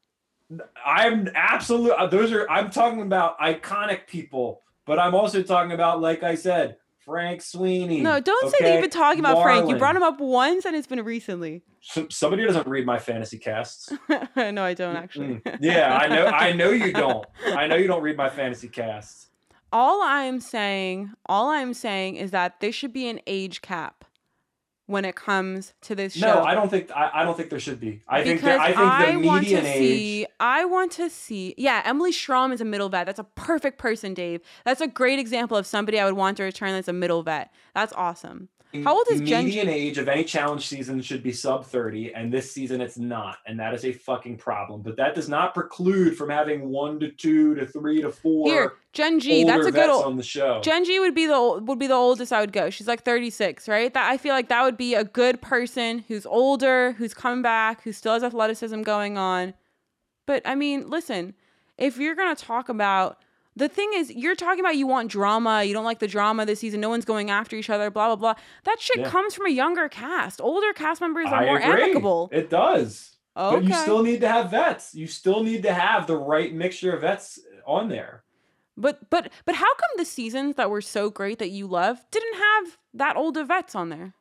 I'm absolute. uh, Those are. I'm talking about iconic people, but I'm also talking about, like I said, Frank Sweeney. No, don't say that you've been talking about Frank. You brought him up once, and it's been recently. Some- Somebody doesn't read my fantasy casts. no, I don't actually. Yeah, I know. I know you don't. I know you don't read my fantasy casts. all I'm saying, all I'm saying is that there should be an age cap when it comes to this show. No, I don't think. I, I don't think there should be. I think. because That, I think the want median to age. see. I want to see. Yeah, Emily Schromm is a middle vet. That's a perfect person, Dave. That's a great example of somebody I would want to return that's a middle vet. That's awesome. How old is Gen median G? age of any challenge season should be sub 30 and this season it's not and that is a fucking problem but that does not preclude from having one to two to three to four Here, Gen G. That's a good old. on the show Gen G would be the would be the oldest I would go. She's like 36, right? That I feel like that would be a good person who's older, who's coming back, who still has athleticism going on. But I mean, listen, if you're gonna talk about the thing is, you're talking about you want drama, you don't like the drama this season, no one's going after each other, blah blah blah. That shit Yeah. comes from a younger cast. Older cast members are I more agree. amicable. it does Okay. but you still need to have vets you still need to have the right mixture of vets on there But but but how come the seasons that were so great that you love didn't have that older vets on there?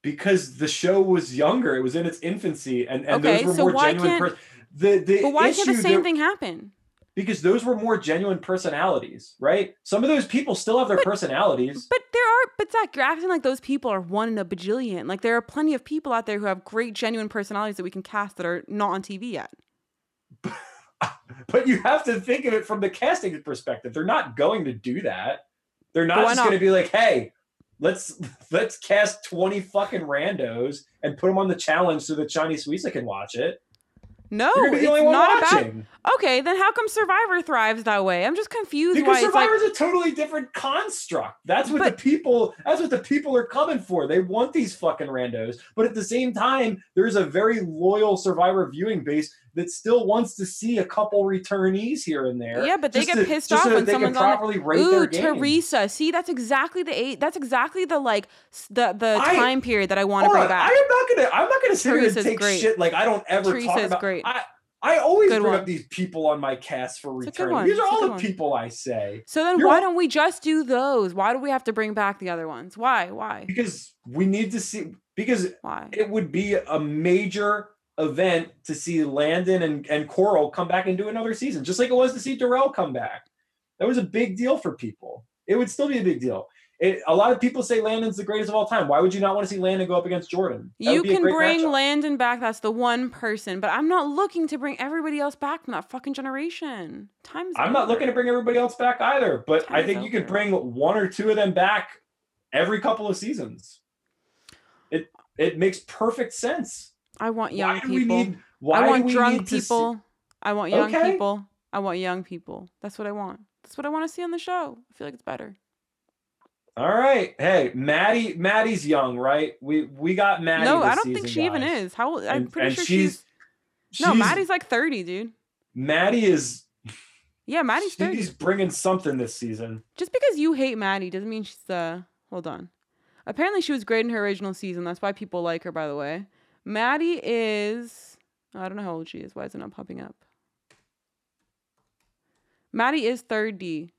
because the show was younger it was in its infancy and, and Okay, those were so more why genuine can't- pers- the, the But why issue can't the same there- thing happen? Because those were more genuine personalities right some of those people still have their personalities But there are, but Zach, you're acting like those people are one in a bajillion. Like there are plenty of people out there who have great, genuine personalities that we can cast that are not on TV yet. But you have to think of it from the casting perspective. They're not going to do that. They're not just going to be like, "Hey, let's let's cast twenty fucking randos and put them on the challenge so that Shanni Suissa can watch it." No, You're gonna be it's the only one not about. Okay, then how come Survivor thrives that way? I'm just confused because why it's like. Survivor's a totally different construct. That's what But- the people. That's what the people are coming for. They want these fucking randos, but at the same time, there's a very loyal Survivor viewing base that still wants to see a couple returnees here and there. Yeah, but they get to- pissed off so when someone's on the- properly rate Ooh, their game. Teresa. See, that's exactly the eight. That's exactly the like the the I- time period that I want to bring back. I am not gonna. I'm not gonna sit here Teresa's and take great. shit like I don't ever talk Teresa's about. great. I I always Good bring one. up these people on my cast for return. These are all the one. people I say so then You're why all- don't we just do those? Why do we have to bring back the other ones? Why? Why? because we need to see because Why? it would be a major event to see Landon and, and Coral come back and do another season, just like it was to see Darrell come back. That was a big deal for people. It would still be a big deal. It, a lot of people say Landon's the greatest of all time. Why would you not want to see Landon go up against Jordan? That You would be a can bring matchup. Landon back. That's the one person. But I'm not looking to bring everybody else back from that fucking generation. Time's I'm not looking to bring everybody else back either, but I Time's think you could bring one or two of them back every couple of seasons. It it makes perfect sense. I want young why do we people. need? Why I do want we drunk need to see- people. I want young Okay. people. I want young people. That's what I want. That's what I want to see on the show. I feel like it's better. All right. Hey, Mattie. Mattie's young, right? We we got Mattie. no, I don't think season, she even is. How old? I'm And- pretty and sure she's, No, she's- Mattie's like 30, dude. Mattie is. Yeah, Mattie's 30. She's bringing something this season. Just because you hate Mattie doesn't mean she's uh hold on. Apparently she was great in her original season. That's why people like her, by the way. Mattie is I don't know how old she is. Why is it not popping up? Mattie is 30.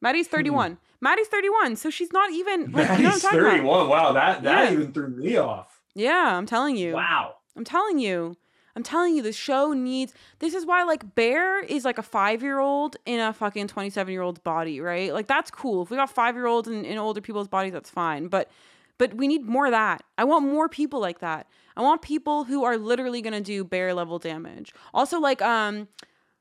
Mattie's 31. Mattie's 31, so she's not even like you know what I'm. Mattie's talking about. 31. Wow, that that Yeah. even threw me off. Yeah, I'm telling you. Wow. I'm telling you. I'm telling you, the show needs. This is why, like, Bear is like a five year old in a fucking 27 year old's body, right? Like, that's cool. If we got five year olds in, in older people's bodies, that's fine. But, but we need more of that. I want more people like that. I want people who are literally gonna do Bear level damage. Also, like, um,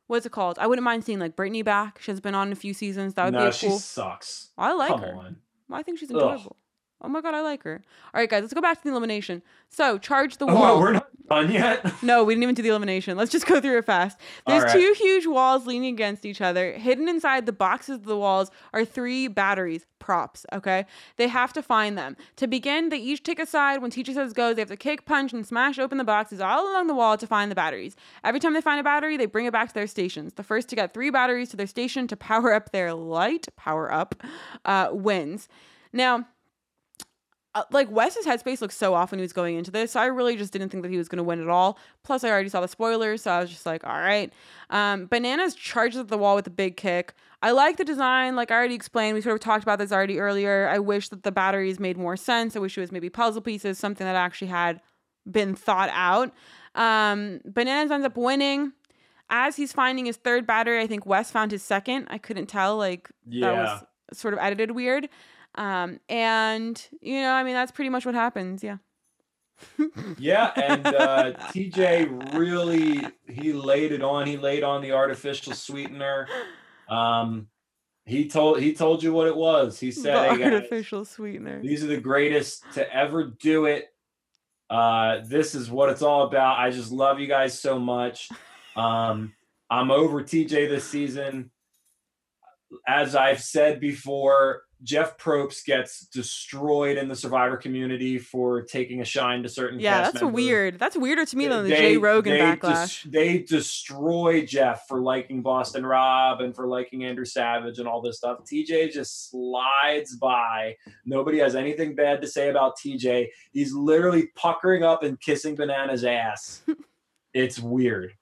what's it called? I wouldn't mind seeing like Brittany back. She's been on a few seasons. That would no, be a she cool. sucks. I like Come her. on. I think she's Ugh. Oh my god, I like her. All right, guys, let's go back to the elimination. So, charge the Oh, wall. we're not done yet. No, we didn't even do the elimination. Let's just go through it fast. There's right. two huge walls leaning against each other. Hidden inside the boxes of the walls are three batteries, props, okay? They have to find them. To begin, they each take a side. When teacher says go, they have to kick, punch, and smash open the boxes all along the wall to find the batteries. Every time they find a battery, they bring it back to their stations. The first to get three batteries to their station to power up their light, power up, uh, wins. Now, uh, like Wes's headspace looked so off when he was going into this, so I really just didn't think that he was going to win at all. Plus, I already saw the spoilers, so I was just like, all right. Um, Bananas charges at the wall with a big kick. I like the design, like I already explained. We sort of talked about this already earlier. I wish that the batteries made more sense. I wish it was maybe puzzle pieces, something that actually had been thought out. Um, Bananas ends up winning. As he's finding his third battery, I think Wes found his second. I couldn't tell, like that Yeah. was sort of edited weird. Um, and you know, I mean, that's pretty much what happens. Yeah. Yeah, and uh, TJ really he laid it on. He laid on the artificial sweetener. Um, he told he told you what it was. He the said, "Hey guys, artificial sweetener. these are the greatest to ever do it. Uh, this is what it's all about. I just love you guys so much. Um, I'm over TJ this season. As I've said before, Jeff Probst gets destroyed in the Survivor community for taking a shine to certain. Yeah, that's members. weird. That's weirder to me than the They- Jay Rogan they backlash. des- they destroy Jeff for liking Boston Rob and for liking Andrew Savage and all this stuff. TJ just slides by. Nobody has anything bad to say about TJ. He's literally puckering up and kissing Banana's ass. it's weird.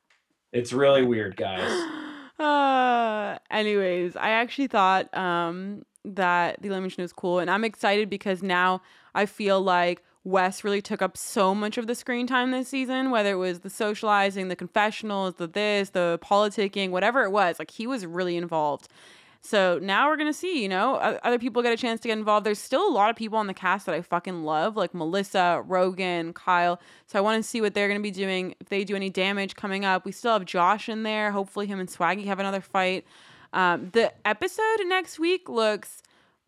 It's really weird, guys. uh, anyways, I actually thought um, that the elimination was cool, and I'm excited because now I feel like Wes really took up so much of the screen time this season. Whether it was the socializing, the confessionals, the this, the politicking, whatever it was, like he was really involved. So now we're gonna see, you know, other people get a chance to get involved. There's still a lot of people on the cast that I fucking love, like Melissa, Rogan, Kyle. So I want to see what they're gonna be doing. If they do any damage coming up, we still have Josh in there. Hopefully, him and Swaggy have another fight. Um, the episode next week looks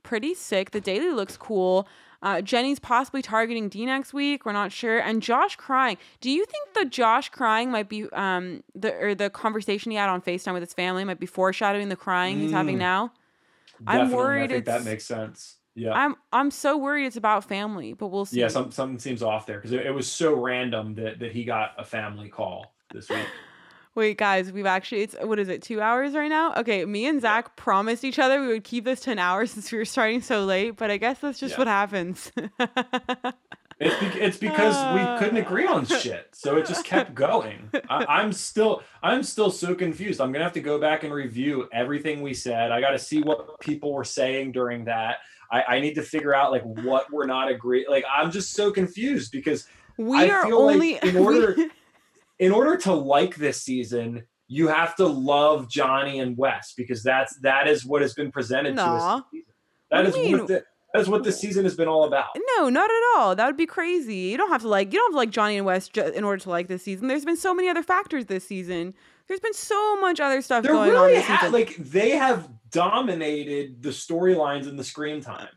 pretty sick. The daily looks cool. Uh, Jenny's possibly targeting Dee next week. We're not sure. And Josh crying. Do you think the Josh crying might be um the or the conversation he had on Facetime with his family might be foreshadowing the crying he's having Mm. now? I'm worried I think that makes sense. Yeah. I'm I'm so worried it's about family, but we'll see. yeah, some, something seems off there because it, it was so random that, that he got a family call this week. Wait, guys, we've actually it's what is it, two hours right now? Okay, me and Zach promised each other we would keep this to an hour since we were starting so late, but I guess that's just Yeah. what happens. It's, be- it's because we uh. couldn't agree on shit, so it just kept going. I, I'm still I'm still so confused. I'm gonna have to go back and review everything we said. I got to see what people were saying during that. I, I need to figure out like what we're not agree. Like I'm just so confused because we I are feel like only in order- in order to like this season, you have to love Johnny and Wes because that's that is what has been presented to us. Nah. this season. That What is what the, that is what this season has been all about. No, not at all. That would be crazy. You don't have to like you don't have to like Johnny and Wes ju- in order to like this season. There's been so many other factors this season. There's been so much other stuff There going on really this ha- season. like they have dominated the storylines and the screen time.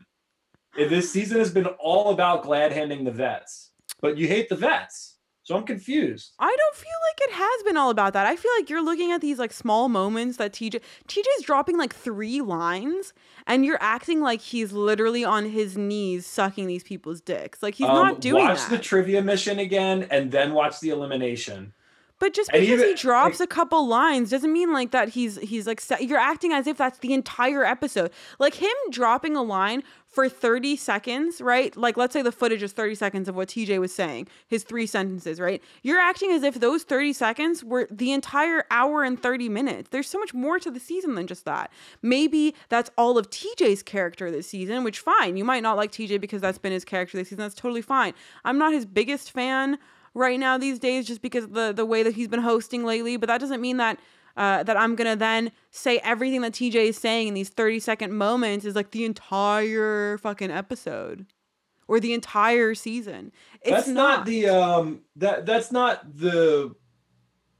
This season has been all about glad handing the vets, but you hate the vets, so I'm confused. I don't feel like it has been all about that. I feel like you're looking at these like small moments that TJ TJ's dropping like three lines and you're acting like he's literally on his knees sucking these people's dicks. Like he's Um, not doing watch that. the trivia mission again, and then watch the elimination. But just because he even- drops a couple lines doesn't mean like that he's he's like you're acting as if that's the entire episode. Like him dropping a line for 30 seconds, right? Like let's say the footage is 30 seconds of what TJ was saying, his three sentences, right? You're acting as if those 30 seconds were the entire hour and 30 minutes. There's so much more to the season than just that. Maybe that's all of TJ's character this season, which fine. You might not like TJ because that's been his character this season. That's totally fine. I'm not his biggest fan right now these days just because of the the way that he's been hosting lately but that doesn't mean that uh, that I'm gonna then say everything that TJ is saying in these 30 second moments is like the entire fucking episode or the entire season. It's that's not. the um that that's not the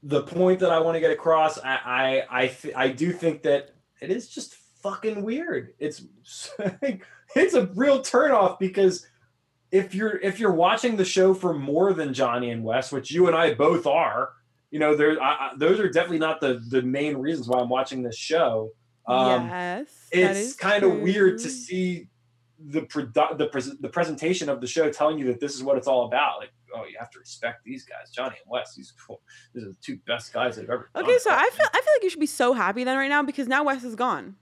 the point that I want to get across. I I I, th- I do think that it is just fucking weird. It's it's a real turnoff because if you're if you're watching the show for more than Johnny and Wes, which you and I both are, you know, there I, those are definitely not the the main reasons why I'm watching this show. Um, yes, it's kind of weird to see the produ- the pres- the presentation of the show telling you that this is what it's all about. Like, oh, you have to respect these guys, Johnny and Wes. These cool. These are the two best guys that have ever. Okay, so I feel I feel like you should be so happy then right now because now Wes is gone.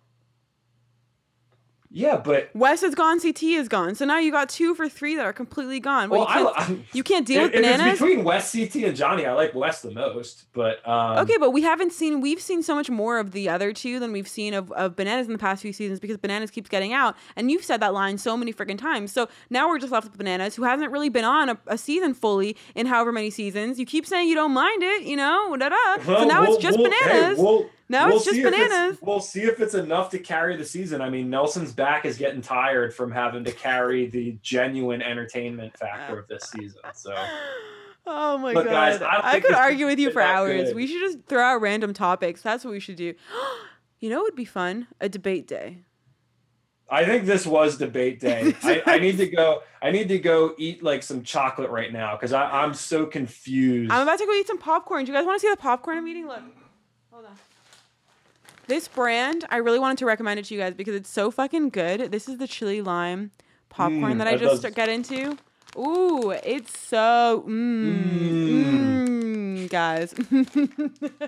Yeah, but Wes is gone. CT is gone. So now you got two for three that are completely gone. Well, well, you, can't, I, you can't deal if, with bananas. If it's between Wes, CT, and Johnny, I like Wes the most. But um, okay, but we haven't seen. We've seen so much more of the other two than we've seen of, of bananas in the past few seasons because bananas keeps getting out, and you've said that line so many freaking times. So now we're just left with bananas, who hasn't really been on a, a season fully in however many seasons. You keep saying you don't mind it, you know, da da. Well, so now we'll, it's just we'll, bananas. Hey, we'll, we'll it's just bananas. we'll see if it's enough to carry the season. I mean, Nelson's back is getting tired from having to carry the genuine entertainment factor of this season. So. Oh my But god! guys, I I could argue with you for hours. good. We should just throw out random topics. That's what we should do. you know, it would be fun a debate day. I think this was debate day. I, I need to go. I need to go eat like some chocolate right now because I'm so confused. I'm about to go eat some popcorn. Do you guys want to see the popcorn I'm eating? Look. This brand, I really wanted to recommend it to you guys because it's so fucking good. This is the chili lime popcorn Mm, that I just does- get into. Ooh, it's so mmm, mm, guys.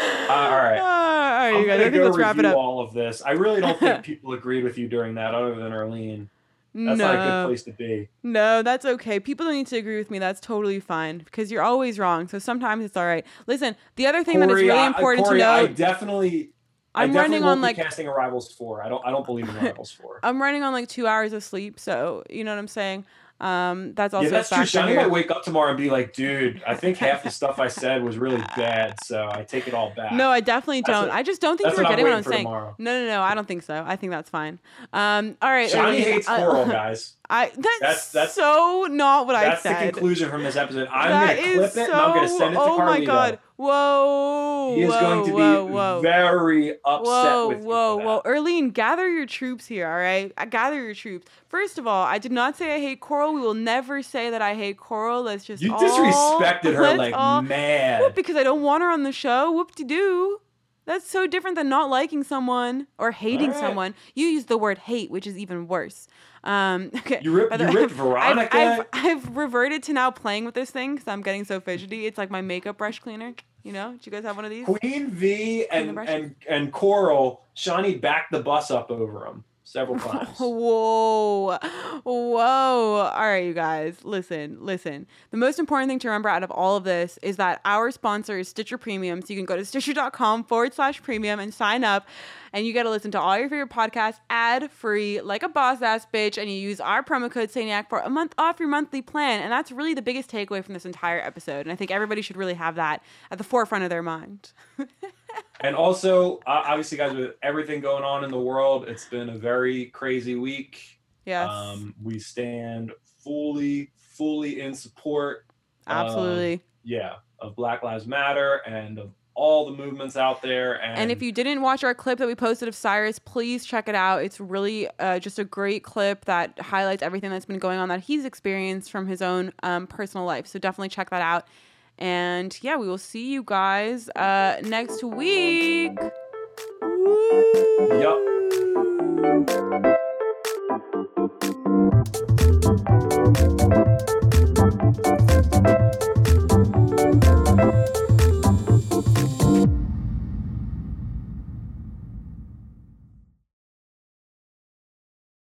Uh, all right. all right, I'm you guys. I think let's wrap it up. all of this. I really don't think people agreed with you during that, other than Arlene. That's no, not a good place to be. no, that's okay. People don't need to agree with me. That's totally fine because you're always wrong. So sometimes it's all right. Listen, the other thing that is Cory, really I- important Cory, to know. I definitely. I'm I running on like casting Arrivals four. I don't. I don't believe in Arrivals four. I'm running on like two hours of sleep, so you know what I'm saying. Um, that's also yeah, that's a true. here. might wake up tomorrow and be like, "Dude, I think half the stuff I said was really bad, so I take it all back." No, I definitely don't. what- I just don't think that's you were what I'm getting what I'm saying. tomorrow. No, no, no. I don't think so. I think that's fine. Um, all right. Ernie, hates Coral, guys. I that's, That's- that's- so not what I said. That's the conclusion from this episode. I'm That gonna clip it and I'm gonna so- send it to Oh Carlito. my god! Whoa! He is whoa, going to be whoa, whoa. very upset Whoa, with whoa, whoa. that. Erlene, gather your troops here, all right? Uh, Gather your troops. First of all, I did not say I hate Coral. We will never say that I hate Coral. Let's just You all- disrespected her like all- mad. Well, because I don't want her on the show. Whoop de doo. That's so different than not liking someone or hating Alright. someone. You use the word hate, which is even worse. Um, okay. You ripped- you ripped Veronica? I've, I've, I've reverted to now playing with this thing because I'm getting so fidgety. It's like my makeup brush cleaner. You know? Do you guys have one of these? Queen V and and and Coral, Shanni backed the bus up over them several times. Whoa. Whoa. All right, you guys. Listen, listen. The most important thing to remember out of all of this is that our sponsor is Stitcher Premium. So you can go to stitcher.com forward slash premium and sign up. And you get to listen to all your favorite podcasts ad free, like a boss ass bitch. And you use our promo code SANIAC for a month off your monthly plan. And that's really the biggest takeaway from this entire episode. And I think everybody should really have that at the forefront of their mind. And also, uh, obviously, guys, with everything going on in the world, it's been a very crazy week. yes. Um, we stand fully, fully in support. um, absolutely. yeah, of Black Lives Matter and of all the movements out there. And, And if you didn't watch our clip that we posted of Cyrus, please check it out. It's really uh, just a great clip that highlights everything that's been going on that he's experienced from his own um, personal life. So definitely check that out. And yeah, we will see you guys uh, next week. Yup.